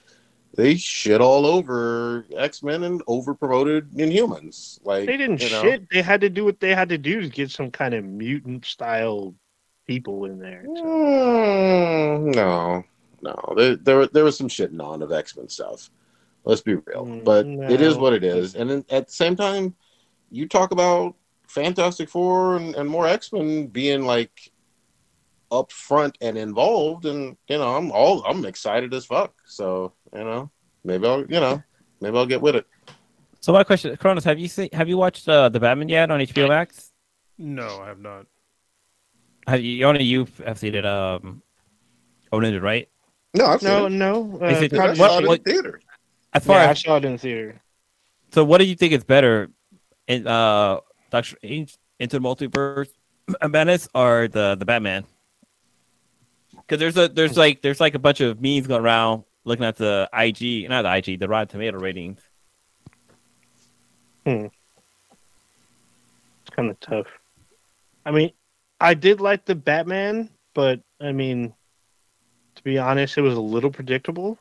they shit all over X Men and over promoted Inhumans. Like They didn't you know. shit. They had to do what they had to do to get some kind of mutant style people in there. So, Mm, no, no. There, there, there was some shitting on of X Men stuff. Let's be real, Mm, but it is what it is. And then at the same time, you talk about Fantastic Four and, and more X Men being like up front and involved, and you know, I'm all I'm excited as fuck. So you know, maybe I'll you know, maybe I'll get with it. So my question, Kronos, have you seen have you watched uh, the Batman yet on HBO Max? No, I have not. Have you only you have seen it? Um, Owen did right. No, I've no, it. no. Uh, it- I probably- saw what- it in what- theater. As far yeah, I as saw it in theater. so, what do you think is better, in uh, Doctor Strange into the multiverse, *clears throat* Madness, or the the Batman? Because there's a there's hmm. like there's like a bunch of memes going around looking at the IG, not the IG, the Rotten Tomato ratings. Hmm. It's kind of tough. I mean, I did like the Batman, but I mean, to be honest, it was a little predictable.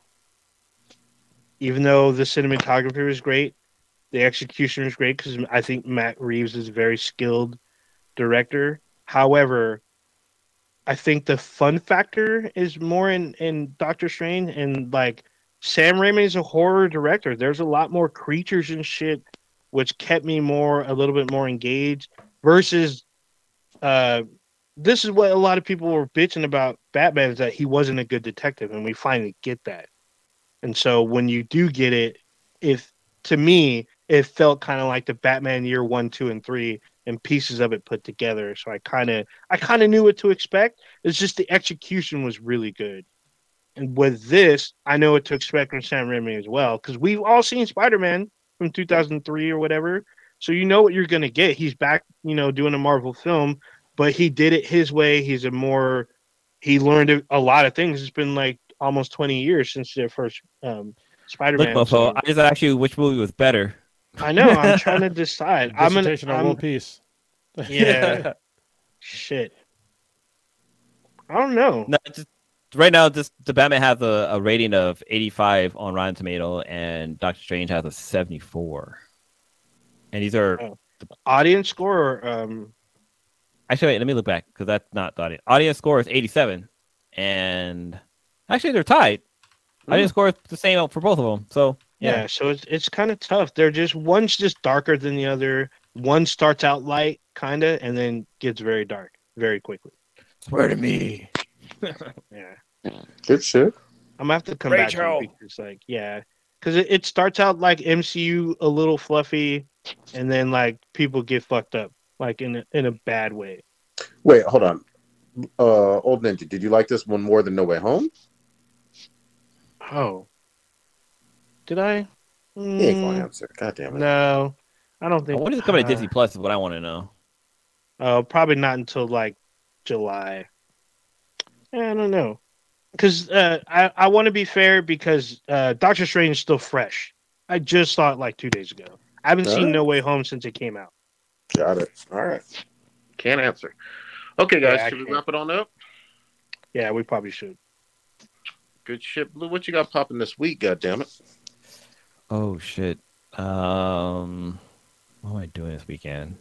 Even though the cinematography was great, the execution was great because I think Matt Reeves is a very skilled director. However, I think the fun factor is more in in Doctor Strange and like Sam Raimi is a horror director. There's a lot more creatures and shit, which kept me more a little bit more engaged. Versus, uh, this is what a lot of people were bitching about Batman is that he wasn't a good detective, and we finally get that. And so when you do get it, if to me it felt kind of like the Batman year one, two, and three, and pieces of it put together. So I kind of I kind of knew what to expect. It's just the execution was really good. And with this, I know what to expect from Sam Raimi as well, because we've all seen Spider Man from 2003 or whatever. So you know what you're going to get. He's back, you know, doing a Marvel film, but he did it his way. He's a more, he learned a- lot of things. It's been like almost 20 years since their first um, Spider Look. Mofo, I just asked you which movie was better. I know. I'm trying to decide. *laughs* I'm gonna. Dissertation on I'm- world peace. *laughs* yeah. Shit. I don't know. No, just right now, just the Batman has a, a rating of 85 on Rotten Tomato, and Doctor Strange has a 74. And these are Oh. Audience score or um. actually wait, let me look back because that's not the audience. Audience score is 87, and actually they're tied. Audience score is the same for both of them. So Yeah, yeah, so it's it's kind of tough. They're just one's just darker than the other. One starts out light, kind of, and then gets very dark very quickly. swear to me. *laughs* Yeah, Good shit. I'm gonna have to come back to Rachel. it because, like, yeah, because it, it starts out like MCU a little fluffy, and then like people get fucked up, like in a, in a bad way. Wait, hold on. Uh, old ninja, did you like this one more than No Way Home? Oh, did I? He ain't gonna Mm, answer. God damn it. no, I don't think. When is it coming to uh, Disney Plus? Is what I want to know. Oh, probably not until like July. I don't know, because uh, I I want to be fair because uh, Doctor Strange is still fresh. I just saw it like two days ago. I haven't seen Alright. No Way Home since it came out. Got it. All right. Can't answer. Okay, guys, Yeah, should we can't. wrap it on up? Yeah, we probably should. Good shit, Blue. What you got popping this week? God damn it. Oh shit. Um, what am I doing this weekend?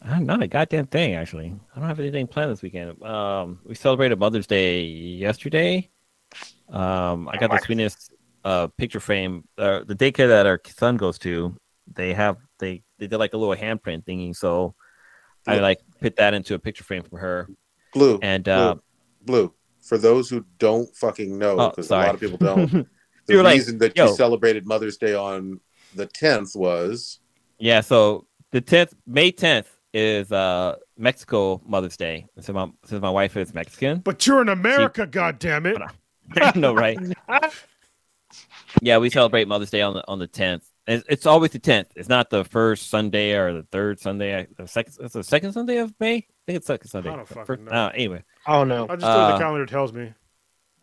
I'm not a goddamn thing actually. I don't have anything planned this weekend. Um, we celebrated Mother's Day yesterday. Um, I got the sweetest uh picture frame. Uh, the daycare that our son goes to, they have they they did like a little handprint thingy. So I like put that into a picture frame for her. Blue. And blue, uh, blue. For those who don't fucking know, Oh, because a lot of people don't, *laughs* the You were like, reason that "Yo." you celebrated Mother's Day on the 10th was Yeah, so the tenth, May tenth, is uh Mexico Mother's Day. Since my since my wife is Mexican, But you're in America, God damn it! no, right? *laughs* Yeah, we celebrate Mother's Day on the on the tenth. It's, it's always the tenth. It's not the first Sunday or the third Sunday. The second, it's the second Sunday of May. I think it's second Sunday. I don't fucking First- know. uh, anyway, Oh no. I just do what Uh, the calendar tells me.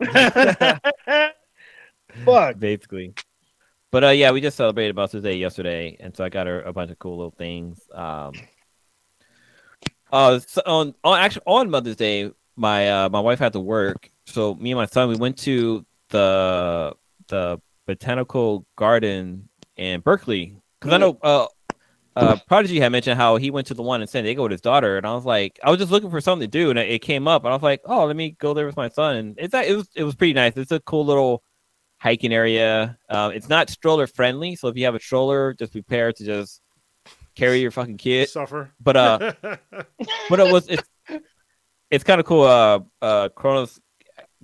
*laughs* *laughs* Fuck. *laughs* basically. But uh, yeah, we just celebrated Mother's Day yesterday, and so I got her a bunch of cool little things. Um, uh, so on on actually on Mother's Day, my uh, my wife had to work, so me and my son we went to the the botanical garden in Berkeley because I know uh, uh, Prodigy had mentioned how he went to the one in San Diego with his daughter, and I was like, I was just looking for something to do, and it came up, and I was like, oh, let me go there with my son, and it's that it was it was pretty nice. It's a cool little hiking area. Um, it's not stroller friendly, so if you have a stroller, just prepare to just carry your fucking kid. Suffer. But uh, *laughs* but it was it's it's kind of cool. Uh, uh, Kronos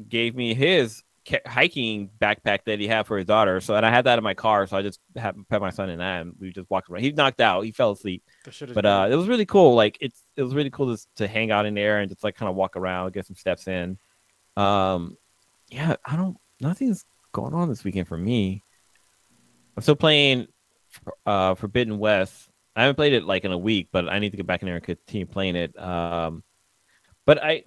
gave me his ca- hiking backpack that he had for his daughter. So and I had that in my car, so I just had put my son in that, and we just walked around. He knocked out. He fell asleep, but uh, it was really cool. Like it's it was really cool to to hang out in there and just like kind of walk around, get some steps in. Um, yeah, I don't. Nothing's going on this weekend for me. I'm still playing uh Forbidden West. I haven't played it like in a week, but I need to get back in there and continue playing it. Um, but I,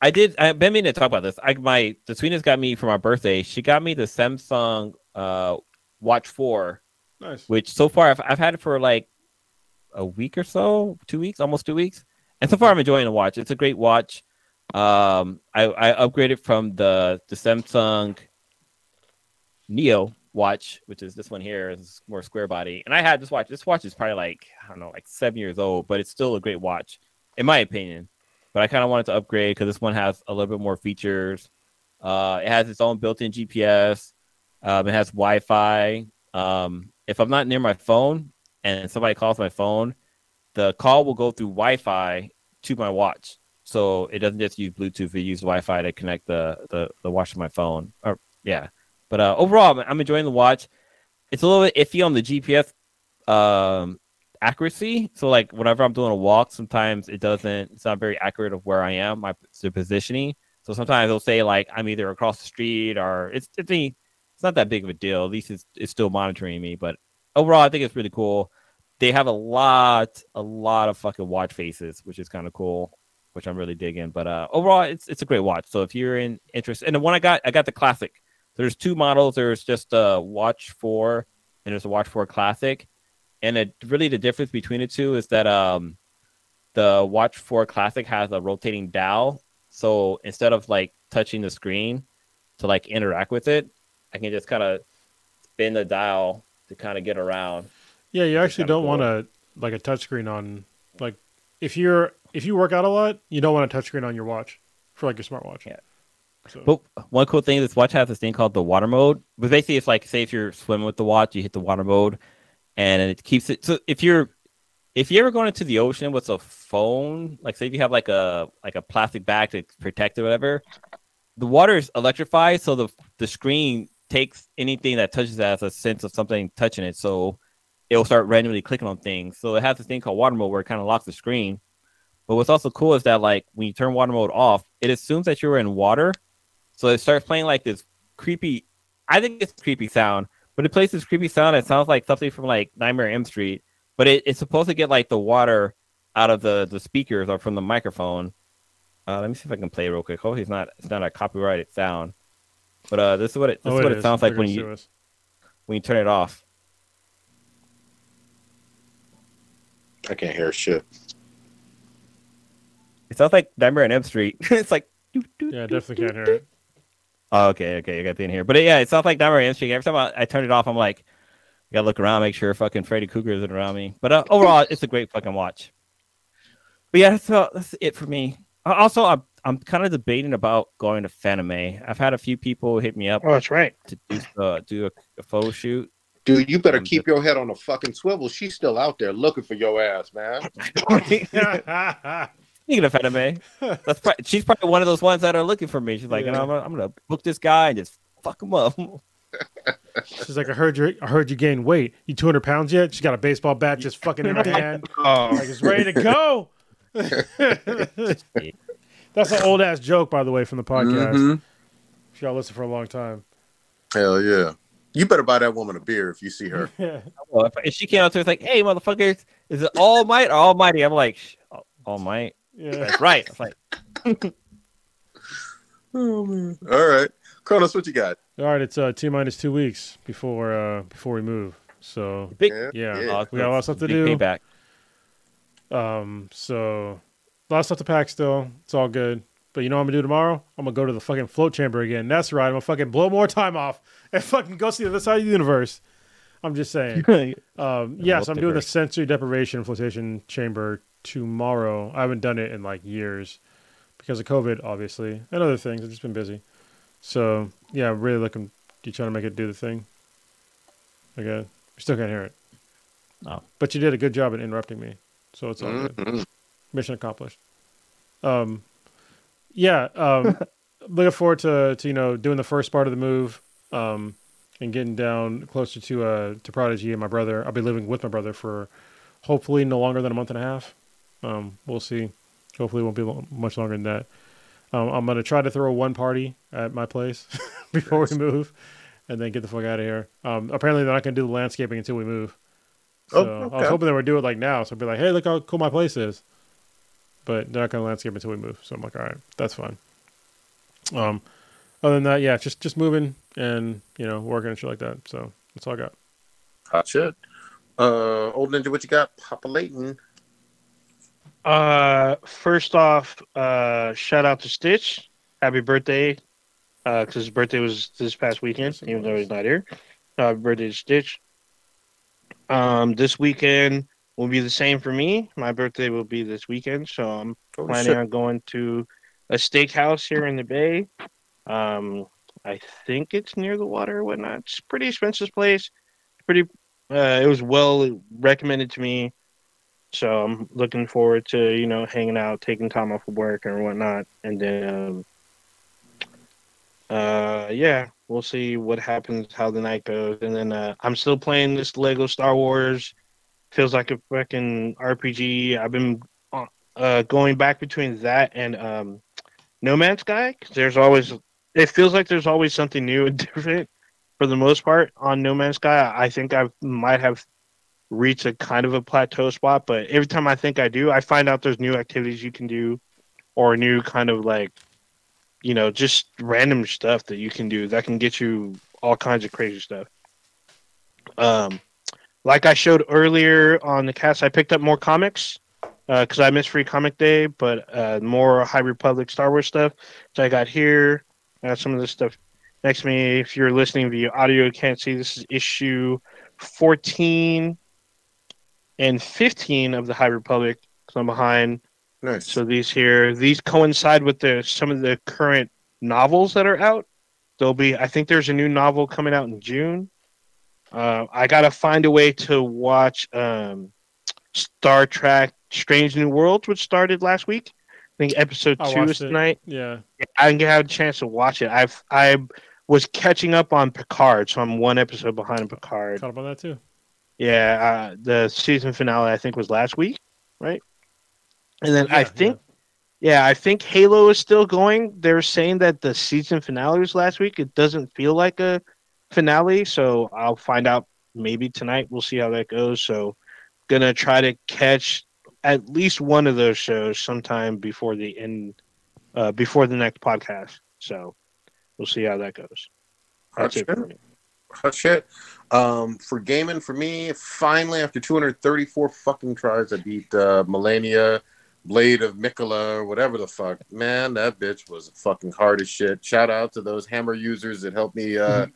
I did. I've been meaning to talk about this. I my the sweetest got me for my birthday. She got me the Samsung uh Watch Four, nice. which so far I've I've had it for like a week or so, two weeks, almost two weeks, and so far I'm enjoying the watch. It's a great watch. Um, I I upgraded from the the Samsung Neo watch, which is this one here, is more square body. And I had this watch. This watch is probably like I don't know, like seven years old, but it's still a great watch, in my opinion. But I kind of wanted to upgrade because this one has a little bit more features. Uh, it has its own built-in GPS. Um, it has Wi-Fi. Um, if I'm not near my phone and somebody calls my phone, the call will go through Wi-Fi to my watch. So it doesn't just use Bluetooth; it uses Wi-Fi to connect the the, the watch to my phone. Or yeah, but uh, overall, I'm- enjoying the watch. It's a little bit iffy on the GPS um, accuracy. So like whenever I'm doing a walk, sometimes it doesn't. It's not very accurate of where I am, my positioning. So sometimes it'll say like I'm either across the street or it's it's it's not that big of a deal. At least it's it's still monitoring me. But overall, I think it's really cool. They have a lot a lot of fucking watch faces, which is kind of cool. Which I'm really digging. But uh, overall, it's it's a great watch. So if you're in interest, and the one I got, I got the classic. There's two models. There's just a Watch Four, and there's a Watch Four Classic. And it, really, the difference between the two is that um, the Watch Four Classic has a rotating dial. So instead of like touching the screen to like interact with it, I can just kind of spin the dial to kind of get around. Yeah, you actually don't cool. want to like a touchscreen on like if you're if you work out a lot, you don't want a touchscreen on your watch for like your smartwatch. Yeah. So, But one cool thing, this watch has this thing called the water mode. But basically, it's like say if you're swimming with the watch, you hit the water mode, and it keeps it. So if you're if you ever going into the ocean with a phone, like say if you have like a like a plastic bag to protect or whatever, the water is electrified, so the the screen takes anything that touches it as a sense of something touching it. So it'll start randomly clicking on things. So it has this thing called water mode where it kind of locks the screen. But what's also cool is that like when you turn water mode off, it assumes that you're in water. So it starts playing like this creepy I think it's a creepy sound, but it plays this creepy sound It sounds like something from like Nightmare on Elm Street. But it, it's supposed to get like the water out of the, the speakers or from the microphone. Uh, let me see if I can play it real quick. Hopefully it's not it's not a copyrighted sound. But uh, this is what it this Oh, is what is. it sounds like They're when you us. when you turn it off. I can't hear shit. It sounds like Nightmare on Elm Street. *laughs* it's like doo, doo, Yeah, I definitely doo, can't hear doo. it. Oh, okay, okay, I got the in here. But yeah, it's not like Nightmare on Elm Street. Every time I, I turn it off, I'm like, I gotta look around, make sure fucking Freddy Krueger isn't around me. But uh, overall, it's a great fucking watch. But yeah, that's, uh, that's it for me. Uh, Also, I'm I'm kind of debating about going to Fanime. I've had a few people hit me up Oh, that's right. to do uh, do a, a photo shoot. Dude, you better keep your head on a fucking swivel. She's still out there looking for your ass, man. *laughs* *laughs* *laughs* Speaking of Fanime, *laughs* that's probably, she's probably one of those ones that are looking for me. She's like, you know, I'm gonna, I'm gonna book this guy and just fuck him up. *laughs* She's like, I heard you. I heard you gained weight. You 200 pounds yet? She's got a baseball bat just fucking in her hand. *laughs* Oh, Like it's ready to go. That's an old ass joke, by the way, from the podcast. Mhm. If y'all listen for a long time. Hell yeah. You better buy that woman a beer if you see her. Yeah. Well, if, if she came out to it's like, hey, motherfuckers, is it All Might or Almighty? I'm like, "Sh- All Might. Yeah. That's right. It's like, *laughs* Oh man. All right. Kronos, what you got? All right, it's uh, T minus two weeks before uh, before we move. So big. yeah, Yeah. we got a lot of stuff to do. Payback. Um, so a lot of stuff to pack still. It's all good. But you know what I'm gonna do tomorrow? I'm gonna go to the fucking float chamber again. That's right. I'm gonna fucking blow more time off and fucking go see the other side of the universe. I'm just saying. *laughs* Um, yes, I'm doing the sensory deprivation flotation chamber tomorrow. I haven't done it in like years because of COVID, obviously, and other things. I've just been busy. So yeah, I'm really looking. You trying to make it do the thing? Okay, you still can't hear it. No. but you did a good job at interrupting me, so it's all good. Mhm. Mission accomplished. Um, yeah. Um, *laughs* looking forward to to you know doing the first part of the move. Um, and getting down closer to uh to Prodigy and my brother. I'll be living with my brother for hopefully no longer than a month and a half. Um, we'll see. Hopefully, it won't be lo- much longer than that. Um, I'm gonna try to throw one party at my place *laughs* before we move, and then get the fuck out of here. Um, apparently, they're not gonna do the landscaping until we move. So Oh, I was hoping they would do it like now. So I'd be like, hey, look how cool my place is. But they're not gonna landscape until we move. So I'm like, all right, that's fine. Um, other than that, yeah, just just moving and you know working and shit like that. So that's all I got. Hot shit. Uh, old ninja, what you got? Papa Layton. Uh, first off, uh, shout out to Stitch. Happy birthday. Uh, because his birthday was this past weekend, even though he's not here. Uh, happy birthday to Stitch. Um, this weekend will be the same for me. My birthday will be this weekend, so I'm Oh, planning shit. on going to a steakhouse here in the Bay. Um, I think it's near the water or whatnot. It's a pretty expensive place. Pretty. Uh, it was well recommended to me, so I'm looking forward to you know hanging out, taking time off of work and whatnot, and then um, uh, yeah, we'll see what happens, how the night goes, and then uh, I'm still playing this Lego Star Wars. Feels like a fucking RPG. I've been uh, going back between that and um, No Man's Sky there's always it feels like there's always something new and *laughs* different for the most part on No Man's Sky. I think I might have reached a kind of a plateau spot, but every time I think I do, I find out there's new activities you can do or new kind of like you know just random stuff that you can do that can get you all kinds of crazy stuff. Um, like I showed earlier on the cast, I picked up more comics because I missed Free Comic Day, but uh, more High Republic Star Wars stuff. So I got here. I got some of this stuff next to me. If you're listening via audio, can't see. This is issue 14 and 15 of the High Republic. So I'm behind. Nice. So these here, these coincide with the some of the current novels that are out. There'll be, I think, there's a new novel coming out in June. Uh, I gotta find a way to watch um, Star Trek: Strange New Worlds, which started last week. I think episode I two watched is it. tonight. Yeah. I didn't have a chance to watch it. I've I was catching up on Picard, so I'm one episode behind on Picard. Caught up on that too. Yeah, uh, the season finale I think was last week, right? And then I think, yeah. I think Halo is still going. They're saying that the season finale was last week. It doesn't feel like a finale, so I'll find out maybe tonight. We'll see how that goes. So, gonna try to catch at least one of those shows sometime before the end, uh, before the next podcast. So, we'll see how that goes. That's it Hot for shit. Um, for gaming, for me, finally after 234 fucking tries, I beat uh, Malenia, Blade of Miquella or whatever the fuck. Man, that bitch was fucking hard as shit. Shout out to those hammer users that helped me uh,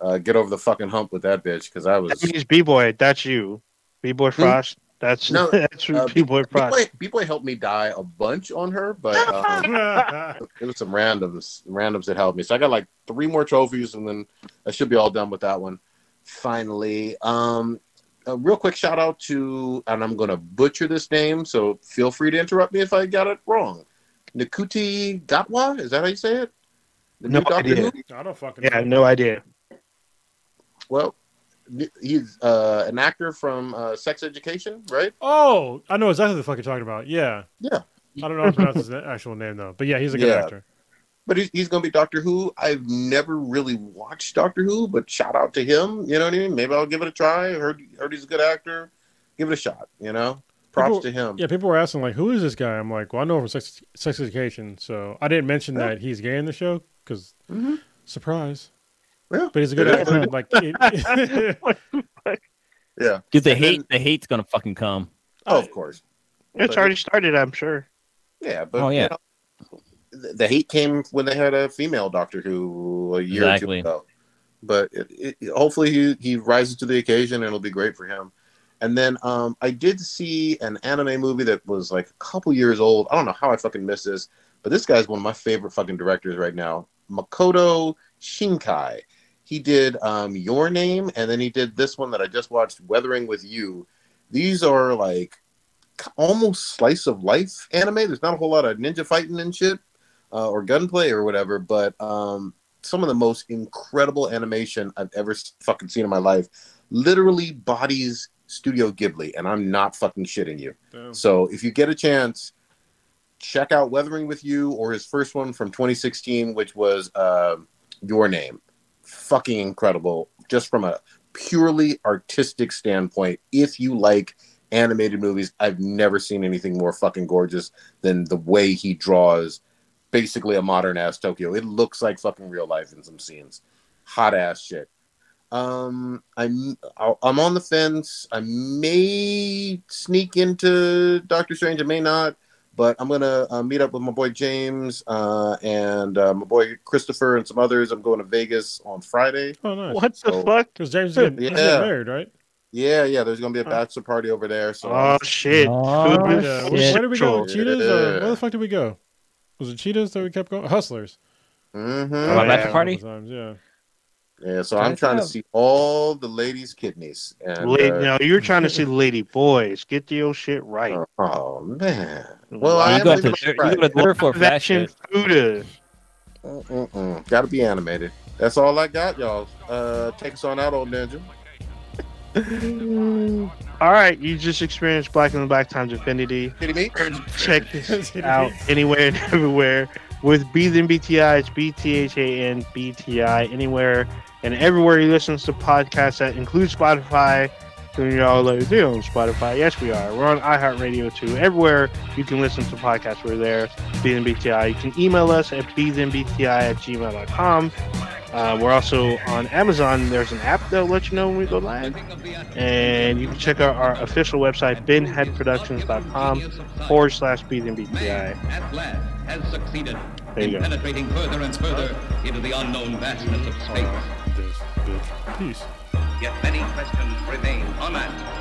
uh, get over the fucking hump with that bitch because I was. That means B Boy. That's you. B Boy Frost. That's No, *laughs* that's Uh, B Boy Frost. B-Boy, B-Boy helped me die a bunch on her, but *laughs* um, it was some randoms, randoms that helped me. So I got like three more trophies, and then I should be all done with that one. Finally, um, a real quick shout out to, and I'm gonna butcher this name, so feel free to interrupt me if I got it wrong. Nikuti Gatwa, is that how you say it? The No idea. Who? I don't fucking. Yeah, know. no idea. Well, he's uh, an actor from uh, Sex Education, right? Oh, I know exactly the fuck you're talking about. Yeah. Yeah. I don't know how to pronounce his *laughs* actual name though, but yeah, he's a good Yeah. actor. but he's, he's going to be Doctor Who. I've never really watched Doctor Who, but shout out to him. You know what I mean? Maybe I'll give it a try. Heard heard he's a good actor. Give it a shot. You know, props People- to him. Yeah, people were asking like, "Who is this guy?" I'm like, "Well, I know him from Sex, Sex Education." So I didn't mention Yeah. that he's gay in the show because Mhm. surprise. Yeah. But he's a good Yeah. actor. like, *laughs* it- Yeah. Because the And hate, then- the hate's gonna fucking come. Oh, of course. It's already started, I'm sure. Yeah, but Oh, yeah. you know, the, the hate came when they had a female Doctor Who a year Exactly. or two ago. But it, it, hopefully he, he rises to the occasion and it'll be great for him. And then um, I did see an anime movie that was like a couple years old. I don't know how I fucking missed this, but this guy's one of my favorite fucking directors right now. Makoto Shinkai. He did um, Your Name, and then he did this one that I just watched, Weathering with You. These are like almost slice of life anime. There's not a whole lot of ninja fighting and shit uh, or gunplay or whatever, but um, some of the most incredible animation I've ever fucking seen in my life. Literally bodies Studio Ghibli, and I'm not fucking shitting you. Damn. So if you get a chance, check out Weathering with You or his first one from 2016, which was uh, Your Name. Fucking incredible, just from a purely artistic standpoint. If you like animated movies, I've never seen anything more fucking gorgeous than the way he draws basically a modern ass Tokyo. It looks like fucking real life in some scenes. Hot ass shit. Um, I'm I'm on the fence. I may sneak into Doctor Strange. I may not, but I'm gonna uh, meet up with my boy James uh, and uh, my boy Christopher and some others. I'm going to Vegas on Friday. oh, nice. What the fuck? Because James is getting, he's Yeah. getting married, right? Yeah, yeah. There's gonna be a bachelor party over there. So Oh shit! Oh, Food And, is shit. where, where did we go? central. Cheetahs or where the fuck did we go? Was it Cheetahs that we kept going? Hustlers. hmm Oh, My yeah. bachelor party. Times, yeah. Yeah. So I'm trying to see all the ladies' kidneys. And Lady, uh, no, you're trying to see the lady boys. Get your shit right. *laughs* oh man. Well, I You am go leaving to on you Friday. go to for fashion Action test. Fuda. Got to be animated. That's all I got, y'all. Uh, take us on out, old ninja. *laughs* All right, you just experienced Black and the Black times Infinity. Kidding me? Check this out anywhere and everywhere with B then BTI. It's B T H A N B T I. Anywhere and everywhere you listen to podcasts that include Spotify. So y'all like, they on Spotify. Yes, we are. We're on iHeartRadio too. Everywhere you can listen to podcasts, we're there. B then BTI. You can email us at bthenbti at gmail.com. Uh, we're also on Amazon. There's an app that'll let you know when we go live. And you can check out our official website, binheadproductions.com forward slash bthenbti. At last has succeeded There you in go. penetrating further and further into the unknown vastness of space. Peace. Yet many questions remain unanswered.